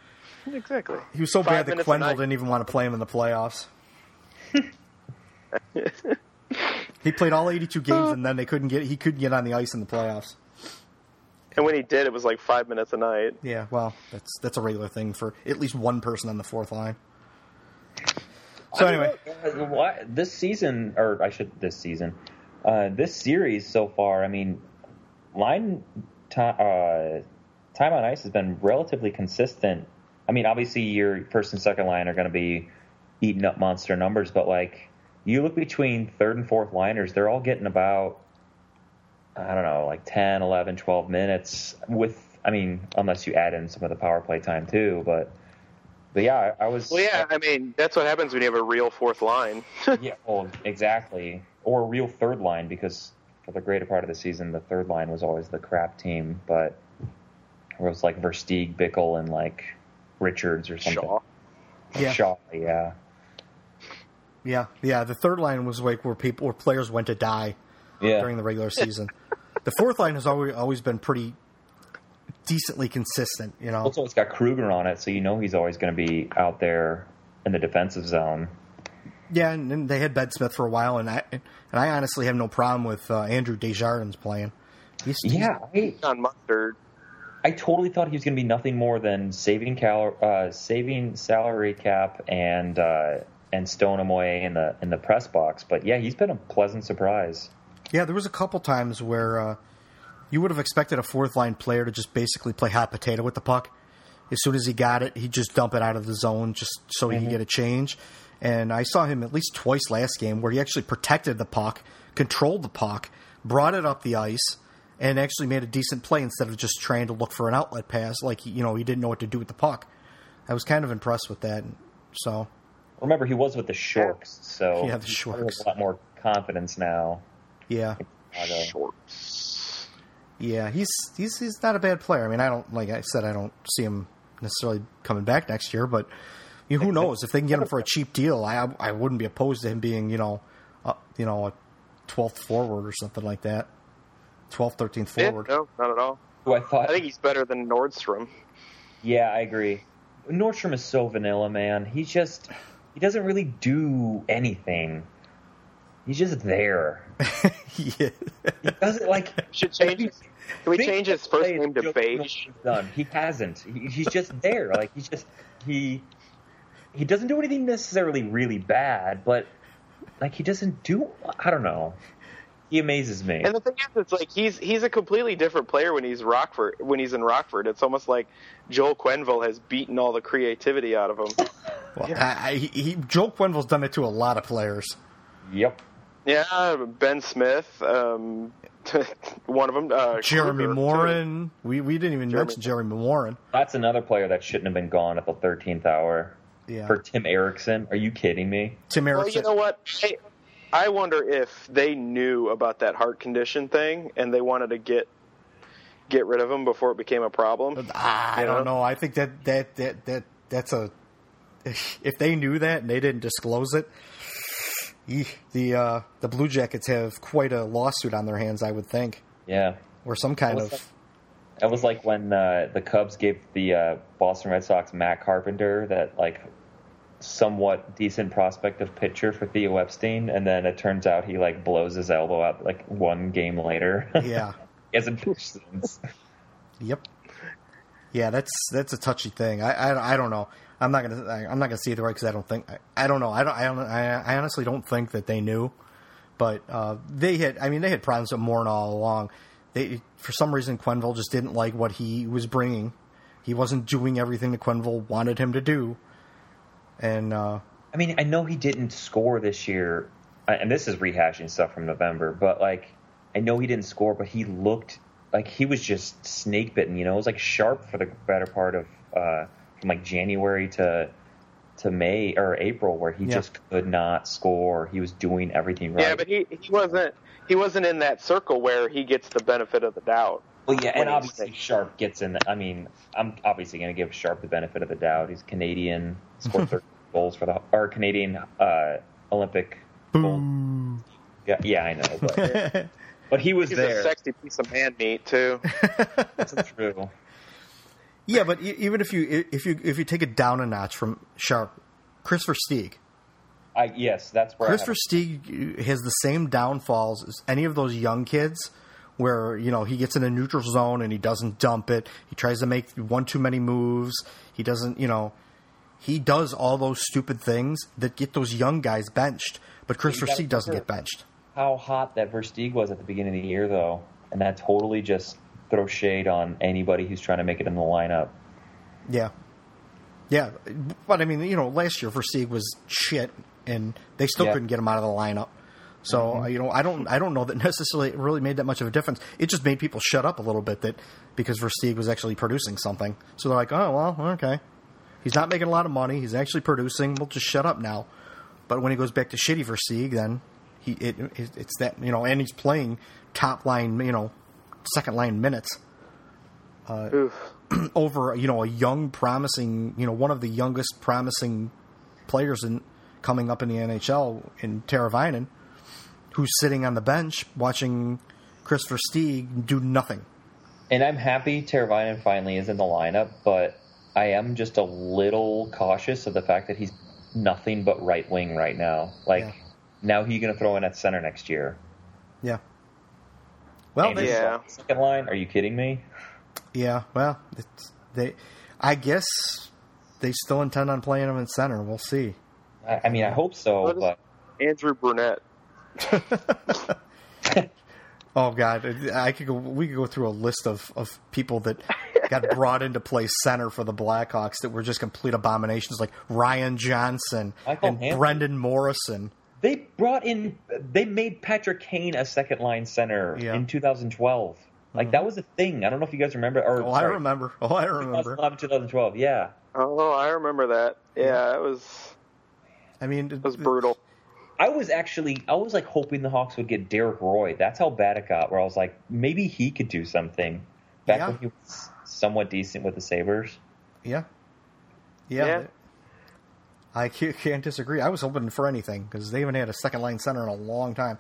exactly. He was so Five bad that minutes a Quenneville didn't even want to play him in the playoffs. he played all 82 games and then they couldn't get he couldn't get on the ice in the playoffs. And when he did, it was like five minutes a night. Yeah, well, that's that's a regular thing for at least one person on the fourth line. So anyway, Why, this season, or I should this season, uh, this series so far, I mean, line time, uh, time on ice has been relatively consistent. I mean, obviously your first and second line are going to be eating up monster numbers, but like you look between third and fourth liners, they're all getting about I don't know, like 10, 11, 12 minutes with I mean, unless you add in some of the power play time too, but but yeah, I, I was Well, yeah, I mean that's what happens when you have a real fourth line. yeah, well, exactly. Or a real third line because for the greater part of the season, the third line was always the crap team, but it was like Versteeg, Bickell, and like Richards or something. Shaw. Yeah. Shaw, yeah. Yeah, yeah. The third line was like where people, where players went to die Yeah. during the regular season. the fourth line has always always been pretty decently consistent. You know, Also, it's got Kruger on it, so you know he's always going to be out there in the defensive zone. yeah. And, and they had Ben Smith for a while, and I and I honestly have no problem with uh, Andrew Desjardins playing. He's, he's- Yeah, I, On mustard. I totally thought he was going to be nothing more than saving cal- uh, saving salary cap and uh, and stowing him away in the in the press box. But yeah, he's been a pleasant surprise. Yeah, there was a couple times where uh, you would have expected a fourth line player to just basically play hot potato with the puck. As soon as he got it, he'd just dump it out of the zone just so he could mm-hmm. get a change. And I saw him at least twice last game where he actually protected the puck, controlled the puck, brought it up the ice, and actually made a decent play instead of just trying to look for an outlet pass like you know he didn't know what to do with the puck. I was kind of impressed with that. So Remember, he was with the Shorks, so Yeah, the he Sharks. has a lot more confidence now. yeah, Chicago. Shorts. Yeah, he's he's he's not a bad player. I mean, I don't like I said, I don't see him necessarily coming back next year, but you know, who knows if they can get him for a cheap deal? I I wouldn't be opposed to him being you know, uh, you know, a twelfth forward or something like that, 12th, 13th Yeah, forward. no, not at all. Who I thought, I think he's better than Nordstrom. yeah, I agree. Nordstrom is so vanilla, man. He's just he doesn't really do anything. He's just there. yeah. He doesn't like. Should change his, can we change his first name to Joe Beige? Done. He hasn't. He, he's just there. Like he's just he he doesn't do anything necessarily really bad, but like he doesn't do. I don't know. He amazes me. And the thing is, it's like he's he's a completely different player when he's Rockford. When he's in Rockford, it's almost like Joel Quenneville has beaten all the creativity out of him. Well, I, I, he, he- Joel Quenneville's done it to a lot of players. Yep. Yeah, Ben Smith, um, one of them. Uh, Jeremy Kruger, too. Morin. We we didn't even Jeremy- mention Jeremy Morin. That's another player that shouldn't have been gone at the 13th hour. Yeah. For Tim Erixon. Are you kidding me? Tim Erixon. Well, you know what? I, I wonder if they knew about that heart condition thing and they wanted to get get rid of him before it became a problem. Ah, I You don't know? know. I think that that that that that's a. If they knew that and they didn't disclose it, eeh, the uh, the Blue Jackets have quite a lawsuit on their hands. I would think, Yeah. or some kind of. That was like when uh, the Cubs gave the uh, Boston Red Sox Matt Carpenter that like somewhat decent prospect of pitcher for Theo Epstein, and then it turns out he like blows his elbow out like one game later. Yeah. he hasn't pitched since. Yep. Yeah, that's that's a touchy thing. I I, I don't know. I'm not gonna I, I'm not gonna see it right because I don't think I, I don't know. I don't I, don't I I honestly don't think that they knew, but uh, they had. I mean, they had problems with Morin all along. They for some reason Quenneville just didn't like what he was bringing. He wasn't doing everything that Quenneville wanted him to do, and uh, I mean, I know he didn't score this year, uh, and this is rehashing stuff from November, but like, I know he didn't score, but he looked like he was just snake bitten. You know, it was like sharp for the better part of uh, from like January to to May or April, where he Yeah. just could not score. He was doing everything right. Yeah, but he he wasn't he wasn't in that circle where he gets the benefit of the doubt. well, yeah, and obviously. Sharp gets in. The, I mean, I'm obviously going to give Sharp the benefit of the doubt. He's Canadian, scored 30 goals for the or Canadian uh, Olympic. gold. Yeah, yeah, I know, but. But he was He's there. a sexy piece of man meat too. That's true. Yeah. But even if you if you if you take it down a notch from Sharp, Christopher Versteeg. I yes, that's where Christopher I have, uh, has the same downfalls as any of those young kids, where you know he gets in a neutral zone and he doesn't dump it. He tries to make one too many moves. He doesn't, you know, he does all those stupid things that get those young guys benched. But Christopher You doesn't get benched. how hot that Versteeg was at the beginning of the year, though, and that totally just throws shade on anybody who's trying to make it in the lineup. Yeah, yeah. But I mean, you know, last year Versteeg was shit, and they still Yeah. couldn't get him out of the lineup. So uh, you know, I don't, I don't know that necessarily it really made that much of a difference. It just made people shut up a little bit that because Versteeg was actually producing something. So they're like, oh well, okay, he's not making a lot of money. He's actually producing. We'll just shut up now. But when he goes back to shitty Versteeg, then he it, it's that you know, and he's playing top line, you know, second line minutes uh, Oof. over you know a young promising you know one of the youngest promising players in coming up in the NHL in Teravainen, who's sitting on the bench watching Christopher Versteeg do nothing. And I'm happy Teravainen finally is in the lineup, but I am just a little cautious of the fact that he's nothing but right wing right now. Like, Yeah. now he's going to throw in at center next year. Yeah. Well, they, Yeah. Second line? Are you kidding me? yeah. Well, it's, they. I guess they still intend on playing him in center. We'll see. I, I mean, I hope so, but Andrew Brunette. Oh God, I could go. We could go through a list of, of people that got brought in to play center for the Blackhawks that were just complete abominations, like Ryan Johnson Michael and Hansen. Brendan Morrison. They brought in, they made Patrick Kane a second line center Yeah. in 2012. Like, that was a thing. I don't know if you guys remember. Or, Oh, I remember. Oh, I remember. 2011, 2012, yeah. Oh, I remember that. Yeah, it was I mean, it was brutal. I was actually, I was like hoping the Hawks would get Derek Roy. That's how bad it got. Where I was like, maybe he could do something. Back Yeah. when he was somewhat decent with the Sabres. Yeah, yeah. Yeah. I can't, can't disagree. I was hoping for anything because they haven't had a second line center in a long time.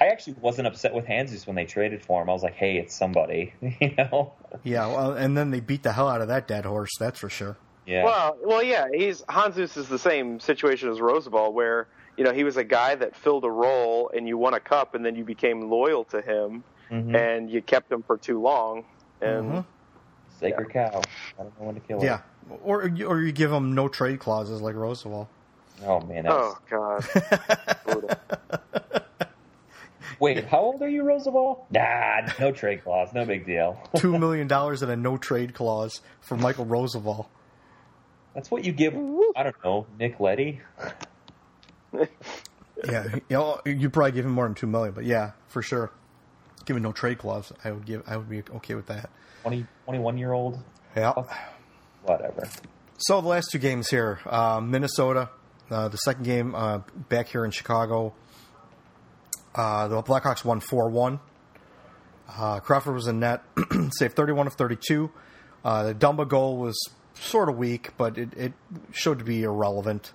I actually wasn't upset with Handzus when they traded for him. I was like, hey, it's somebody, you know? Yeah, well, and then they beat the hell out of that dead horse. That's for sure. Yeah. Well, well, yeah. He's Handzus is the same situation as Rozsival, where you know he was a guy that filled a role, and you won a cup, and then you became loyal to him, Mhm. and you kept him for too long, and Mhm. Sacred cow. I don't know when to kill him. Yeah, it. Or or you give them no trade clauses like Rozsival. Oh, man. That oh, was... oh god. Wait, how old are you, Rozsival? Nah, no trade clause. No big deal. Two million dollars and a no trade clause for Michal Rozsival. That's what you give, I don't know, Nick Leddy? Yeah, you know, you probably give him more than two million, but yeah, for sure. Given no trade clause, I would give. I would be okay with that. 20, 21 year old? Yeah. Whatever. So the last two games here, uh, Minnesota, uh, the second game uh, back here in Chicago. Uh, the Blackhawks won four one. Uh, Crawford was in net, saved thirty one of thirty two. Uh, the Dumba goal was sort of weak, but it, it showed to be irrelevant.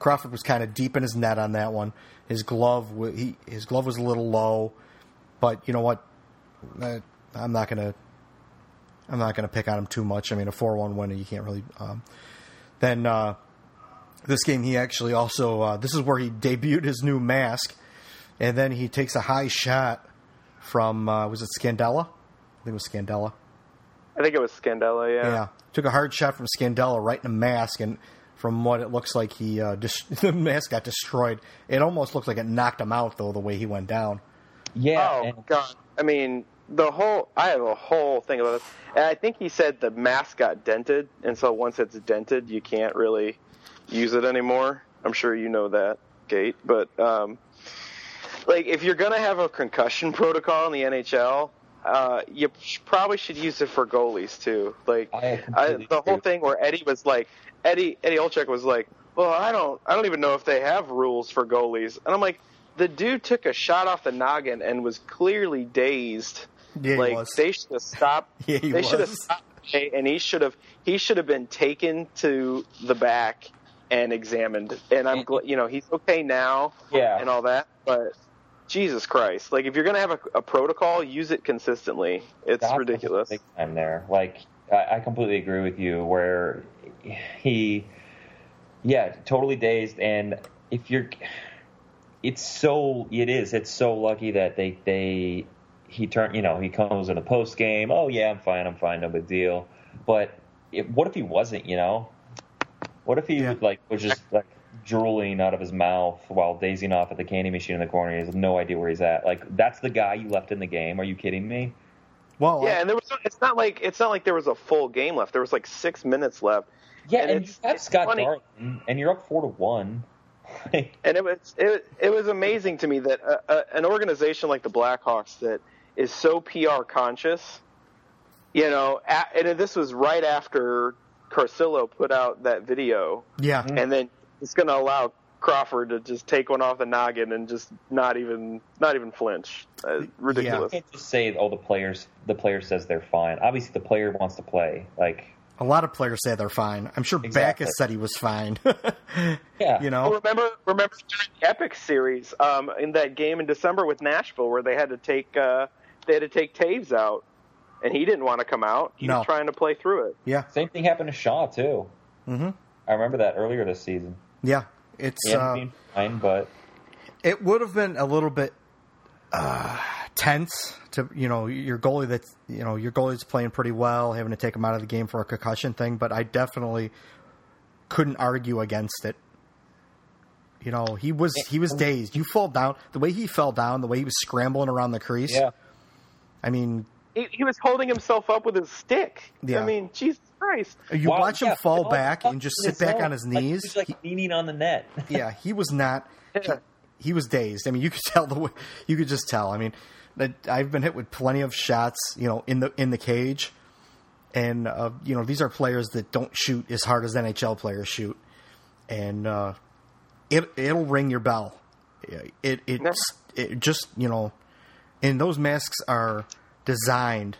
Crawford was kind of deep in his net on that one. His glove, he, his glove was a little low, but you know what? I'm not gonna I'm not going to pick on him too much. I mean, a four-one win, you can't really. Um, then uh, this game, he actually also uh, this is where he debuted his new mask, and then he takes a high shot from uh, was it Scandella? I think it was Scandella. I think it was Scandella. Yeah. Yeah, took a hard shot from Scandella right in the mask, and from what it looks like, he uh, dis- the mask got destroyed. It almost looks like it knocked him out though, the way he went down. Yeah. Oh and- god. I mean, the whole. I have a whole thing about this, and I think he said the mask got dented, and so once it's dented, you can't really use it anymore. I'm sure you know that, Gate. But um, like, if you're gonna have a concussion protocol in the NHL, uh, you sh- probably should use it for goalies too. Like, I I, the whole agree. thing where Eddie was like, Eddie Eddie Olczyk was like, well, I don't I don't even know if they have rules for goalies, and I'm like, the dude took a shot off the noggin and was clearly dazed. Yeah, he like was. they should have stopped. Yeah, he they should have was. stopped, and he should have he should have been taken to the back and examined. And I'm glad, you know, he's okay now Yeah. and all that, but. Jesus Christ! Like if you're gonna have a, a protocol, use it consistently. It's Doc was ridiculous. Big time there. Like I, I completely agree with you. Where he, yeah, totally dazed. And if you're, it's so it is. It's so lucky that they they he turned. You know, he comes in the post game. Oh yeah, I'm fine. I'm fine. No big deal. But it, what if he wasn't? You know, what if he Yeah. like was just like drooling out of his mouth while dazing off at the candy machine in the corner? He has no idea where he's at. Like that's the guy you left in the game. Are you kidding me? Well, Yeah, and there was. It's not like it's not like there was a full game left. There was like six minutes left, Yeah, And and, it's- you have scott funny. Darling, and you're up four to one. and it was it, it was amazing to me that a, a, an organization like the Blackhawks that is so PR conscious, you know, a, and this was right after Carcillo put out that video, yeah, and then it's going to allow Crawford to just take one off the noggin and just not even not even flinch. Uh, ridiculous. you can't just say, "Oh, the players." The player says they're fine. Obviously, the player wants to play. Like, A lot of players say they're fine. I'm sure Exactly. Backes said he was fine. Yeah. you Well, know, remember, remember during the Epic series um, in that game in December with Nashville, where they had to take uh, they had to take Toews out, and he didn't want to come out. He No. was trying to play through it. yeah, Same thing happened to Shaw too. Mhm. I remember that earlier this season. yeah. It's uh, fine, but it would have been a little bit uh, tense to you know your goalie that you know your goalie's playing pretty well, having to take him out of the game for a concussion thing. But I definitely couldn't argue against it. You know, he was he was dazed. You fall down the way he fell down, the way he was scrambling around the crease. yeah. I mean, He, he was holding himself up with his stick. Yeah. I mean, Jesus Christ. you Wow, watch him yeah, fall back and just sit back zone. on his Like, he knees. was like He- leaning on the net. yeah, he was not. He, he was dazed. I mean, you could tell the way. You could just tell. I mean, that I've been hit with plenty of shots, you know, in the in the cage, and uh, you know these are players that don't shoot as hard as NHL players shoot, and uh, it it'll ring your bell. It it it just you know, and those masks are designed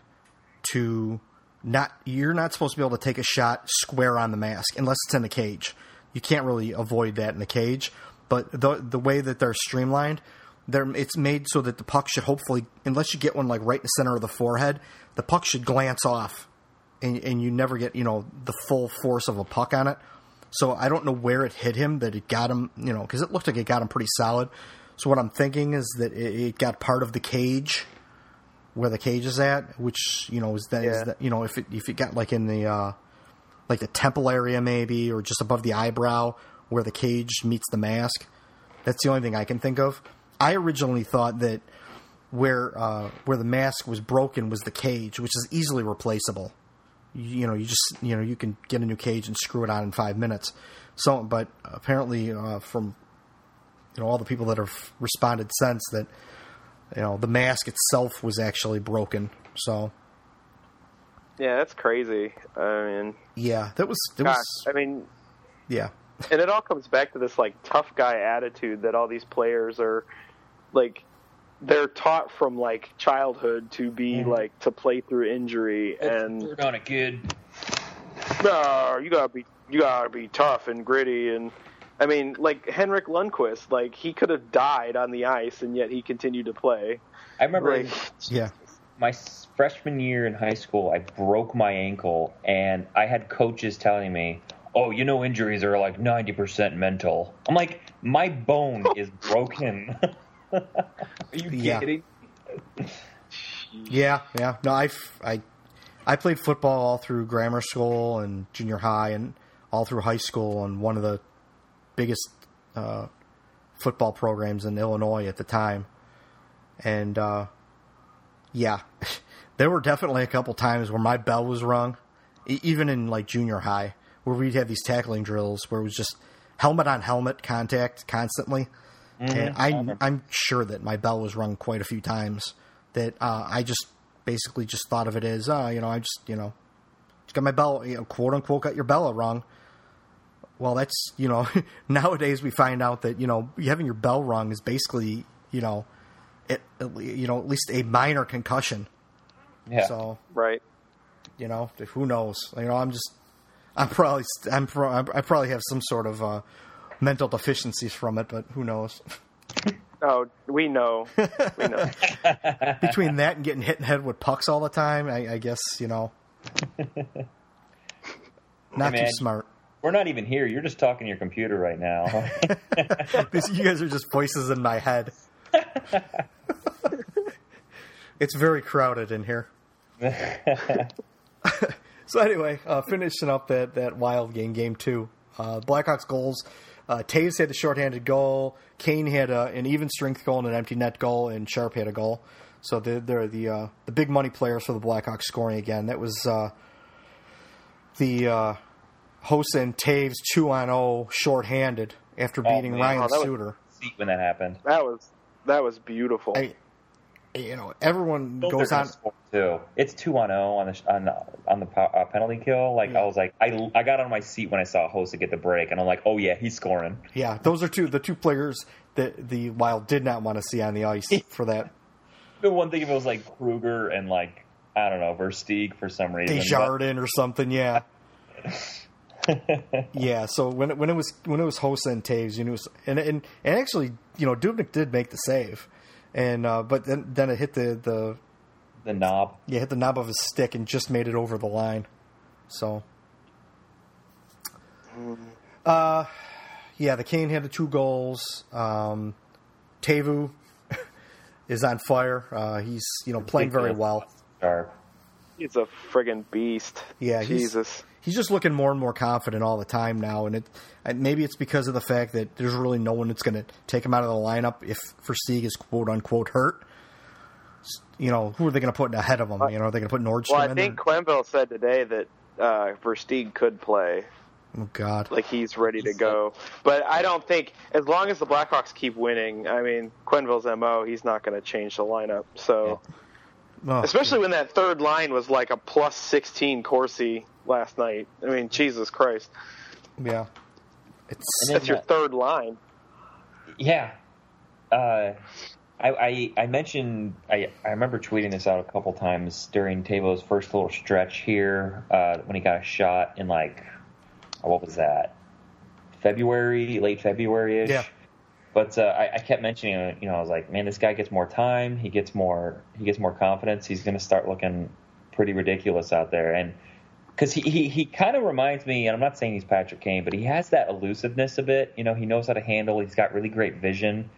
to not you're not supposed to be able to take a shot square on the mask unless it's in the cage. You can't really avoid that in the cage. But the the way that they're streamlined, they're it's made so that the puck should hopefully, unless you get one like right in the center of the forehead, the puck should glance off, and and you never get you know the full force of a puck on it. So I don't know where it hit him that it got him, you know, because it looked like it got him pretty solid. So what I'm thinking is that it, it got part of the cage where the cage is at, which you know is that, is Yeah. that you know if it if it got like in the uh, like the temple area maybe or just above the eyebrow where the cage meets the mask. That's the only thing I can think of. I originally thought that where uh, where the mask was broken was the cage, which is easily replaceable. You, you know, you just you know you can get a new cage and screw it on in five minutes. So, but apparently uh, from you know all the people that have responded since that you know the mask itself was actually broken. So Yeah, that's crazy. I mean, yeah, that was it gosh, was I mean, yeah and it all comes back to this like tough guy attitude that all these players are like they're taught from like childhood to be mm-hmm. like to play through injury and Work on it, kid. no, you gotta be you gotta be tough and gritty and I mean like Henrik Lundqvist like he could have died on the ice and yet he continued to play I remember like yeah my freshman year in high school, I broke my ankle, and I had coaches telling me, "Oh, you know, injuries are like ninety percent mental." I'm like, my bone is broken. are you Yeah. kidding? Yeah, yeah. No, I, I, I played football all through grammar school and junior high and all through high school and one of the biggest uh, football programs in Illinois at the time. And uh, yeah, there were definitely a couple times where my bell was rung, even in like junior high, where we'd have these tackling drills where it was just helmet on helmet contact constantly. And I, I'm sure that my bell was rung quite a few times. That uh, I just basically just thought of it as, uh, you know, I just, you know, just got my bell, you know, quote unquote, got your bell rung. Well, that's, you know, nowadays we find out that, you know, having your bell rung is basically, you know, it, you know, at least a minor concussion. Yeah. So, right you know, who knows? You know, I'm just, I'm probably, I'm, pro, I probably have some sort of uh, mental deficiencies from it, but who knows? oh we know we know Between that and getting hit in the head with pucks all the time, I, I guess you know, not Hey, too smart. We're not even here. You're just talking to your computer right now. This, you guys are just voices in my head. it's very crowded in here. so anyway, uh, finishing up that, that wild game, game two. Uh, Blackhawks goals. Uh, Toews had the shorthanded goal. Kane had a, an even strength goal and an empty net goal, and Sharp had a goal. So they're, they're the uh, the big money players for the Blackhawks scoring again. That was uh, the Hossa and Toews two on zero shorthanded after Oh, beating man. Ryan Oh, that was- Suter. See when that happened. that was that was beautiful I, you know, everyone They're goes on. too. It's two on zero on the on the, on the uh, penalty kill. Like I was like, I I got on my seat when I saw Hossa get the break, and I'm like, oh yeah, he's scoring. Yeah, those are two the two players that the Wild did not want to see on the ice for that. The one thing if it was like Kruger and like I don't know Versteeg for some reason. but- or something. Yeah, yeah. So when it, when it was when it was Hossa and Toews, you know, it was, and, and and actually, you know, Dubnyk did make the save, and uh, but then then it hit the the the knob. yeah hit the knob of his stick and just made it over the line. So, uh, yeah, the Kane had the two goals. Um, Teuvo is on fire. Uh, he's you know playing very well. Sharp. He's a friggin' beast. Yeah, he's- Jesus. He's just looking more and more confident all the time now, and it maybe it's because of the fact that there's really no one that's going to take him out of the lineup if Versteeg is quote unquote hurt. You know, who are they going to put ahead of him? You know, are they going to put Nordstrom Well, I in think there? Quenneville said today that uh, Versteeg could play. Oh God, Like he's ready to go. But I don't think as long as the Blackhawks keep winning, I mean Quenneville's MO, he's not going to change the lineup. So Oh, especially when that third line was like a plus 16 Corsi last night. I mean, Jesus Christ. yeah, it's And That's your that- third line. Yeah. Uh, I, I I mentioned I I remember tweeting this out a couple times during Teuvo's first little stretch here uh, when he got a shot in like what was that February late February ish. Yeah. But uh, I, I kept mentioning, it, you know, I was like, man, this guy gets more time. He gets more. He gets more confidence. He's going to start looking pretty ridiculous out there. And because he, he, he kind of reminds me, and I'm not saying he's Patrick Kane, but he has that elusiveness a bit. You know, he knows how to handle. He's got really great vision,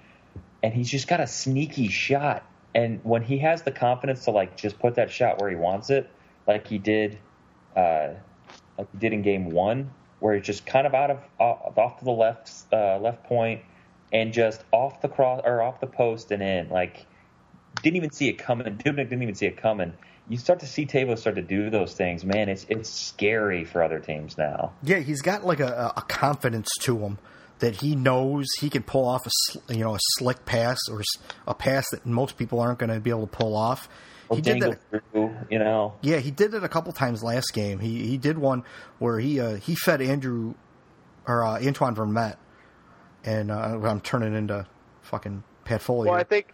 and he's just got a sneaky shot. And when he has the confidence to like just put that shot where he wants it, like he did, uh, like he did in Game One, where it's just kind of out of off, off to the left uh, left point and just off the cross or off the post and in, like didn't even see it coming. Dubnyk didn't even see it coming. You start to see Teuvo start to do those things, man. It's it's scary for other teams now. yeah, he's got like a, a confidence to him that he knows he can pull off a you know a slick pass or a pass that most people aren't going to be able to pull off. He did that. through, you know. Yeah, he did it a couple times last game. He he did one where he uh, he fed Andrew or uh, Antoine Vermette, and uh, I'm turning into fucking Pat Foley. Well, I think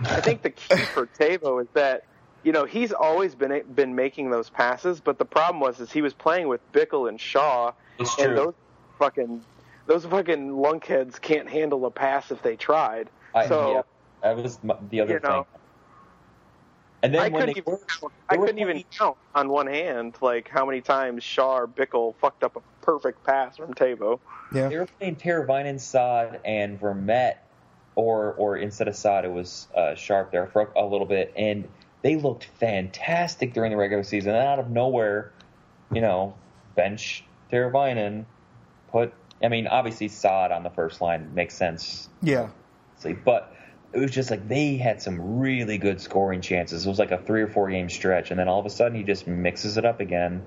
I think the key for Teuvo is that you know he's always been been making those passes, but the problem was is he was playing with Bickell and Shaw, It's and true. those fucking those fucking lunkheads can't handle a pass if they tried. I, so yeah, that was the other you know, thing. And then I when couldn't even were, count, I couldn't even count on one hand like how many times Shaw or Bickell fucked up a perfect pass from Teuvo. yeah, They were playing Teravainen, Saad, and Vermette, or or instead of Saad, it was uh, Sharp there for a little bit, and they looked fantastic during the regular season. And out of nowhere, you know, bench Teravainen, put. I mean, obviously Saad on the first line makes sense, yeah, obviously, but it was just like they had some really good scoring chances. It was like a three or four game stretch, and then all of a sudden he just mixes it up again.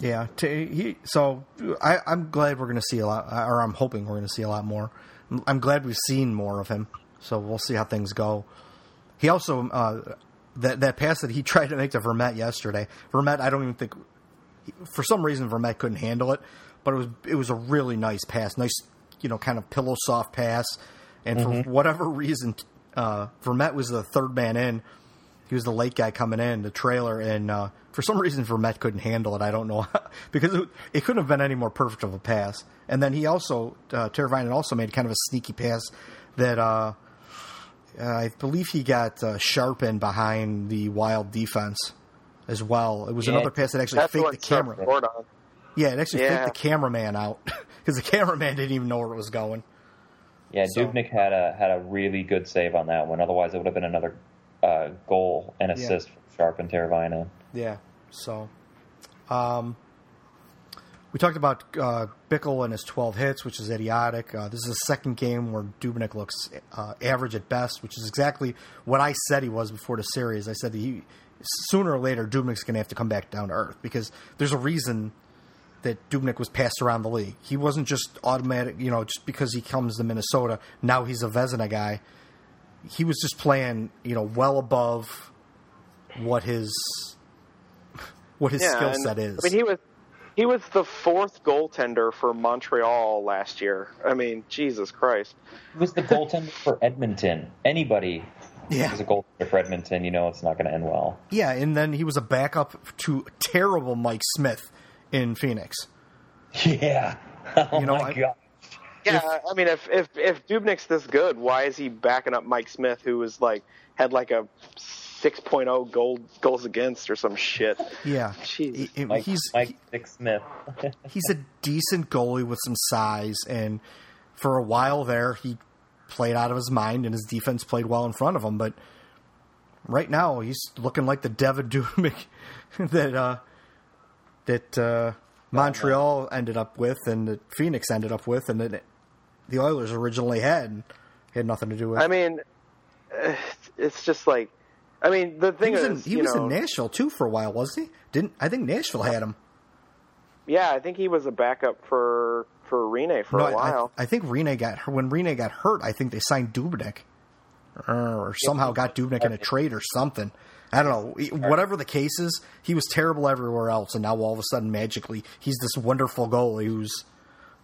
yeah. T- he, so I, I'm glad we're going to see a lot, or I'm hoping we're going to see a lot more. I'm glad we've seen more of him. So we'll see how things go. He also uh, that that pass that he tried to make to Vermette yesterday. Vermette, I don't even think for some reason Vermette couldn't handle it, but it was it was a really nice pass, nice you know kind of pillow soft pass. And for whatever reason, uh, Vermette was the third man in. He was the late guy coming in the trailer, and uh, for some reason Vermette couldn't handle it. I don't know because it, it couldn't have been any more perfect of a pass. And then he also uh, Teravainen also made kind of a sneaky pass that uh, I believe he got uh, sharpened behind the Wild defense as well. It was Yeah. another pass that actually faked the camera. Yeah, it actually Yeah. faked the cameraman out because the cameraman didn't even know where it was going. Yeah, So- Dubnyk had a had a really good save on that one. Otherwise, it would have been another uh, goal and Yeah. assist from Sharp and Teravainen. Yeah. So, um, we talked about uh, Bickell and his 12 hits, which is idiotic. Uh, this is the second game where Dubnik looks uh, average at best, which is exactly what I said he was before the series. I said that he sooner or later Dubnyk's going to have to come back down to earth because there's a reason that Dubnyk was passed around the league. He wasn't just automatic, you know, just because he comes to Minnesota. Now he's a Vezina guy. He was just playing, you know, well above what his what his skill set is. I mean, he was he was the fourth goaltender for Montreal last year. I mean, Jesus Christ. He was the goaltender for Edmonton. Anybody yeah, is a goaltender for Edmonton, you know it's not going to end well. yeah, and then he was a backup to terrible Mike Smith in Phoenix. Yeah. Oh You know, my I- god. Yeah, I mean, if if if Dubnyk's this good, why is he backing up Mike Smith, who was like had like a 6.0 goal goals against or some shit? Yeah, Jeez. He- he- Mike, he's Mike Smith. he's a decent goalie with some size, and for a while there, he played out of his mind, and his defense played well in front of him. But right now, he's looking like the Devan Dubnyk that uh, that uh, Montreal ended up with, and that Phoenix ended up with, and that the Oilers originally had had nothing to do with. I mean, eh, it's just like, I mean, the he thing was, is, in, he was know, in Nashville too for a while, wasn't he? Didn't I think Nashville had him? yeah, I think he was a backup for for Rinne for No, a while. I, I think Rinne got when Rinne got hurt. I think they signed Dubnyk, or somehow got Dubnyk in a trade or something. I don't know. Whatever the case is, he was terrible everywhere else, and now all of a sudden, magically, he's this wonderful goalie who's.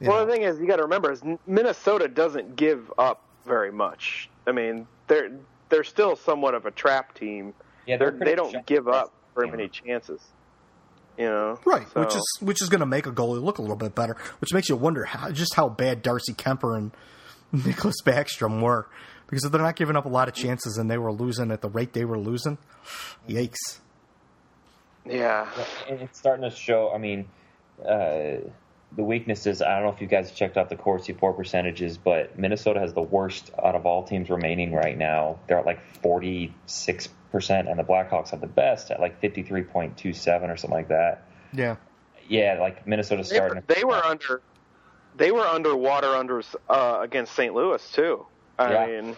well, know, the thing is, you got to remember, is Minnesota doesn't give up very much. I mean, they're they're still somewhat of a trap team. Yeah, They're, they're they don't give up very team. many chances. You know, right, So- which is which is going to make a goalie look a little bit better, which makes you wonder how, just how bad Darcy Kuemper and Niklas Backstrom were, because if they're not giving up a lot of chances and they were losing at the rate they were losing, yikes. yeah. it's starting to show. I mean, uh, the weaknesses. I don't know if you guys checked out the Corsi For percentages, but Minnesota has the worst out of all teams remaining right now. They're at like forty six percent, and the Blackhawks have the best at like fifty three point two seven or something like that. Yeah. Yeah, like Minnesota's They starting. were, they were under they were underwater under uh, against St. Louis too. I Yeah. mean,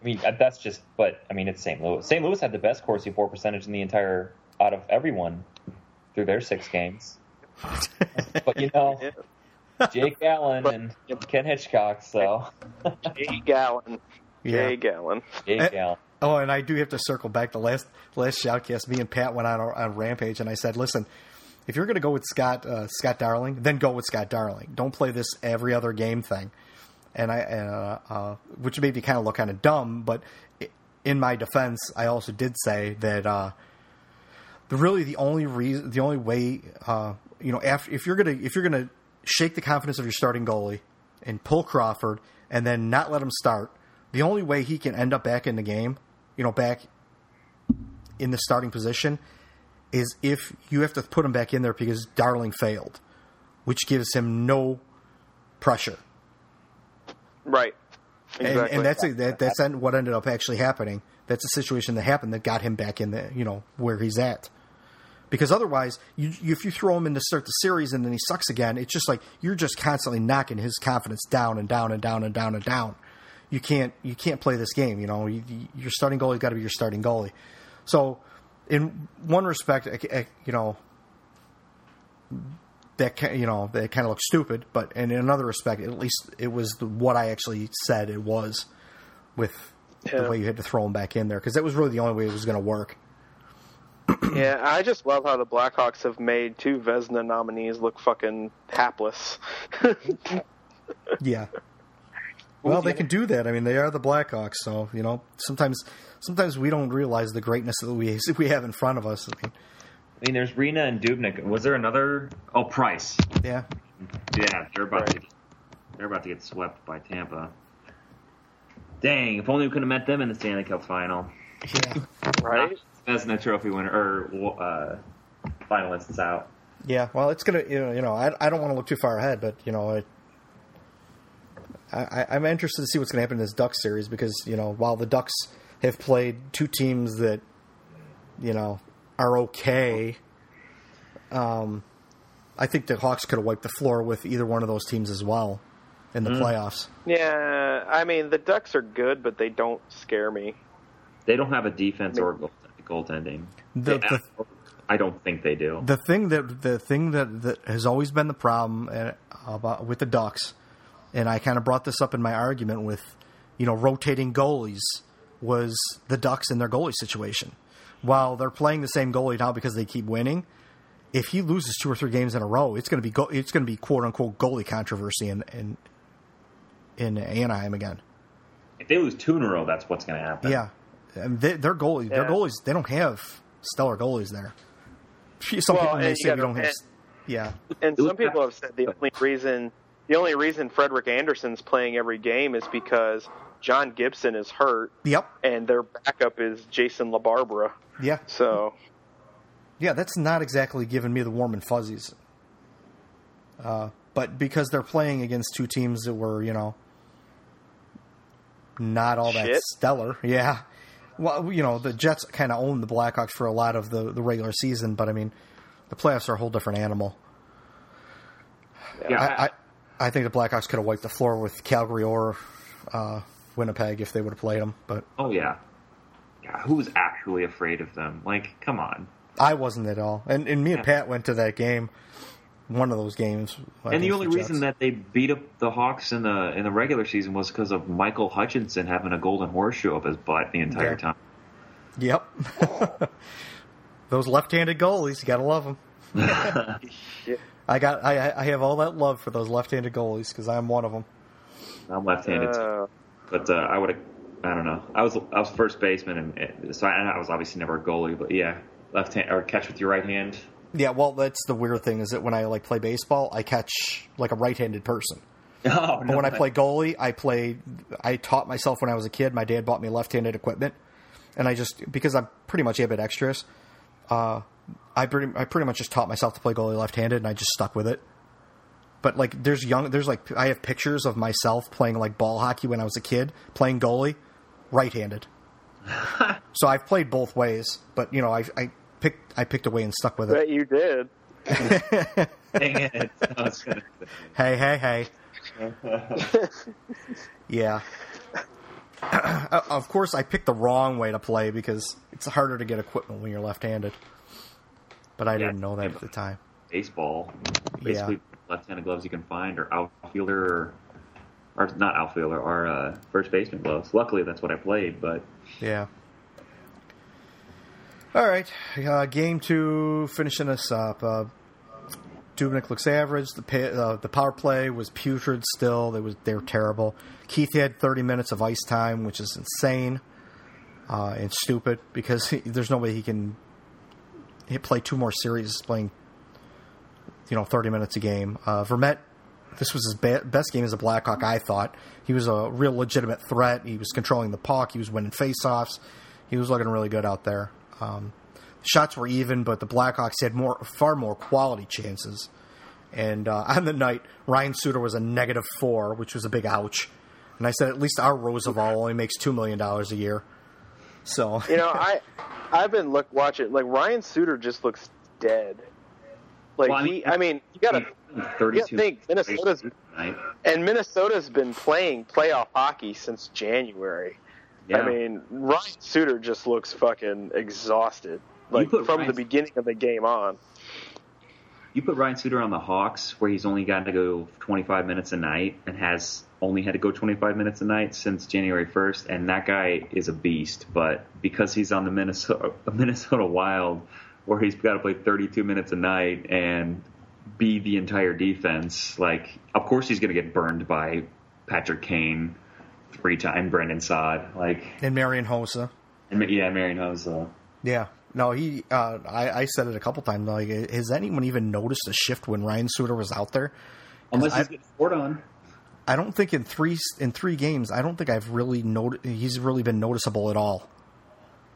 I mean, that's just. But I mean, it's St. Louis. St. Louis had the best Corsi For percentage in the entire out of everyone through their six games. but you know, Jake Allen But- and Ken Hitchcock. So Jake Allen, Jay Yeah. Gallon. Jake Allen. Oh, and I do have to circle back. The last last shoutcast, me and Pat went on on Rampage, and I said, "Listen, if you're going to go with Scott uh, Scott Darling, then go with Scott Darling. Don't play this every other game thing." And I, uh, uh, which made me kind of look kind of dumb, but in my defense, I also did say that uh, the really the only reason, the only way, uh, you know, after if you're gonna if you're gonna shake the confidence of your starting goalie and pull Crawford and then not let him start, the only way he can end up back in the game, you know, back in the starting position, is if you have to put him back in there because Darling failed, which gives him no pressure. Right. Exactly. And, and that's a, that, that's what ended up actually happening. That's a situation that happened that got him back in the you know where he's at. Because otherwise, you, you, if you throw him in to start the series and then he sucks again, it's just like you're just constantly knocking his confidence down and down and down and down and down. You can't you can't play this game. You know, you, you- your starting goalie's got to be your starting goalie. So, in one respect, you know, that you know that kind of looks stupid, but in another respect, at least it was the, what I actually said it was with Yeah. the way you had to throw him back in there because that was really the only way it was going to work. yeah, I just love how the Blackhawks have made two Vezina nominees look fucking hapless. Yeah. Well, they can do that. I mean, they are the Blackhawks, so you know sometimes sometimes we don't realize the greatness that we we have in front of us. I mean, I mean, there's Rinne and Dubnyk. Was there another? Oh, Price. yeah, Yeah, they're about to they're about to get swept by Tampa. Dang! If only we could have met them in the Stanley Cup final. yeah, right? Vezina Trophy winner or uh, finalists out. yeah. Well, it's gonna you know, you know I I don't want to look too far ahead, but you know I, I I'm interested to see what's going to happen in this Ducks series because you know while the Ducks have played two teams that you know are okay. Um, I think the Hawks could have wiped the floor with either one of those teams as well in the playoffs. Yeah, I mean the Ducks are good, but they don't scare me. They don't have a defense or goal- goaltending. The- They- the- I don't think they do. the thing that the thing that, that has always been the problem uh, about with the Ducks, and I kind of brought this up in my argument with, you know, rotating goalies was the Ducks and their goalie situation. While they're playing the same goalie now because they keep winning, if he loses two or three games in a row, it's going to be go, it's going to be quote unquote goalie controversy in in in Anaheim again. If they lose two in a row, that's what's going to happen. Yeah, and they, their goalie, their goalies, they don't have stellar goalies there. Some Well, people may and you say we don't have. and- Yeah. And some people have said the only reason the only reason Frederik Andersen's playing every game is because John Gibson is hurt Yep. and their backup is Jason LaBarbera. Yeah. So Yeah, that's not exactly giving me the warm and fuzzies. Uh, but because they're playing against two teams that were, you know, not all that stellar. Yeah. Well, you know, the Jets kind of owned the Blackhawks for a lot of the, the regular season, but I mean, the playoffs are a whole different animal. Yeah, I, I, I think the Blackhawks could have wiped the floor with Calgary or uh, Winnipeg if they would have played them, but oh yeah. Yeah, who was actually afraid of them? Like, come on. I wasn't at all. And, and me and Pat went to that game, one of those games. and the only Jets. reason that they beat up the Hawks in the in the regular season was because of Michael Hutchinson having a golden horseshoe up his butt the entire Yeah. time. Yep. Those left-handed goalies, you gotta love them. I got, I, I have all that love for those left-handed goalies because I'm one of them. I'm left-handed, too. uh, but uh, I would have. I don't know. I was I was first baseman, and so I, I was obviously never a goalie, but yeah, left hand or catch with your right hand. Yeah, well, that's the weird thing is that when I like play baseball, I catch like a right-handed person. Oh, But when I play goalie, I play. I taught myself when I was a kid. My dad bought me left-handed equipment, and I just because I'm pretty much ambidextrous. Uh, I pretty I pretty much just taught myself to play goalie left-handed, and I just stuck with it. But like, there's young, there's like, I have pictures of myself playing like ball hockey when I was a kid, playing goalie, right-handed. so I've played both ways, but you know, I I picked I picked a way and stuck with it. bet you did. Dang it. I was gonna say. Hey, hey, hey. yeah. Uh, of course, I picked the wrong way to play because it's harder to get equipment when you're left-handed. But I Yeah. didn't know that at the time. baseball. Basically, left-handed gloves you can find, or outfielder, or, or not outfielder, or uh, first baseman gloves. Luckily, that's what I played. But Yeah. All right, uh, game two, finishing us up. Uh, Dubnyk looks average. The pa- uh, the power play was putrid. Still, they was they were terrible. Keith had 30 minutes of ice time, which is insane uh, and stupid because he, there's no way he can play two more series playing you know 30 minutes a game. Uh, Vermette, this was his ba- best game as a Blackhawk. I thought he was a real legitimate threat. He was controlling the puck. He was winning faceoffs. He was looking really good out there. Um, shots were even, but the Blackhawks had more, far more quality chances. And uh, on the night, Ryan Suter was a negative four, which was a big ouch. And I said, at least our Rozsival only makes two million dollars a year. So You know, I I've been look watching like Ryan Suter just looks dead. Like Well, I he, mean- I mean, you gotta think Minnesota's- tonight. and Minnesota's been playing playoff hockey since January. Yeah. I mean, Ryan Suter just looks fucking exhausted. Like from Ryan- the beginning of the game on. You put Ryan Suter on the Hawks, where he's only gotten to go 25 minutes a night and has only had to go 25 minutes a night since January 1st, and that guy is a beast. But because he's on the Minnesota Minnesota Wild, where he's got to play 32 minutes a night and be the entire defense, like of course he's going to get burned by Patrick Kane, three time Brandon Saad, like and Marian Hossa. and yeah, Marian Hossa. Yeah. No, he. Uh, I, I said it a couple times. Like, has anyone even noticed a shift when Ryan Suter was out there? Unless he's I- getting scored on. I don't think in three in three games. I don't think I've really noted. He's really been noticeable at all,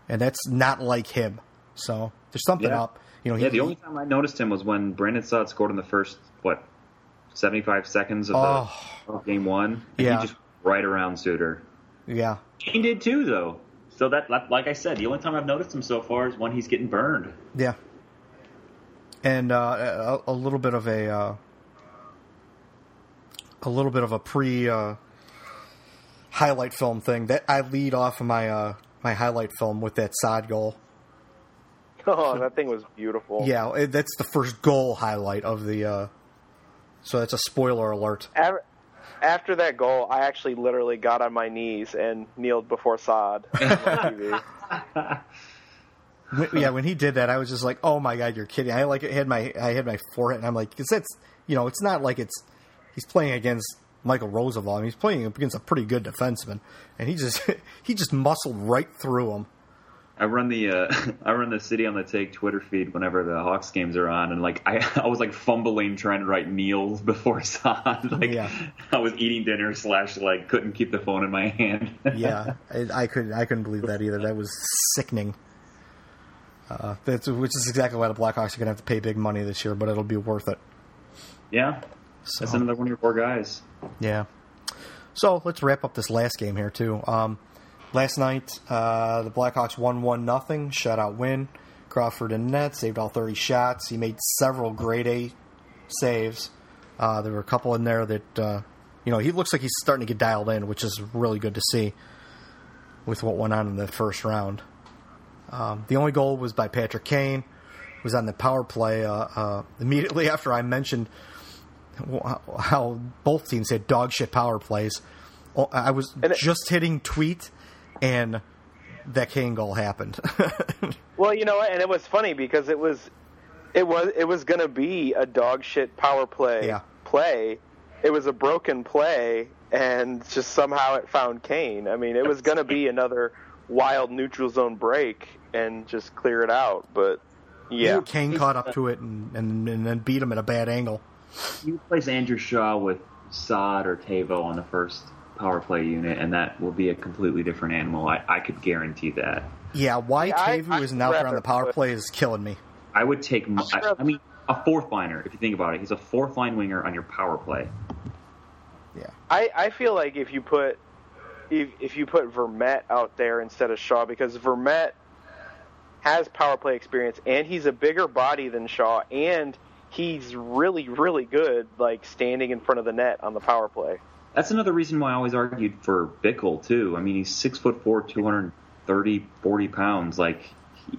and that's not like him. So there's something Yeah. up. You know, Yeah, he, the only time I noticed him was when Brandon Saad scored in the first what seventy five seconds of, Oh. the, of game one. Yeah. he just right around Suter. yeah, Kane did too, though. So that, like- like I said, the only time I've noticed him so far is when he's getting burned. yeah, and uh, a, a little bit of a uh, a little bit of a pre uh, highlight film thing that I lead off of my uh, my highlight film with that side goal. Oh, that thing was beautiful. Yeah, that's the first goal highlight of the. Uh, so that's a spoiler alert. After, after that goal, I actually literally got on my knees and kneeled before Saad. Yeah, when he did that, I was just like, "Oh my god, you're kidding!" I like had my I had my forehead, and I'm like, "Cause that's you know, it's not like it's he's playing against Michael Rozsival. I mean, he's playing against a pretty good defenseman, and he just he just muscled right through him. I run the uh, I run the city on the take Twitter feed whenever the Hawks games are on, and like I, I was like fumbling trying to write meals before it's on. like Yeah. I was eating dinner slash like couldn't keep the phone in my hand. yeah, I, I couldn't. I couldn't believe that either. That was sickening. Uh, that's which is exactly why the Blackhawks are going to have to pay big money this year, but it'll be worth it. yeah, So, that's another one of your poor guys. yeah. So let's wrap up this last game here too. Um, last night, uh, the Blackhawks won one nothing, shutout win. Crawford and net saved all thirty shots. He made several grade A saves. Uh, there were a couple in there that uh, you know he looks like he's starting to get dialed in, which is really good to see with what went on in the first round. Um, the only goal was by Patrick Kane, was on the power play uh, uh, immediately after I mentioned how both teams had dog shit power plays. Oh, I was just hitting tweet, and that Kane goal happened. Well, you know, and it was funny because it was, it was, it was going to be a dog shit power play Yeah. play. It was a broken play, and just somehow it found Kane. I mean, it was going to be another wild neutral zone break and just clear it out. But yeah, Kane caught up to it and, and, and then beat him at a bad angle. You replace Andrew Shaw with Saad or Teuvo on the first power play unit, and that will be a completely different animal. I, I could guarantee that. Yeah, why Yeah, I- Teuvo isn't out there on the power play is killing me. I would take. m- I, Sure. I mean, a fourth liner. If you think about it, he's a fourth line winger on your power play. Yeah. I, I feel like if you put if, if you put Vermette out there instead of Shaw, because Vermette has power play experience and he's a bigger body than Shaw, and he's really really good like standing in front of the net on the power play. That's another reason why I always argued for Bickell too. I mean, he's six foot four, 230, 40 pounds. Like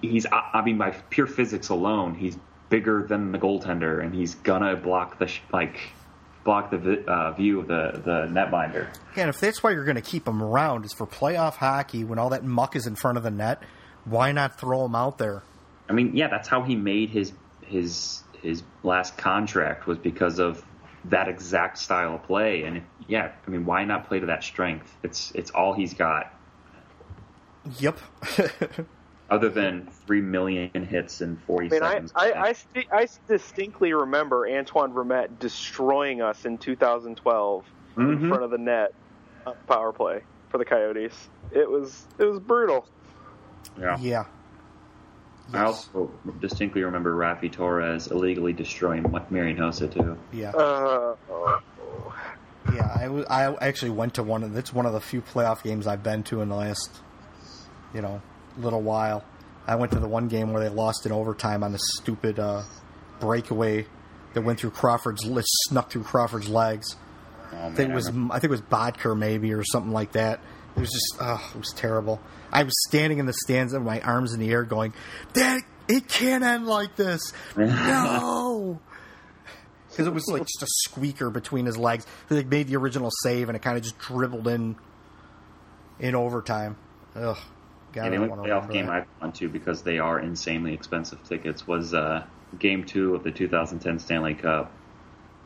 he's, I mean, by pure physics alone, he's bigger than the goaltender, and he's gonna block the sh- like block the uh, view of the the netminder. Yeah, and if that's why you're going to keep him around is for playoff hockey when all that muck is in front of the net, why not throw him out there? I mean, yeah, that's how he made his his his last contract was because of that exact style of play. And if, yeah, I mean, why not play to that strength? It's it's all he's got, Yep. other than three million hits in forty I mean, seconds. I, I, sti- I distinctly remember Antoine Vermette destroying us in 2012 in Mhm. front of the net power play for the Coyotes. It was it was brutal. yeah. yeah. I also distinctly remember Raffi Torres illegally destroying Marian Hossa too. Yeah. Uh, Yeah, I, w- I actually went to one of that's one of the few playoff games I've been to in the last, you know, little while. I went to the one game where they lost in overtime on a stupid uh, breakaway that went through Crawford's it snuck through Crawford's legs. Oh, I think it was I think it was Boedker maybe or something like that. It was just oh, it was terrible. I was standing in the stands with my arms in the air, going, "That it can't end like this." No, because it was like just a squeaker between his legs. They made the original save, and it kind of just dribbled in in overtime. Ugh, God, And the only playoff game. I've gone to because they are insanely expensive tickets was uh, Game Two of the 2010 Stanley Cup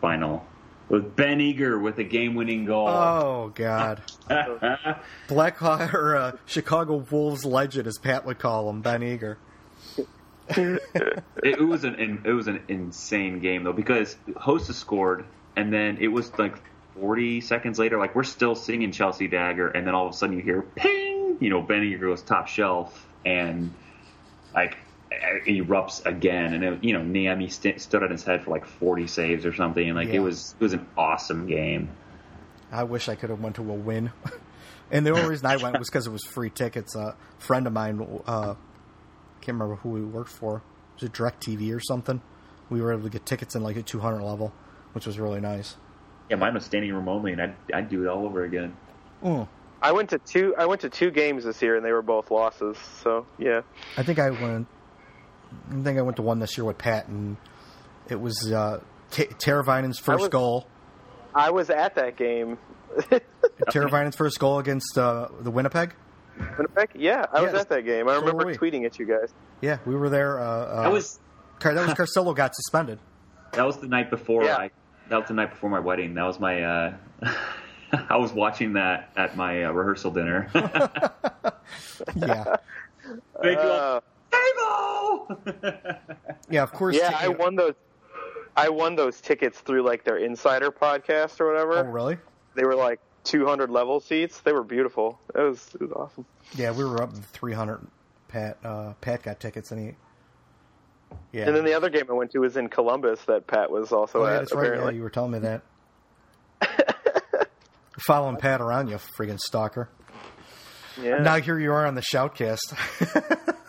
final with Ben Eager with a game-winning goal. Oh God, Black or uh, Chicago Wolves legend, as Pat would call him, Ben Eager. it, it was an it was an insane game though because Hossa scored and then it was like 40 seconds later like we're still singing Chelsea Dagger and then all of a sudden you hear ping you know Ben Eager goes top shelf and like erupts again and it, you know Niemi st- stood on his head for like 40 saves or something and like Yeah. it was it was an awesome game I wish I could have went to a win. and the only reason I went was because it was free tickets. a friend of mine, uh, can't remember who we worked for. Was it DirecTV or something? We were able to get tickets in like a 200 level, which was really nice. yeah mine was standing room only and I'd, I'd do it all over again Mm. I went to two. I went to two games this year, and they were both losses. So yeah, I think I went. I think I went to one this year with Pat, and it was uh, T- Teravainen's first was- goal. I was at that game. Teravainen's first goal against uh, the Winnipeg. Winnipeg? Yeah, I was at that game. I So remember tweeting at you guys. Yeah, we were there. Uh, uh, that was Car- that was Carcillo got suspended. That was the night before Yeah. I. That was the night before my wedding. That was my. Uh, I was watching that at my uh, rehearsal dinner. Yeah, Big Uh, Sable! Yeah, of course. yeah, t- I won those. I won those tickets through like their insider podcast or whatever. Oh, really? They were like 200 level seats. They were beautiful. It was it was awesome. Yeah, we were up to 300. Pat uh, Pat got tickets and he. Yeah. And then the other game I went to was in Columbus that Pat was also Oh, yeah, at. that's right. Yeah, apparently. you were telling me that. Following Pat around, you friggin' stalker. Yeah. Now here you are on the shoutcast.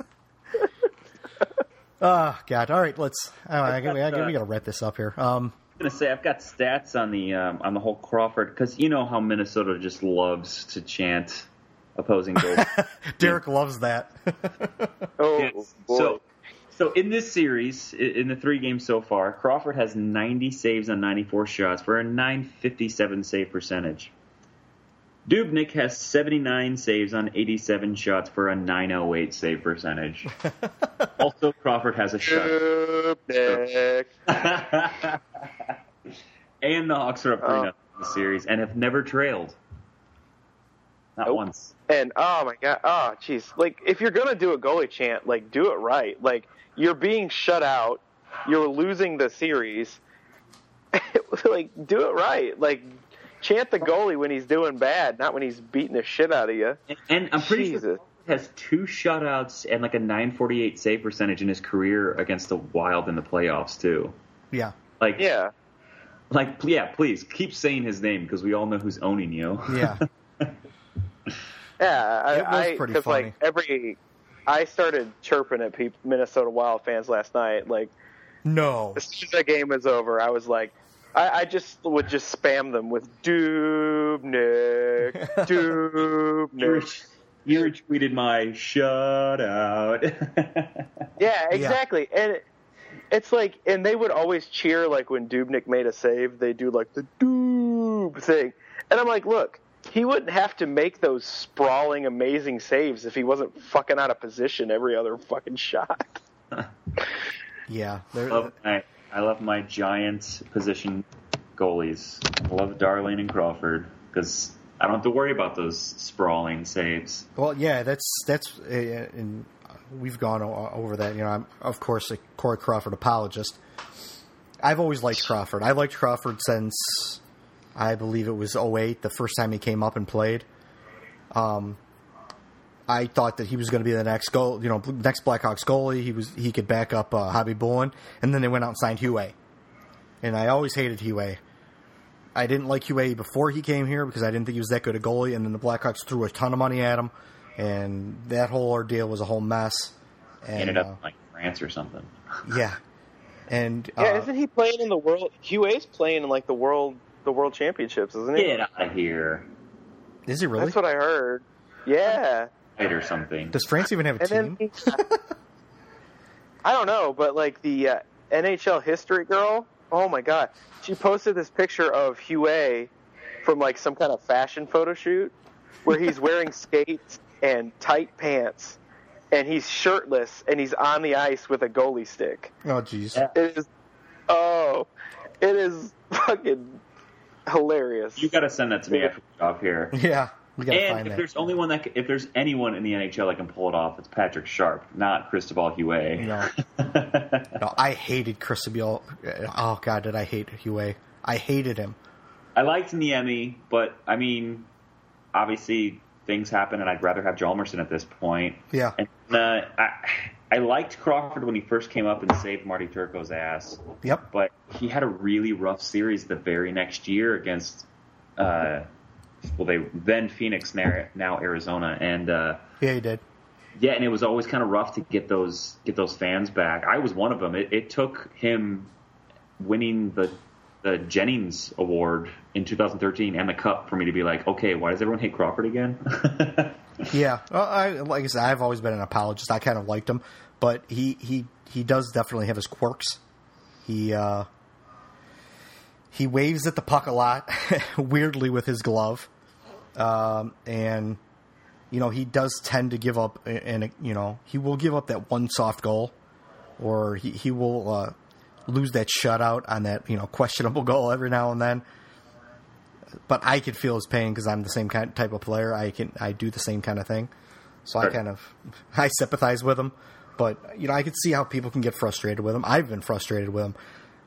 Oh God! All right, let's. Oh, I, I, I, we got to wrap this up here. Um, I'm gonna say I've got stats on the um, on the whole Crawford because you know how Minnesota just loves to chant opposing goals. Derek loves that. oh Yes. boy. So, so in this series, in the three games so far, Crawford has 90 saves on 94 shots for a 957 save percentage. Dubnyk has 79 saves on 87 shots for a 908 save percentage. also, Crawford has a shot. And the Hawks are up 3 Oh. 0 in the series and have never trailed. Not Nope. once. And oh my god, oh jeez, like if you're gonna do a goalie chant, like do it right. Like you're being shut out, you're losing the series. like do it right. Like chant the goalie when he's doing bad, not when he's beating the shit out of you. And, and I'm pretty sure he has two shutouts and like a 948 save percentage in his career against the Wild in the playoffs too. yeah, Like, Yeah, like yeah, please keep saying his name because we all know who's owning you. yeah. yeah. I, It was I, pretty 'cause, funny. Like every, I started chirping at people, Minnesota Wild fans last night. Like No. as soon as the game was over, I was like, I, I just would just spam them with Dubnyk, you, Dubnyk. you retweeted my shut out. Yeah, exactly. And it, it's like, and they would always cheer like when Dubnyk made a save. They do like the Doob thing, and I'm like, look, he wouldn't have to make those sprawling, amazing saves if he wasn't fucking out of position every other fucking shot. Yeah. They're, love my, I love my giant position goalies. I love Darling and Crawford because I don't have to worry about those sprawling saves. Well, yeah, that's that's, uh, and we've gone over that. You know, I'm of course a Corey Crawford apologist. I've always liked Crawford. I liked Crawford since I believe it was 08, the first time he came up and played. Um, I thought that he was going to be the next goal, you know, next Blackhawks goalie. He was he could back up uh, Khabibulin, and then they went out and signed Huet. And I always hated Huet. I didn't like Huet before he came here because I didn't think he was that good a goalie. And then the Blackhawks threw a ton of money at him, and that whole ordeal was a whole mess. And Ended uh, up in, like France or something. yeah, and Yeah, uh, isn't he playing in the world? Huet's playing in like the world, the world championships, isn't he? Get out of here, is he really? That's what I heard. Yeah. Right or something. Does France even have a And team? then I don't know, but like the uh, NHL history girl, oh my god, she posted this picture of Huet from like some kind of fashion photo shoot where he's wearing skates and tight pants and he's shirtless and he's on the ice with a goalie stick. oh, jeez. It is oh, it is fucking hilarious. You got to send that to me after we get off here. Yeah, we gotta And find if that. there's only one that, c- if there's anyone in the NHL that can pull it off, it's Patrick Sharp, not Cristobal Huet. No. No, I hated Cristobal. Oh God, did I hate Huet? I hated him. I liked Niemi, but I mean, obviously things happen, and I'd rather have Hjalmarsson at this point. Yeah, And uh, I, I liked Crawford when he first came up and saved Marty Turco's ass, yep. but he had a really rough series the very next year against, uh, well, they then Phoenix, now, now Arizona, and. Uh, Yeah, he did. Yeah, and it was always kind of rough to get those get those fans back. I was one of them. It, it took him winning the the Jennings Award in 2013 and the Cup for me to be like, okay, why does everyone hate Crawford again? Yeah, well, I like I said, I've always been an apologist. I kind of liked him, but he he he does definitely have his quirks. He uh, he waves at the puck a lot, weirdly with his glove, um, and you know he does tend to give up, and you know he will give up that one soft goal, or he he will uh, lose that shutout on that you know questionable goal every now and then but I could feel his pain because I'm the same kind type of player. I can I do the same kind of thing. so I kind of I sympathize with him. But you know, I could see how people can get frustrated with him. I've been frustrated with him.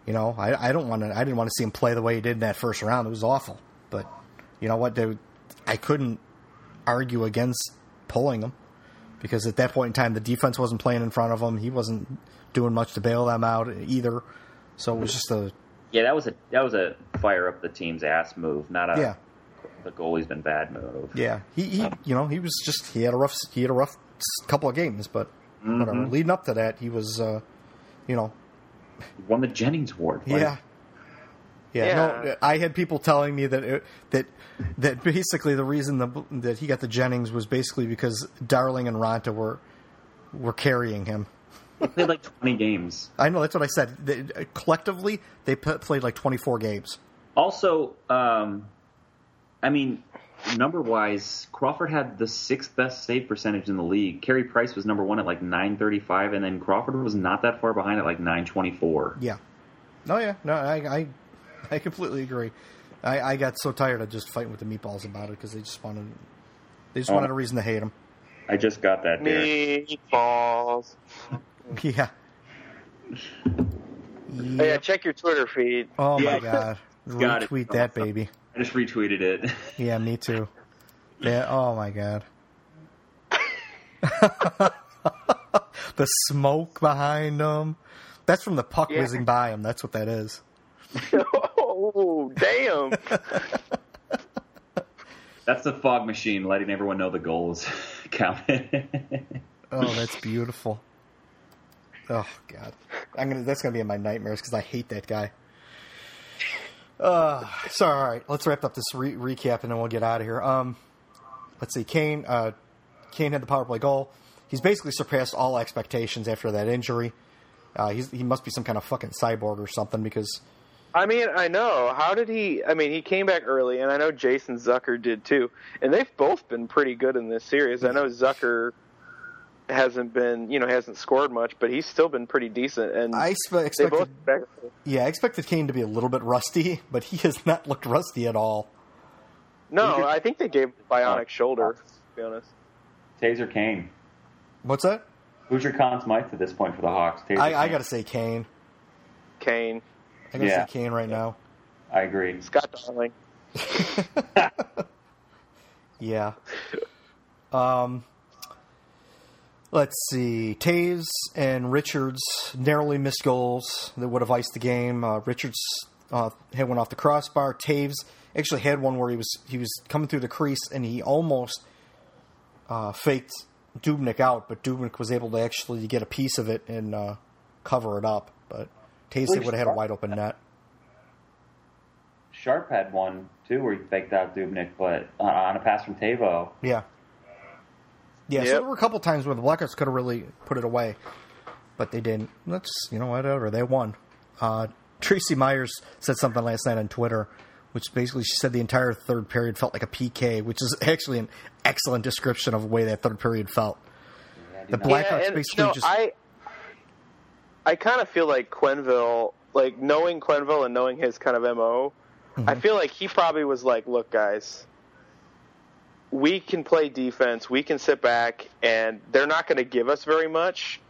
You know, I, I don't want to. I didn't want to see him play the way he did in that first round. It was awful. But you know what? They, I couldn't argue against pulling him because at that point in time, the defense wasn't playing in front of him. He wasn't doing much to bail them out either. So it was just a Yeah, that was a that was a fire up the team's ass move, not a yeah, the goalie's been bad move. yeah. He, he you know, he was just he had a rough he had a rough couple of games, but Mm-hmm. whatever. Leading up to that, he was, uh, you know, Won the Jennings Award. Like, Yeah. Yeah, Yeah. no, I had people telling me that it, that that basically the reason the, that he got the Jennings was basically because Darling and Raanta were were carrying him. He played like twenty games. I know that's what I said. They, collectively, they p- played like twenty four games. Also, um, I mean, number wise, Crawford had the sixth best save percentage in the league. Carey Price was number one at like nine thirty five, and then Crawford was not that far behind at like nine twenty four. Yeah. No, yeah, no, I I, I completely agree. I, I got so tired of just fighting with the meatballs about it because they just wanted they just Oh. wanted a reason to hate him. I just got that. Derek. Meatballs. Yeah. Hey, yeah, check your Twitter feed. Oh my god. Got. Retweet that baby. I just retweeted it. Yeah, me too. Yeah. Oh my god. the smoke behind them. That's from the puck Yeah. whizzing by him. That's what that is. oh, damn. That's the fog machine letting everyone know the goals counted. Oh, that's beautiful. Oh god, I'm gonna. That's gonna be in my nightmares because I hate that guy. Uh, so all right, let's wrap up this re- recap and then we'll get out of here. Um, let's see. Kane. Uh, Kane had the power play goal. He's basically surpassed all expectations after that injury. Uh, he must be some kind of fucking cyborg or something because I mean, I know. How did he? I mean, he came back early, and I know Jason Zucker did too. And they've both been pretty good in this series. I know Zucker hasn't been, you know, hasn't scored much, but he's still been pretty decent. And I spe- they expected. both. Yeah, I expected Kane to be a little bit rusty, but he has not looked rusty at all. No, I think they gave bionic shoulder. To be honest. Taser Kane. What's that? Who's your Conn Smythe at this point for the Hawks? Taser I, I got to say Kane. Kane, I got to Yeah. say Kane right now. I agree. Scott Darling. Yeah. Um, let's see. Toews and Richards narrowly missed goals that would have iced the game. Uh, Richards uh, had one off the crossbar. Toews actually had one where he was he was coming through the crease and he almost uh, faked Dubnyk out, but Dubnyk was able to actually get a piece of it and uh, cover it up. But Toews would have had a wide open net. Sharp had one too where he faked out Dubnyk, but uh, on a pass from Teuvo. Yeah. Yeah, so there were a couple times where the Blackhawks could have really put it away, but they didn't. That's you know whatever they won. Uh, Tracey Myers said something last night on Twitter, which basically she said the entire third period felt like a PK, which is actually an excellent description of the way that third period felt. The Blackhawks yeah, basically you know, just I I kind of feel like Quenneville, like knowing Quenneville and knowing his kind of mo, Mm-hmm. I feel like he probably was like, "Look, guys, we can play defense, we can sit back, and they're not going to give us very much,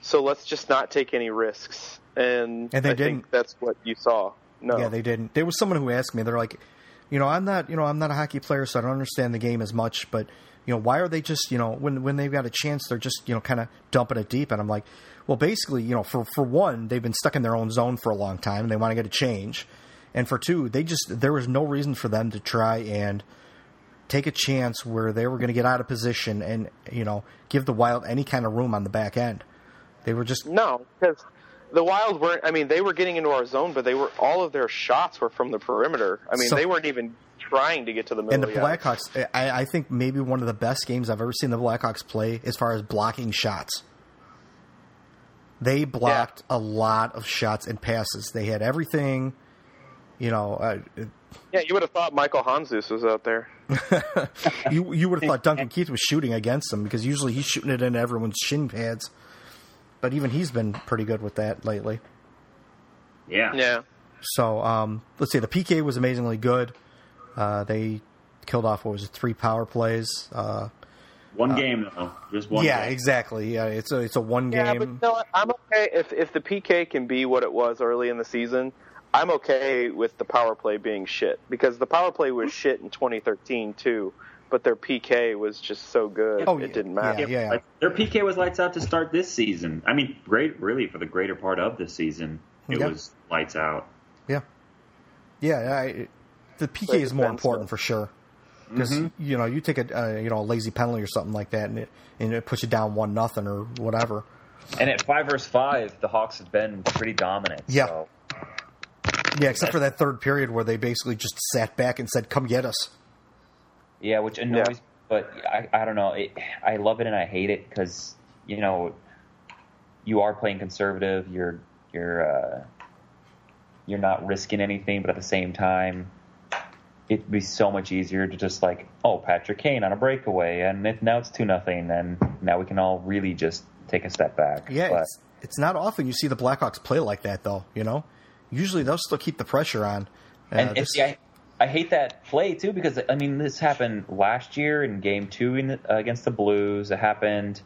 so let's just not take any risks." And, And they I didn't. think that's what you saw. No, Yeah, they didn't. There was someone who asked me. They're like, you know, I'm not, you know, I'm not a hockey player, so I don't understand the game as much. But you know, why are they just, you know, when when they've got a chance, they're just, you know, kind of dumping it deep? And I'm like, well, basically, you know, for for one, they've been stuck in their own zone for a long time. and They want to get a change, and for two, they just there was no reason for them to try and take a chance where they were going to get out of position and you know give the Wild any kind of room on the back end. They were just No, because the Wild weren't. I mean, they were getting into our zone, but they were all of their shots were from the perimeter. I mean, So- they weren't even trying to get to the middle. And the. Blackhawks, I, I think maybe one of the best games I've ever seen the Blackhawks play as far as blocking shots. They blocked a lot of shots and passes. They had everything, you know. Uh, Yeah, you would have thought Michael Handzus was out there. you you would have thought Duncan Keith was shooting against them because usually he's shooting it into everyone's shin pads. But even he's been pretty good with that lately. Yeah. Yeah. So um, let's see. The PK was amazingly good. Uh, they killed off what was it, three power plays. Uh, One game though, just one. yeah, game. exactly. Yeah, it's a it's a one game. Yeah, but game. you know what? I'm okay if if the PK can be what it was early in the season. I'm okay with the power play being shit because the power play was shit in 2013 too, but their PK was just so good Oh, it yeah, didn't matter. yeah, yeah. Like, their PK was lights out to start this season. I mean, great, really, for the greater part of this season, it Yeah. was lights out. Yeah, yeah. I, the PK Play is more important though. for sure. Because you know you take a uh, you know a lazy penalty or something like that, and it and it puts you down one nothing or whatever. And at five versus five, the Hawks have been pretty dominant. Yeah. So. Yeah, except for that third period where they basically just sat back and said, "Come get us." Yeah, which annoys. Yeah. But I, I don't know. It, I love it and I hate it because you know you are playing conservative. You're you're uh, you're not risking anything, but at the same time, it'd be so much easier to just like, oh, Patrick Kane on a breakaway, and it, now it's two nothing, and now we can all really just take a step back. Yeah, But- it's, it's not often you see the Blackhawks play like that, though. You know, usually they'll still keep the pressure on. Uh, and, and this- see, I, I hate that play too because I mean this happened last year in Game Two in the, uh, against the Blues. It happened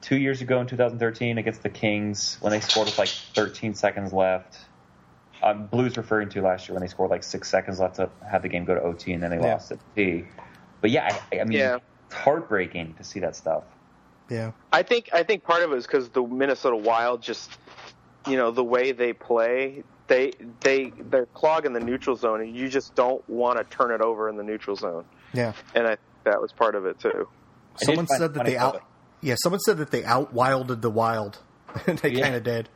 two years ago in 2013 against the Kings when they scored with like 13 seconds left. Um, Blues referring to last year when they scored like six seconds left to have the game go to OT and then they Yeah. lost at T. But yeah, I, I mean Yeah. it's heartbreaking to see that stuff. yeah, I think I think part of it is because the Minnesota Wild just, you know, the way they play, they they they're clogging the neutral zone, and you just don't want to turn it over in the neutral zone. yeah. And I that was part of it too. Someone said that they how out. Yeah, someone said that they out wilded the wild. they Yeah. kind of did.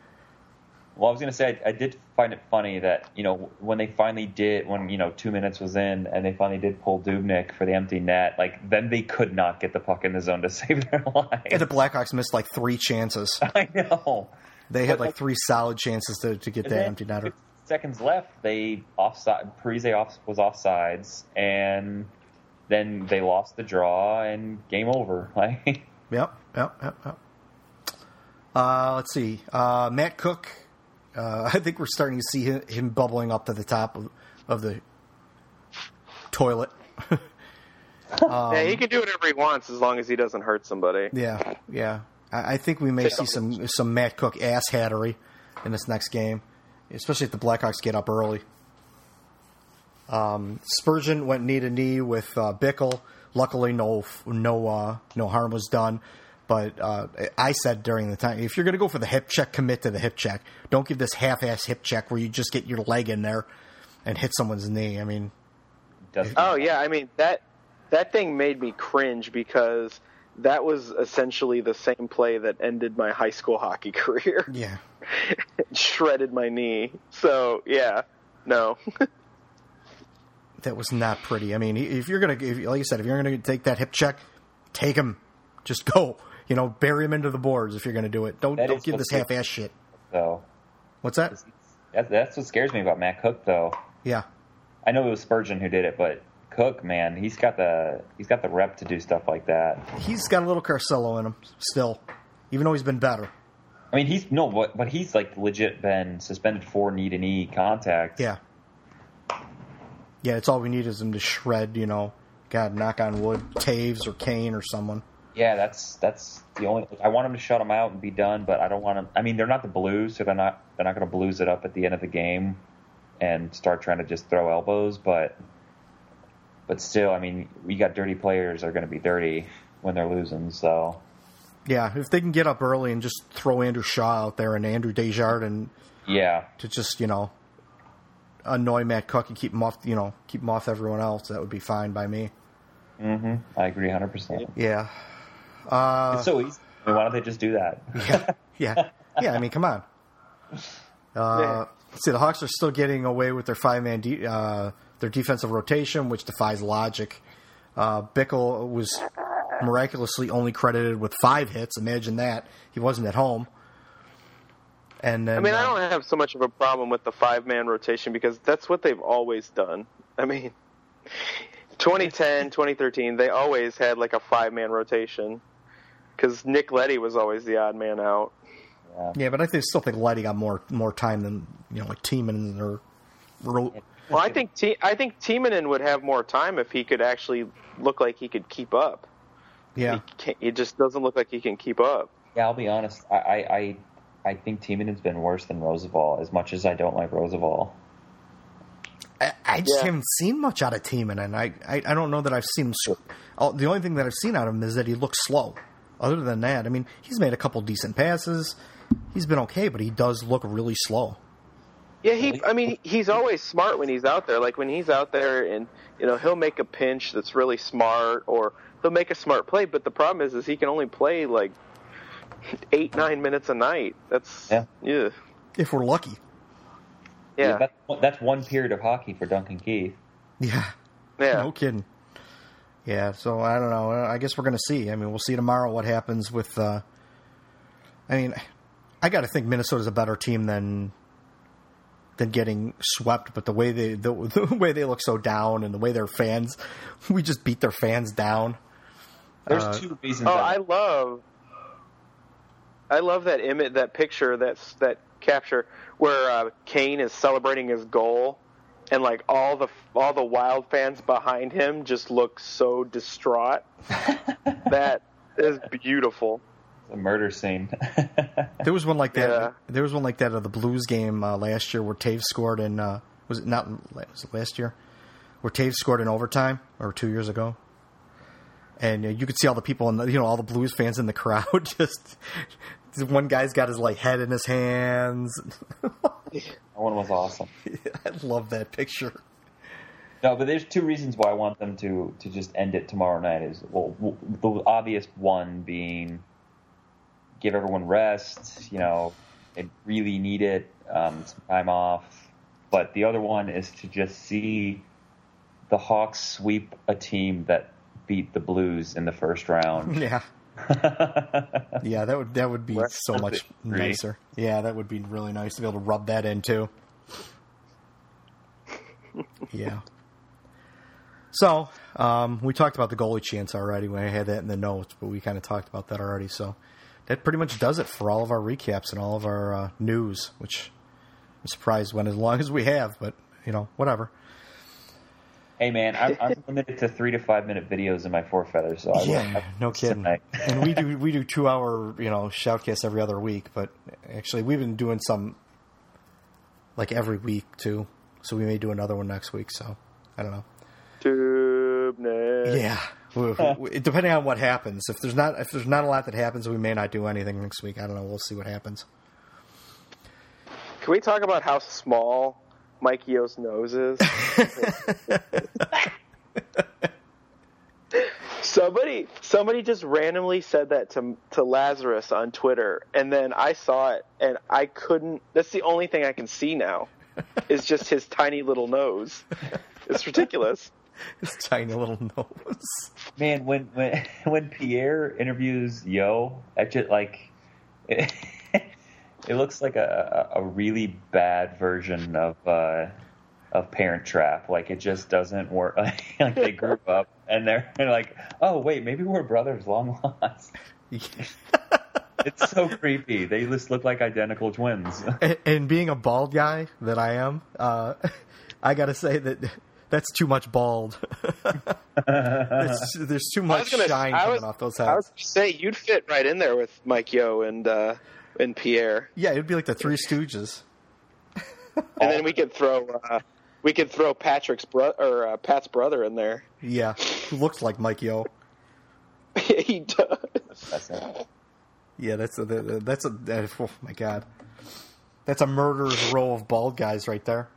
Well, I was going to say I, I did find it funny that you know when they finally did when you know two minutes was in and they finally did pull Dubnyk for the empty net, like then they could not get the puck in the zone to save their life. And the Blackhawks missed like three chances. I know. They had But, like like- three solid chances to, to get And that empty netter. Seconds left. They offside. Parise off was offsides, and then they lost the draw and game over. Like Yep, yep, yep, yep. Uh, let's see. Uh, Matt Cooke. Uh, I think we're starting to see him, him bubbling up to the top of, of the toilet. yeah, he can do whatever he wants as long as he doesn't hurt somebody. Yeah, yeah. I, I think we may see some some Matt Cooke ass hattery in this next game, especially if the Blackhawks get up early. Um, Spurgeon went knee to knee with uh, Bickell. Luckily, no no uh, no harm was done. But uh, I said during the time, if you're going to go for the hip check, commit to the hip check. Don't give this half-ass hip check where you just get your leg in there and hit someone's knee. I mean, doesn't. Oh yeah, I mean that that thing made me cringe because that was essentially the same play that ended my high school hockey career. yeah, shredded my knee. So yeah, no. that was not pretty. I mean, if you're gonna, if, like you said, if you're gonna take that hip check, take him. Just go. You know, bury him into the boards if you're gonna do it. Don't That don't give this half-ass shit. So What's that? that's, that's what scares me about Matt Cooke, though. Yeah, I know it was Spurgeon who did it, but Cooke, man, he's got the he's got the rep to do stuff like that. he's got a little Carcillo in him still, even though he's been better. I mean, he's no, but but he's like legit been suspended for knee to knee contact. Yeah, yeah. It's all we need is him to shred. You know, God, knock on wood, Toews or Kane or someone. Yeah, that's that's the only. I want him to shut him out and be done, but I don't want him. I mean, they're not the Blues, so they're not they're not going to blues it up at the end of the game and start trying to just throw elbows. But but still, I mean, we got dirty players that are going to be dirty when they're losing. So Yeah, if they can get up early and just throw Andrew Shaw out there and Andrew Desjardins yeah, to just you know annoy Matt Cooke and keep him off, you know, keep him off everyone else, that would be fine by me. hmm I agree, hundred percent. Yeah, Uh, It's so easy. I mean, why don't they just do that? yeah, yeah, yeah. I mean, come on. Uh, let's see, the Hawks are still getting away with their five man, de- uh, their defensive rotation, which defies logic. Uh, Bickell was miraculously only credited with five hits. Imagine that he wasn't at home. And then, I mean, I uh, don't have so much of a problem with the five man rotation because that's what they've always done. I mean, 2010, 2013, they always had like a five man rotation because Nick Leddy was always the odd man out. yeah, but I think, still think Letty got more more time than you know, like Tiemann or Ro- Well, I think T- I think Timonen would have more time if he could actually look like he could keep up. Yeah. he, he just doesn't look like he can keep up. Yeah, I'll be honest. I I I, I think Timonen's been worse than Rozsival. As much as I don't like Rozsival. I, I just Yeah. haven't seen much out of Tiemann, and I, I, I don't know that I've seen him. oh, The only thing that I've seen out of him is that he looks slow. Other than that, I mean, he's made a couple decent passes. He's been okay, but he does look really slow. Yeah, he. I mean, he's always smart when he's out there. Like when he's out there, and you know, he'll make a pinch that's really smart, or he'll make a smart play. But the problem is, is he can only play like eight, nine minutes a night. That's Yeah. yeah, If we're lucky. yeah, That's, that's one period of hockey for Duncan Keith. Yeah. yeah. No kidding. Yeah, so I don't know. I guess we're going to see. I mean, we'll see tomorrow what happens with. Uh, I mean, I got to think Minnesota's a better team than than getting swept. But the way they the, the way they look so down and the way their fans, we just beat their fans down. There's Uh, two reasons. Oh, I- I love, I love that image, that picture, that's that capture where uh, Kane is celebrating his goal, and like all the all the Wild fans behind him just look so distraught. that is beautiful. A murder scene. There was one like that. Yeah. There was one like that of the Blues game uh, last year where Toews scored in. Uh, was it not? Was it last year? Where Toews scored in overtime, or two years ago? And uh, you could see all the people and you know all the Blues fans in the crowd. Just one guy's got his like head in his hands. that one was awesome. I love that picture. No, but there's two reasons why I want them to to just end it tomorrow night. Is well, w- the obvious one being give everyone rest. You know, they really need it, um, some time off. But the other one is to just see the Hawks sweep a team that beat the Blues in the first round. Yeah, yeah, that would that would be That's so much great. nicer. Yeah, that would be really nice to be able to rub that in too. yeah. So um, we talked about the goalie chance already. We had that in the notes, but we kind of talked about that already. So that pretty much does it for all of our recaps and all of our uh, news. Which I'm surprised went as long as we have, but you know, whatever. hey man, I'm, I'm limited to three to five minute videos in my four feathers, so I Yeah, have no kidding. and we do we do two hour you know shoutcasts every other week, but actually we've been doing some like every week too. So we may do another one next week. So I don't know. Tubnet. Yeah, We- we- depending on what happens. If there's not if there's not a lot that happens, we may not do anything next week. I don't know. We'll see what happens. Can we talk about how small Mike Yeo's nose is? somebody, somebody just randomly said that to to Lazerus on Twitter, and then I saw it, and I couldn't. That's the only thing I can see now, is just his tiny little nose. It's ridiculous. His tiny little nose. Man, when when when Pierre interviews Yeo, I just like it, it looks like a a really bad version of uh, of Parent Trap. Like it just doesn't work. like they grew up and they're, they're like, oh wait, maybe we're brothers long lost. It's so creepy. They just look like identical twins. and, and being a bald guy that I am, uh, I got to say that that's too much bald. there's, there's too much gonna, shine coming was, off those hats. I was gonna say you'd fit right in there with Mike Yeo and uh, and Pierre, Yeah, it'd be like the Three Stooges. and then we could throw uh, we could throw Patrick's bro- or uh, Pat's brother in there. Yeah, who looks like Mike Yeo. he does. That's it. Yeah, that's a that's a that, oh my god, that's a murderer's row of bald guys right there.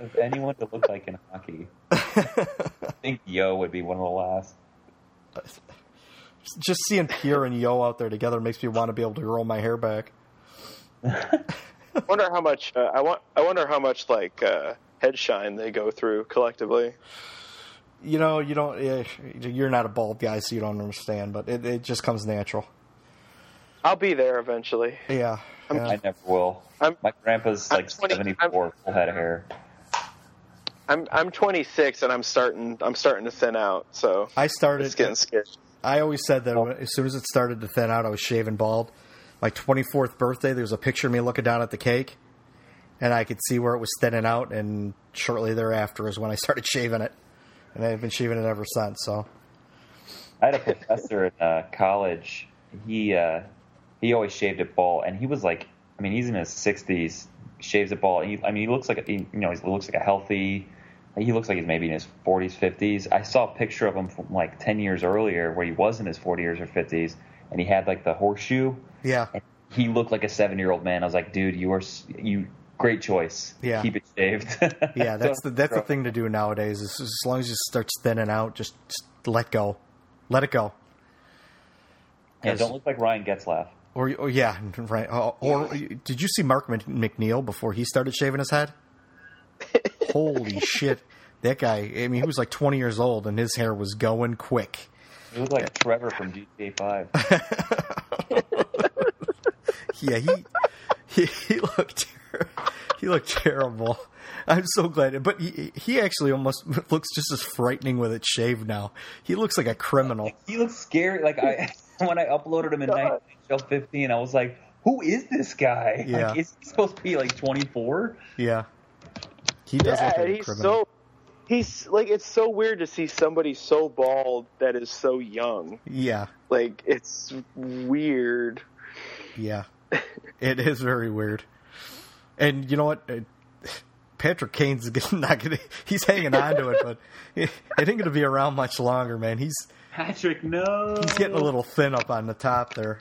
If anyone to look like in hockey, I think Yeo would be one of the last. Just seeing Pierre and Yeo out there together makes me want to be able to grow my hair back. I wonder how much uh, I want. I wonder how much like uh, head shine they go through collectively. You know, you don't. You're not a bald guy, so you don't understand. But it, it just comes natural. I'll be there eventually. Yeah, yeah. I never will. I'm- My grandpa's like 20 74, full head of hair. I'm I'm 26 and I'm starting I'm starting to thin out. So I started. it's getting scary. I always said that when, as soon as it started to thin out, I was shaving bald. My 24th birthday, there was a picture of me looking down at the cake, and I could see where it was thinning out. And shortly thereafter is when I started shaving it, and I've been shaving it ever since. So, I had a professor in uh, college. He uh, he always shaved it bald, and he was like, I mean, he's in his sixties, shaves it bald. He, I mean, he looks like a, he, you know, he looks like a healthy. He looks like he's maybe in his forties, fifties. I saw a picture of him from like ten years earlier, where he was in his forties or fifties, and he had like the horseshoe. Yeah. And he looked like a seven-year-old man. I was like, dude, you are you great choice. Yeah. keep it shaved. Yeah, that's the that's the thing to do nowadays. Is as long as you start thinning out, just, just let go, let it go. Yeah, don't look like Ryan Getzlaf. Or, or yeah, right. Or, or did you see Mark McNeill before he started shaving his head? Holy shit, that guy! I mean, he was like 20 years old, and his hair was going quick. You look like Trevor from GTA Five. Yeah, he he, he looked he looked terrible. I'm so glad, but he he actually almost looks just as frightening with it shaved now. He looks like a criminal. he looks scary. Like I, when I uploaded him in God. NHL 15, I was like, "Who is this guy? Yeah. Like, is he supposed to be like 24?" Yeah, he does Yeah, look like a he's criminal. so he's like it's so weird to see somebody so bald that is so young. yeah, Like it's weird. yeah, it is very weird. And you know what? Uh, Patrick Kane's not gonna. He's hanging on to it, but it ain't going to be around much longer, man. He's Patrick, no. he's getting a little thin up on the top there.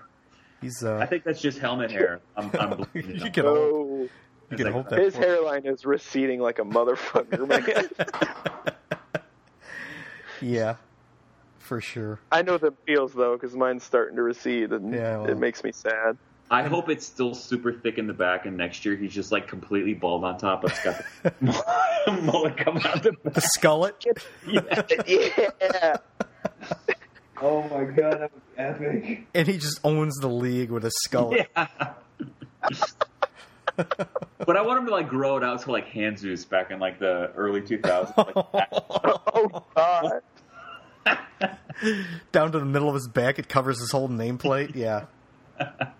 He's uh, I think that's just helmet hair. I'm, I'm you can Oh, you It's can like- hope that his for- hairline is receding like a motherfucker, man. Yeah, for sure. I know the feels though, because mine's starting to recede, and Yeah, well. it makes me sad. I hope it's still super thick in the back, and next year he's just like completely bald on top, but it's got the mullet coming out the The back. skullet. yeah. Oh my god, that was epic. and he just owns the league with a skull. Yeah. but I want him to like grow it out to like Handzus back in like the early 2000s. Like, Oh God. Down to the middle of his back, it covers his whole nameplate. Yeah.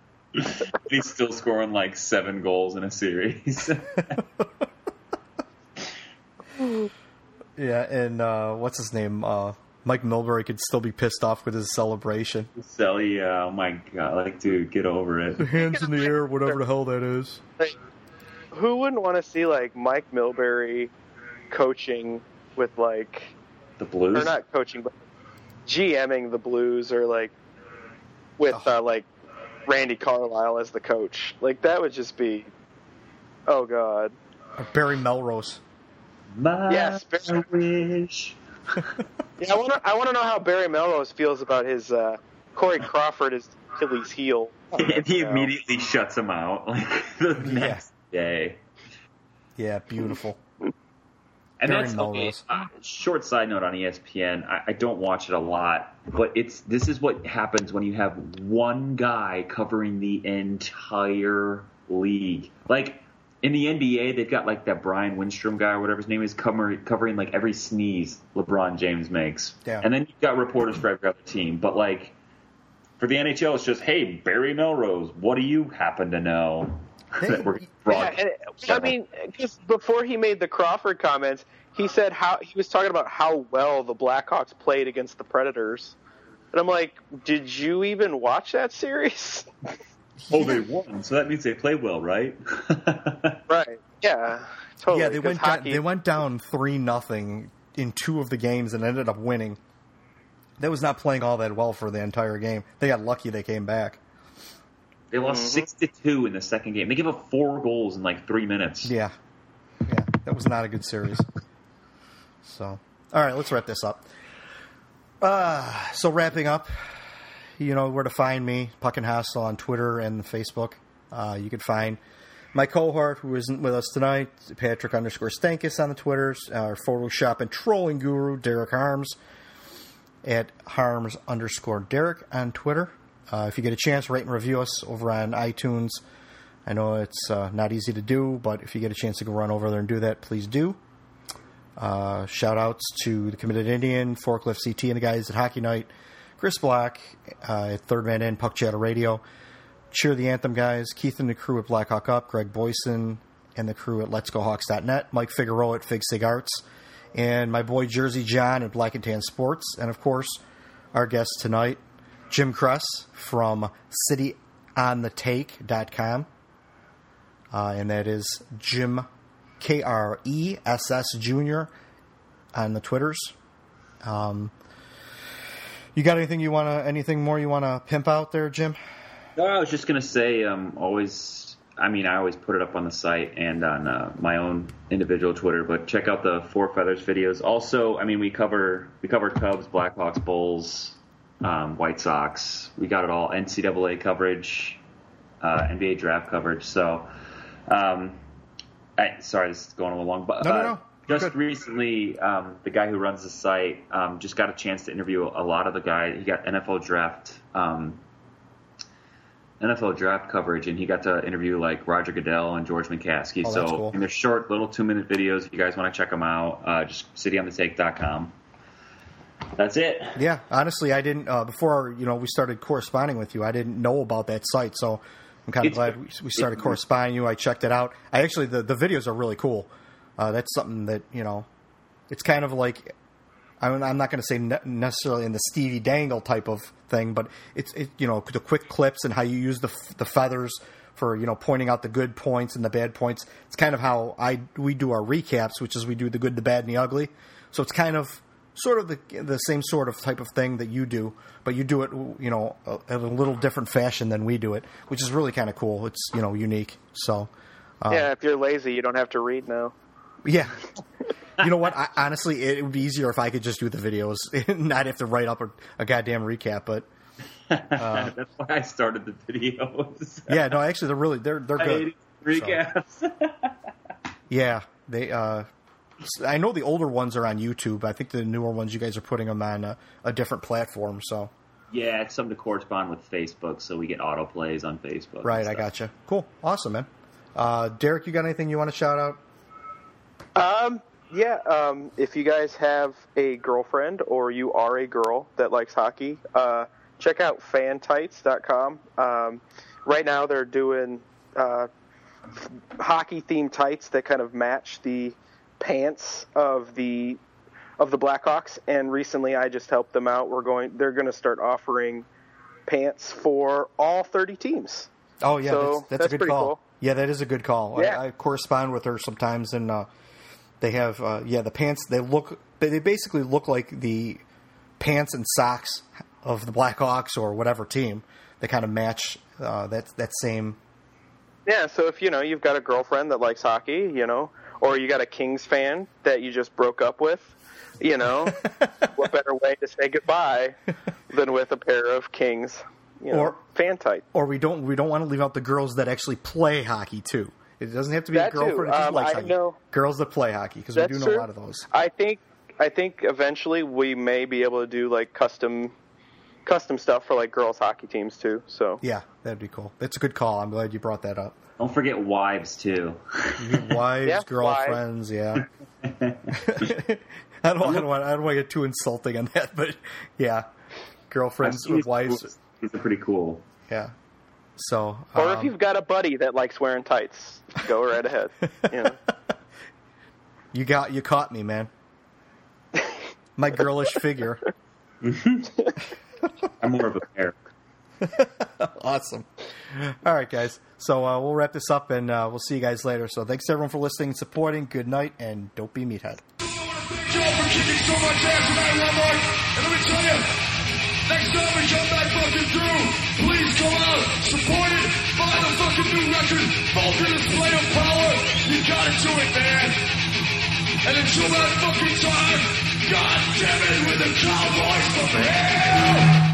he's still scoring like seven goals in a series. Yeah, and uh, what's his name? Uh, Mike Milbury could still be pissed off with his celebration. so yeah, oh my god, like dude, get over it. Hands in the air, whatever the hell that is. Like, who wouldn't want to see like Mike Milbury coaching with like, The Blues. or not coaching, but GMing the Blues, or like with Oh. uh, like Randy Carlyle as the coach? Like that would just be, oh God. Or Barry Melrose. My Yes, Barry- wish. Yeah, I want to. I want to know how Barry Melrose feels about his uh, Corey Crawford as Achilles heel. And he immediately shuts him out like the next day. Yeah, beautiful. And Barry that's okay. Melrose. Uh, short side note on ESPN. I, I don't watch it a lot, but it's this is what happens when you have one guy covering the entire league. Like in the NBA, they've got like that Brian Windhorst guy or whatever his name is, covering covering like every sneeze LeBron James makes. Yeah. And then you've got reporters for every other team. But like for the NHL, it's just hey Barry Melrose, what do you happen to know? that we're Yeah, and, I mean, just before he made the Crawford comments, he uh-huh. said how he was talking about how well the Blackhawks played against the Predators, and I'm like, did you even watch that series? oh, they won, so that means they played well, right? right? Yeah, totally. yeah, they 'cause went down, they went down three nothing in two of the games and ended up winning. They was not playing all that well for the entire game. They got lucky they came back. They lost six to two in the second game. They gave up four goals in like three minutes. Yeah, yeah, that was not a good series. So, all right, let's wrap this up. Uh, so wrapping up, you know where to find me, Puckin Hostile on Twitter and Facebook. Uh, you can find my cohort who isn't with us tonight, Patrick underscore Stankus on the Twitters, our Photoshop and trolling guru, Derek Harms, at Harms underscore Derek on Twitter. Uh, if you get a chance, rate and review us over on iTunes. I know it's uh, not easy to do, but if you get a chance to go run over there and do that, please do. Uh, shout outs to the Committed Indian, Forklift CT, and the guys at Hockey Night, Chris Black uh, at Third Man In, Puck Chatter Radio, Cheer the Anthem guys, Keith and the crew at Black Hawk Up, Greg Boyson and the crew at Let'sGoHawks.net, Mike Figueroa at Fig Sig Arts, and my boy Jersey John at Black and Tan Sports, and of course, our guest tonight, Jim Kress from CityOnTheTake.com. Uh, and that is Jim K R E S S Jr. on the Twitters. Um, you got anything you want to, anything more you want to pimp out there, Jim? No, I was just gonna say, um, always. I mean, I always put it up on the site and on uh, my own individual Twitter. But check out the Four Feathers videos. Also, I mean, we cover we cover Cubs, Blackhawks, Bulls, um, White Sox. We got it all. NCAA coverage, uh, NBA draft coverage. So, um, I, sorry, this is going a little long, but No, no, uh, no. Just Good. recently, um, the guy who runs the site um, just got a chance to interview a lot of the guy. He got NFL draft. Um, NFL draft coverage, and he got to interview like Roger Goodell and George McCaskey. Oh, so cool. and they're short, little two minute videos. If you guys want to check them out, uh, just cityonthetake.com. That's it. Yeah, honestly, I didn't uh, before you know we started corresponding with you. I didn't know about that site, so I'm kind of It's- glad we, we started it's- corresponding. You, I checked it out. I actually the the videos are really cool. Uh, that's something that you know, it's kind of like I'm, I'm not going to say ne- necessarily in the Stevie Dangle type of thing, but it's it, you know the quick clips and how you use the f- the feathers for you know pointing out the good points and the bad points. It's kind of how I we do our recaps, which is we do the good, the bad, and the ugly. So it's kind of sort of the the same sort of type of thing that you do, but you do it you know in a little different fashion than we do it, which is really kind of cool. It's you know unique. So yeah, if you're lazy, you don't have to read now. Yeah. You know what? I, honestly, it would be easier if I could just do the videos, and not have to write up a, a goddamn recap. But That's why I started the videos. yeah, no, actually, they're really they're they're good. recaps. Yeah, they. uh I know the older ones are on YouTube. I think the newer ones you guys are putting them on a, a different platform. So yeah, it's something to correspond with Facebook, so we get autoplays on Facebook. right, I stuff. gotcha. Cool, awesome, man. Uh, Derek, you got anything you want to shout out? Um, yeah, um, if you guys have a girlfriend or you are a girl that likes hockey, uh, check out fantights.com. Um, right now they're doing uh, hockey themed tights that kind of match the pants of the of the Blackhawks and recently I just helped them out. We're going they're going to start offering pants for all 30 teams. Oh yeah, So, that's, that's, that's a good call. cool. Yeah, that is a good call. Yeah. I, I correspond with her sometimes, and uh, they have uh, yeah the pants. They look they basically look like the pants and socks of the Black Blackhawks or whatever team. They kind of match uh, that that same. Yeah, so if you know you've got a girlfriend that likes hockey, you know, or you got a Kings fan that you just broke up with, you know, what better way to say goodbye than with a pair of Kings, you know, Or- fan tight. Or we don't we don't want to leave out the girls that actually play hockey too. It doesn't have to be That a girlfriend too. that just Um, likes I hockey. know- Girls that play hockey because we That's do know true. a lot of those. I think I think eventually we may be able to do like custom custom stuff for like girls hockey teams too. So Yeah, that'd be cool. That's a good call. I'm glad you brought that up. Don't forget wives too. Wives, Yeah, girlfriends, yeah. I don't, I don't want I don't want to get too insulting on that, but yeah, girlfriends I've with wives, moves. These are pretty cool. yeah. So, or um, if you've got a buddy that likes wearing tights, go right ahead. You know. you got you caught me, man. My girlish figure, I'm more of a pair. awesome. All right, guys. So uh, we'll wrap this up, and uh, we'll see you guys later. So thanks everyone for listening and supporting. Good night, and don't be meathead. Next time we come back fucking through, please go out, support it, buy the fucking new record, Vulgar display of power. You gotta do it, man. And until that fucking time, God damn it, with the Cowboys from hell.